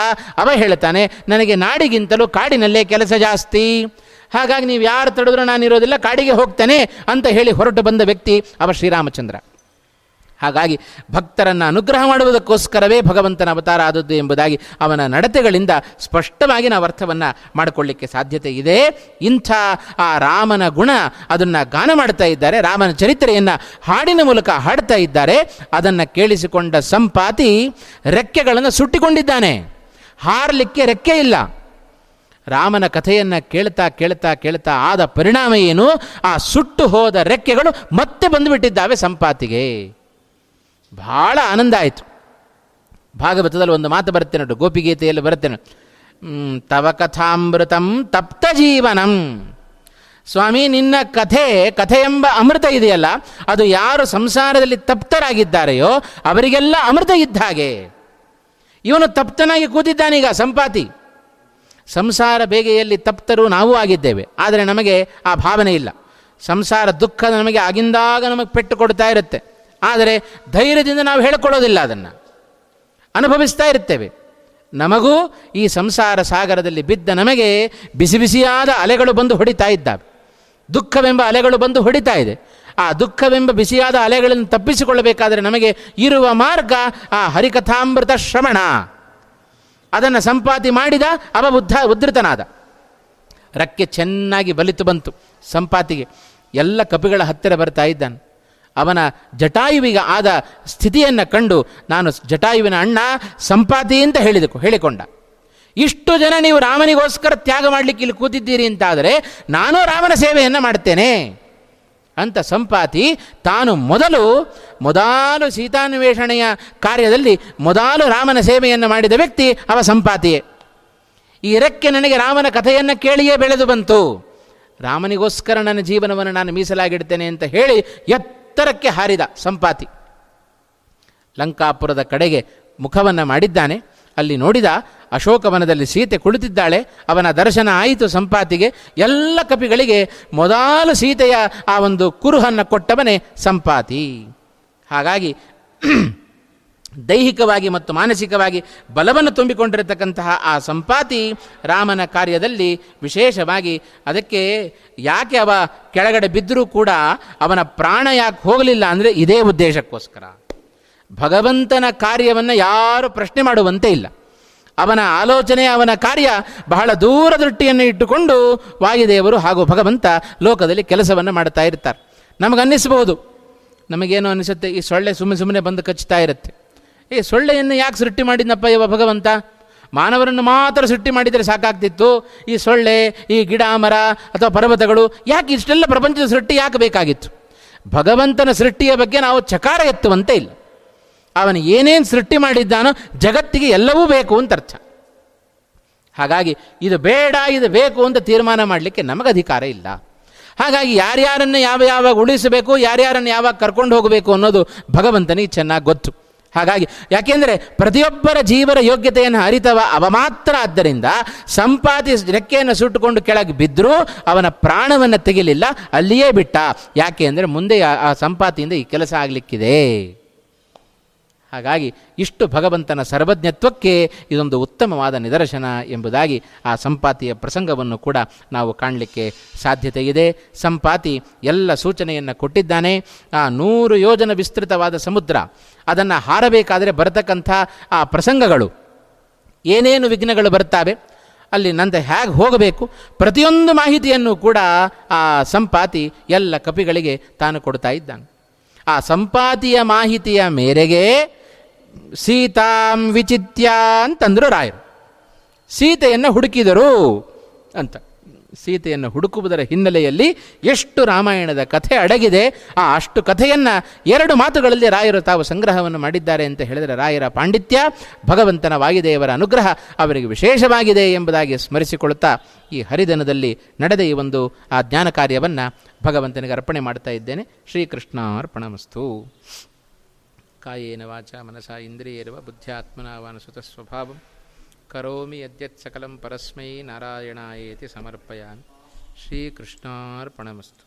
ಅವ ಹೇಳ್ತಾನೆ, ನನಗೆ ನಾಡಿಗಿಂತಲೂ ಕಾಡಿನಲ್ಲೇ ಕೆಲಸ ಜಾಸ್ತಿ. ಹಾಗಾಗಿ ನೀವು ಯಾರು ತಡೆದ್ರೂ ನಾನಿರೋದಿಲ್ಲ, ಕಾಡಿಗೆ ಹೋಗ್ತೇನೆ, ಅಂತ ಹೇಳಿ ಹೊರಟು ಬಂದ ವ್ಯಕ್ತಿ ಅವ ಶ್ರೀರಾಮಚಂದ್ರ. ಹಾಗಾಗಿ ಭಕ್ತರನ್ನು ಅನುಗ್ರಹ ಮಾಡುವುದಕ್ಕೋಸ್ಕರವೇ ಭಗವಂತನ ಅವತಾರ ಆದದ್ದು ಎಂಬುದಾಗಿ ಅವನ ನಡತೆಗಳಿಂದ ಸ್ಪಷ್ಟವಾಗಿ ನಾವು ಅರ್ಥವನ್ನು ಮಾಡಿಕೊಳ್ಳಿಕ್ಕೆ ಸಾಧ್ಯತೆ ಇದೆ. ಇಂಥ, ಆ ರಾಮನ ಗುಣ ಅದನ್ನು ಗಾನ ಮಾಡ್ತಾ ಇದ್ದಾರೆ, ರಾಮನ ಚರಿತ್ರೆಯನ್ನು ಹಾಡಿನ ಮೂಲಕ ಹಾಡ್ತಾ ಇದ್ದಾರೆ. ಅದನ್ನು ಕೇಳಿಸಿಕೊಂಡ ಸಂಪಾತಿ ರೆಕ್ಕೆಗಳನ್ನು ಸುಟ್ಟಿಕೊಂಡಿದ್ದಾನೆ. ಹಾರಲಿಕ್ಕೆ ರೆಕ್ಕೆ ಇಲ್ಲ. ರಾಮನ ಕಥೆಯನ್ನು ಕೇಳ್ತಾ ಕೇಳ್ತಾ ಕೇಳ್ತಾ ಆದ ಪರಿಣಾಮ ಏನು? ಆ ಸುಟ್ಟು ಹೋದ ರೆಕ್ಕೆಗಳು ಮತ್ತೆ ಬಂದುಬಿಟ್ಟಿದ್ದಾವೆ ಸಂಪಾತಿಗೆ. ಬಹಳ ಆನಂದ ಆಯಿತು. ಭಾಗವತದಲ್ಲಿ ಒಂದು ಮಾತು ಬರುತ್ತೆ ನೋಡು, ಗೋಪಿಗೀತೆಯಲ್ಲಿ ಬರುತ್ತೆ. ತವ ಕಥಾಮೃತಂ ತಪ್ತ ಜೀವನಂ. ಸ್ವಾಮಿ, ನಿನ್ನ ಕಥೆ ಕಥೆ ಎಂಬ ಅಮೃತ ಇದೆಯಲ್ಲ, ಅದು ಯಾರು ಸಂಸಾರದಲ್ಲಿ ತಪ್ತರಾಗಿದ್ದಾರೆಯೋ ಅವರಿಗೆಲ್ಲ ಅಮೃತ ಇದ್ದ ಹಾಗೆ. ಇವನು ತಪ್ತನಾಗಿ ಕೂತಿದ್ದಾನೀಗ, ಸಂಪಾತಿ. ಸಂಸಾರ ಬೇಗೆಯಲ್ಲಿ ತಪ್ತರು ನಾವು ಆಗಿದ್ದೇವೆ, ಆದರೆ ನಮಗೆ ಆ ಭಾವನೆ ಇಲ್ಲ. ಸಂಸಾರ ದುಃಖ ನಮಗೆ ಆಗಿಂದಾಗ ನಮಗೆ ಪೆಟ್ಟು ಕೊಡ್ತಾ ಇರುತ್ತೆ. ಆದರೆ ಧೈರ್ಯದಿಂದ ನಾವು ಹೇಳಿಕೊಳ್ಳೋದಿಲ್ಲ ಅದನ್ನು. ಅನುಭವಿಸ್ತಾ ಇರ್ತೇವೆ. ನಮಗೂ ಈ ಸಂಸಾರ ಸಾಗರದಲ್ಲಿ ಬಿದ್ದ ನಮಗೆ ಬಿಸಿ ಬಿಸಿಯಾದ ಅಲೆಗಳು ಬಂದು ಹೊಡಿತಾ ಇದ್ದಾವೆ. ದುಃಖವೆಂಬ ಅಲೆಗಳು ಬಂದು ಹೊಡಿತಾ ಇದೆ. ಆ ದುಃಖವೆಂಬ ಬಿಸಿಯಾದ ಅಲೆಗಳನ್ನು ತಪ್ಪಿಸಿಕೊಳ್ಳಬೇಕಾದರೆ ನಮಗೆ ಇರುವ ಮಾರ್ಗ ಆ ಹರಿಕಥಾಮೃತ ಶ್ರವಣ. ಅದನ್ನು ಸಂಪಾತಿ ಮಾಡಿದ ಅವಬುದ್ಧ ಉದ್ಧ ಉದ್ಧತನಾದ. ರಕ್ಕೆ ಚೆನ್ನಾಗಿ ಬಲಿತು ಬಂತು. ಸಂಪಾತಿಗೆ ಎಲ್ಲ ಕಪಿಗಳ ಹತ್ತಿರ ಬರ್ತಾ ಇದ್ದಾನೆ. ಅವನ ಜಟಾಯುವಿಗೆ ಆದ ಸ್ಥಿತಿಯನ್ನು ಕಂಡು ನಾನು ಜಟಾಯುವಿನ ಅಣ್ಣ, ಸಂಪಾತಿ ಅಂತ ಹೇಳಿದಕು ಹೇಳಿಕೊಂಡ. ಇಷ್ಟು ಜನ ನೀವು ರಾಮನಿಗೋಸ್ಕರ ತ್ಯಾಗ ಮಾಡಲಿಕ್ಕೆ ಇಲ್ಲಿ ಕೂತಿದ್ದೀರಿ ಅಂತಾದರೆ ನಾನು ರಾಮನ ಸೇವೆಯನ್ನು ಮಾಡ್ತೇನೆ ಅಂತ ಸಂಪಾತಿ ತಾನು ಮೊದಲು ಮೊದಲು ಸೀತಾನ್ವೇಷಣೆಯ ಕಾರ್ಯದಲ್ಲಿ ಮೊದಲು ರಾಮನ ಸೇವೆಯನ್ನು ಮಾಡಿದ ವ್ಯಕ್ತಿ ಅವ ಸಂಪಾತಿಯೇ. ಈ ರೆಕ್ಕೆ ನನಗೆ ರಾಮನ ಕಥೆಯನ್ನು ಕೇಳಿಯೇ ಬೆಳೆದು ಬಂತು. ರಾಮನಿಗೋಸ್ಕರ ನನ್ನ ಜೀವನವನ್ನು ನಾನು ಮೀಸಲಾಗಿಡ್ತೇನೆ ಅಂತ ಹೇಳಿ ಎತ್ತರಕ್ಕೆ ಹಾರಿದ ಸಂಪಾತಿ. ಲಂಕಾಪುರದ ಕಡೆಗೆ ಮುಖವನ್ನು ಮಾಡಿದ್ದಾನೆ. ಅಲ್ಲಿ ನೋಡಿದ ಅಶೋಕವನದಲ್ಲಿ ಸೀತೆ ಕುಳಿತಿದ್ದಾಳೆ. ಅವನ ದರ್ಶನ ಆಯಿತು ಸಂಪಾತಿಗೆ. ಎಲ್ಲ ಕಪಿಗಳಿಗೆ ಮೊದಲು ಸೀತೆಯ ಆ ಒಂದು ಕುರುಹನ್ನು ಕೊಟ್ಟವನೇ ಸಂಪಾತಿ. ಹಾಗಾಗಿ ದೈಹಿಕವಾಗಿ ಮತ್ತು ಮಾನಸಿಕವಾಗಿ ಬಲವನ್ನು ತುಂಬಿಕೊಂಡಿರತಕ್ಕಂತಹ ಆ ಸಂಪಾತಿ ರಾಮನ ಕಾರ್ಯದಲ್ಲಿ ವಿಶೇಷವಾಗಿ ಅದಕ್ಕೆ ಯಾಕೆ ಅವ ಕೆಳಗಡೆ ಬಿದ್ದರೂ ಕೂಡ ಅವನ ಪ್ರಾಣ ಯಾಕೆ ಹೋಗಲಿಲ್ಲ ಅಂದರೆ ಇದೇ ಉದ್ದೇಶಕ್ಕೋಸ್ಕರ. ಭಗವಂತನ ಕಾರ್ಯವನ್ನು ಯಾರು ಪ್ರಶ್ನೆ ಮಾಡುವಂತೆ ಇಲ್ಲ. ಅವನ ಆಲೋಚನೆ, ಅವನ ಕಾರ್ಯ ಬಹಳ ದೂರ ದೃಷ್ಟಿಯನ್ನು ಇಟ್ಟುಕೊಂಡು ವಾಯುದೇವರು ಹಾಗೂ ಭಗವಂತ ಲೋಕದಲ್ಲಿ ಕೆಲಸವನ್ನು ಮಾಡ್ತಾ ಇರ್ತಾರೆ. ನಮಗನ್ನಿಸಬಹುದು. ನಮಗೇನು ಅನಿಸುತ್ತೆ? ಈ ಸೊಳ್ಳೆ ಸುಮ್ಮನೆ ಸುಮ್ಮನೆ ಬಂದು ಕಚ್ಚುತ್ತಾ ಇರುತ್ತೆ. ಈ ಸೊಳ್ಳೆಯನ್ನು ಯಾಕೆ ಸೃಷ್ಟಿ ಮಾಡಿದ್ನಪ್ಪ ಇವ ಭಗವಂತ? ಮಾನವರನ್ನು ಮಾತ್ರ ಸೃಷ್ಟಿ ಮಾಡಿದರೆ ಸಾಕಾಗ್ತಿತ್ತು. ಈ ಸೊಳ್ಳೆ, ಈ ಗಿಡ, ಮರ ಅಥವಾ ಪರ್ವತಗಳು ಯಾಕೆ ಇಷ್ಟೆಲ್ಲ ಪ್ರಪಂಚದ ಸೃಷ್ಟಿ ಯಾಕೆ ಬೇಕಾಗಿತ್ತು? ಭಗವಂತನ ಸೃಷ್ಟಿಯ ಬಗ್ಗೆ ನಾವು ಚಕಾರ ಎತ್ತುವಂತೆ ಇಲ್ಲ. ಅವನು ಏನೇನು ಸೃಷ್ಟಿ ಮಾಡಿದ್ದಾನೋ ಜಗತ್ತಿಗೆ ಎಲ್ಲವೂ ಬೇಕು ಅಂತ ಅರ್ಥ. ಹಾಗಾಗಿ ಇದು ಬೇಡ, ಇದು ಬೇಕು ಅಂತ ತೀರ್ಮಾನ ಮಾಡಲಿಕ್ಕೆ ನಮಗೆ ಅಧಿಕಾರ ಇಲ್ಲ. ಹಾಗಾಗಿ ಯಾರ್ಯಾರನ್ನು ಯಾವ ಯಾವಾಗ ಉಳಿಸಬೇಕು, ಯಾರ್ಯಾರನ್ನು ಯಾವಾಗ ಕರ್ಕೊಂಡು ಹೋಗಬೇಕು ಅನ್ನೋದು ಭಗವಂತನಿಗೆ ಚೆನ್ನಾಗಿ ಗೊತ್ತು. ಹಾಗಾಗಿ ಯಾಕೆಂದರೆ ಪ್ರತಿಯೊಬ್ಬರ ಜೀವನ ಯೋಗ್ಯತೆಯನ್ನು ಅರಿತವ ಅವ ಮಾತ್ರ ಆದ್ದರಿಂದ ಸಂಪಾತಿ ರೆಕ್ಕೆಯನ್ನು ಸುಟ್ಟುಕೊಂಡು ಕೆಳಗೆ ಬಿದ್ದರೂ ಅವನ ಪ್ರಾಣವನ್ನು ತೆಗಿಲಿಲ್ಲ ಅಲ್ಲಿಯೇ ಬಿಟ್ಟ. ಯಾಕೆ ಅಂದರೆ ಮುಂದೆ ಆ ಸಂಪಾತಿಯಿಂದ ಈ ಕೆಲಸ ಆಗಲಿಕ್ಕಿದೆ. ಹಾಗಾಗಿ ಇಷ್ಟು ಭಗವಂತನ ಸರ್ವಜ್ಞತ್ವಕ್ಕೆ ಇದೊಂದು ಉತ್ತಮವಾದ ನಿದರ್ಶನ ಎಂಬುದಾಗಿ ಆ ಸಂಪಾತಿಯ ಪ್ರಸಂಗವನ್ನು ಕೂಡ ನಾವು ಕಾಣಲಿಕ್ಕೆ ಸಾಧ್ಯತೆ ಇದೆ. ಸಂಪಾತಿ ಎಲ್ಲ ಸೂಚನೆಯನ್ನು ಕೊಟ್ಟಿದ್ದಾನೆ. ಆ ನೂರು ಯೋಜನ ವಿಸ್ತೃತವಾದ ಸಮುದ್ರ, ಅದನ್ನು ಹಾರಬೇಕಾದರೆ ಬರತಕ್ಕಂಥ ಆ ಪ್ರಸಂಗಗಳು, ಏನೇನು ವಿಘ್ನಗಳು ಬರ್ತಾವೆ ಅಲ್ಲಿ ನಂತರ ಹೇಗೆ ಹೋಗಬೇಕು, ಪ್ರತಿಯೊಂದು ಮಾಹಿತಿಯನ್ನು ಕೂಡ ಆ ಸಂಪಾತಿ ಎಲ್ಲ ಕಪಿಗಳಿಗೆ ತಾನು ಕೊಡ್ತಾ ಇದ್ದಾನೆ. ಆ ಸಂಪಾತಿಯ ಮಾಹಿತಿಯ ಮೇರೆಗೆ ಸೀತಾಂ ವಿಚಿತ್ಯ ಅಂತಂದರು ರಾಯರು. ಸೀತೆಯನ್ನು ಹುಡುಕಿದರು ಅಂತ. ಸೀತೆಯನ್ನು ಹುಡುಕುವುದರ ಹಿನ್ನೆಲೆಯಲ್ಲಿ ಎಷ್ಟು ರಾಮಾಯಣದ ಕಥೆ ಅಡಗಿದೆ, ಆ ಅಷ್ಟು ಕಥೆಯನ್ನು ಎರಡು ಮಾತುಗಳಲ್ಲಿ ರಾಯರು ತಾವು ಸಂಗ್ರಹವನ್ನು ಮಾಡಿದ್ದಾರೆ ಅಂತ ಹೇಳಿದರೆ ರಾಯರ ಪಾಂಡಿತ್ಯ, ಭಗವಂತನ ವಾಯುದೇವರ ಅನುಗ್ರಹ ಅವರಿಗೆ ವಿಶೇಷವಾಗಿದೆ ಎಂಬುದಾಗಿ ಸ್ಮರಿಸಿಕೊಳ್ಳುತ್ತಾ ಈ ಹರಿದನದಲ್ಲಿ ನಡೆದ ಈ ಒಂದು, ಆ ಜ್ಞಾನ ಕಾರ್ಯವನ್ನು ಭಗವಂತನಿಗೆ ಅರ್ಪಣೆ ಮಾಡ್ತಾ ಇದ್ದೇನೆ. ಶ್ರೀಕೃಷ್ಣಾರ್ಪಣಮಸ್ತು. ಕಾಯೇನ कायेन वाचा मनसा इन्द्रियेरव बुद्ध्यात्मना वानुसुतस्वभावं करोमि यद्यत् सकलं परस्मै नारायणायेति समर्पयामि। श्रीकृष्णार्पणमस्तु।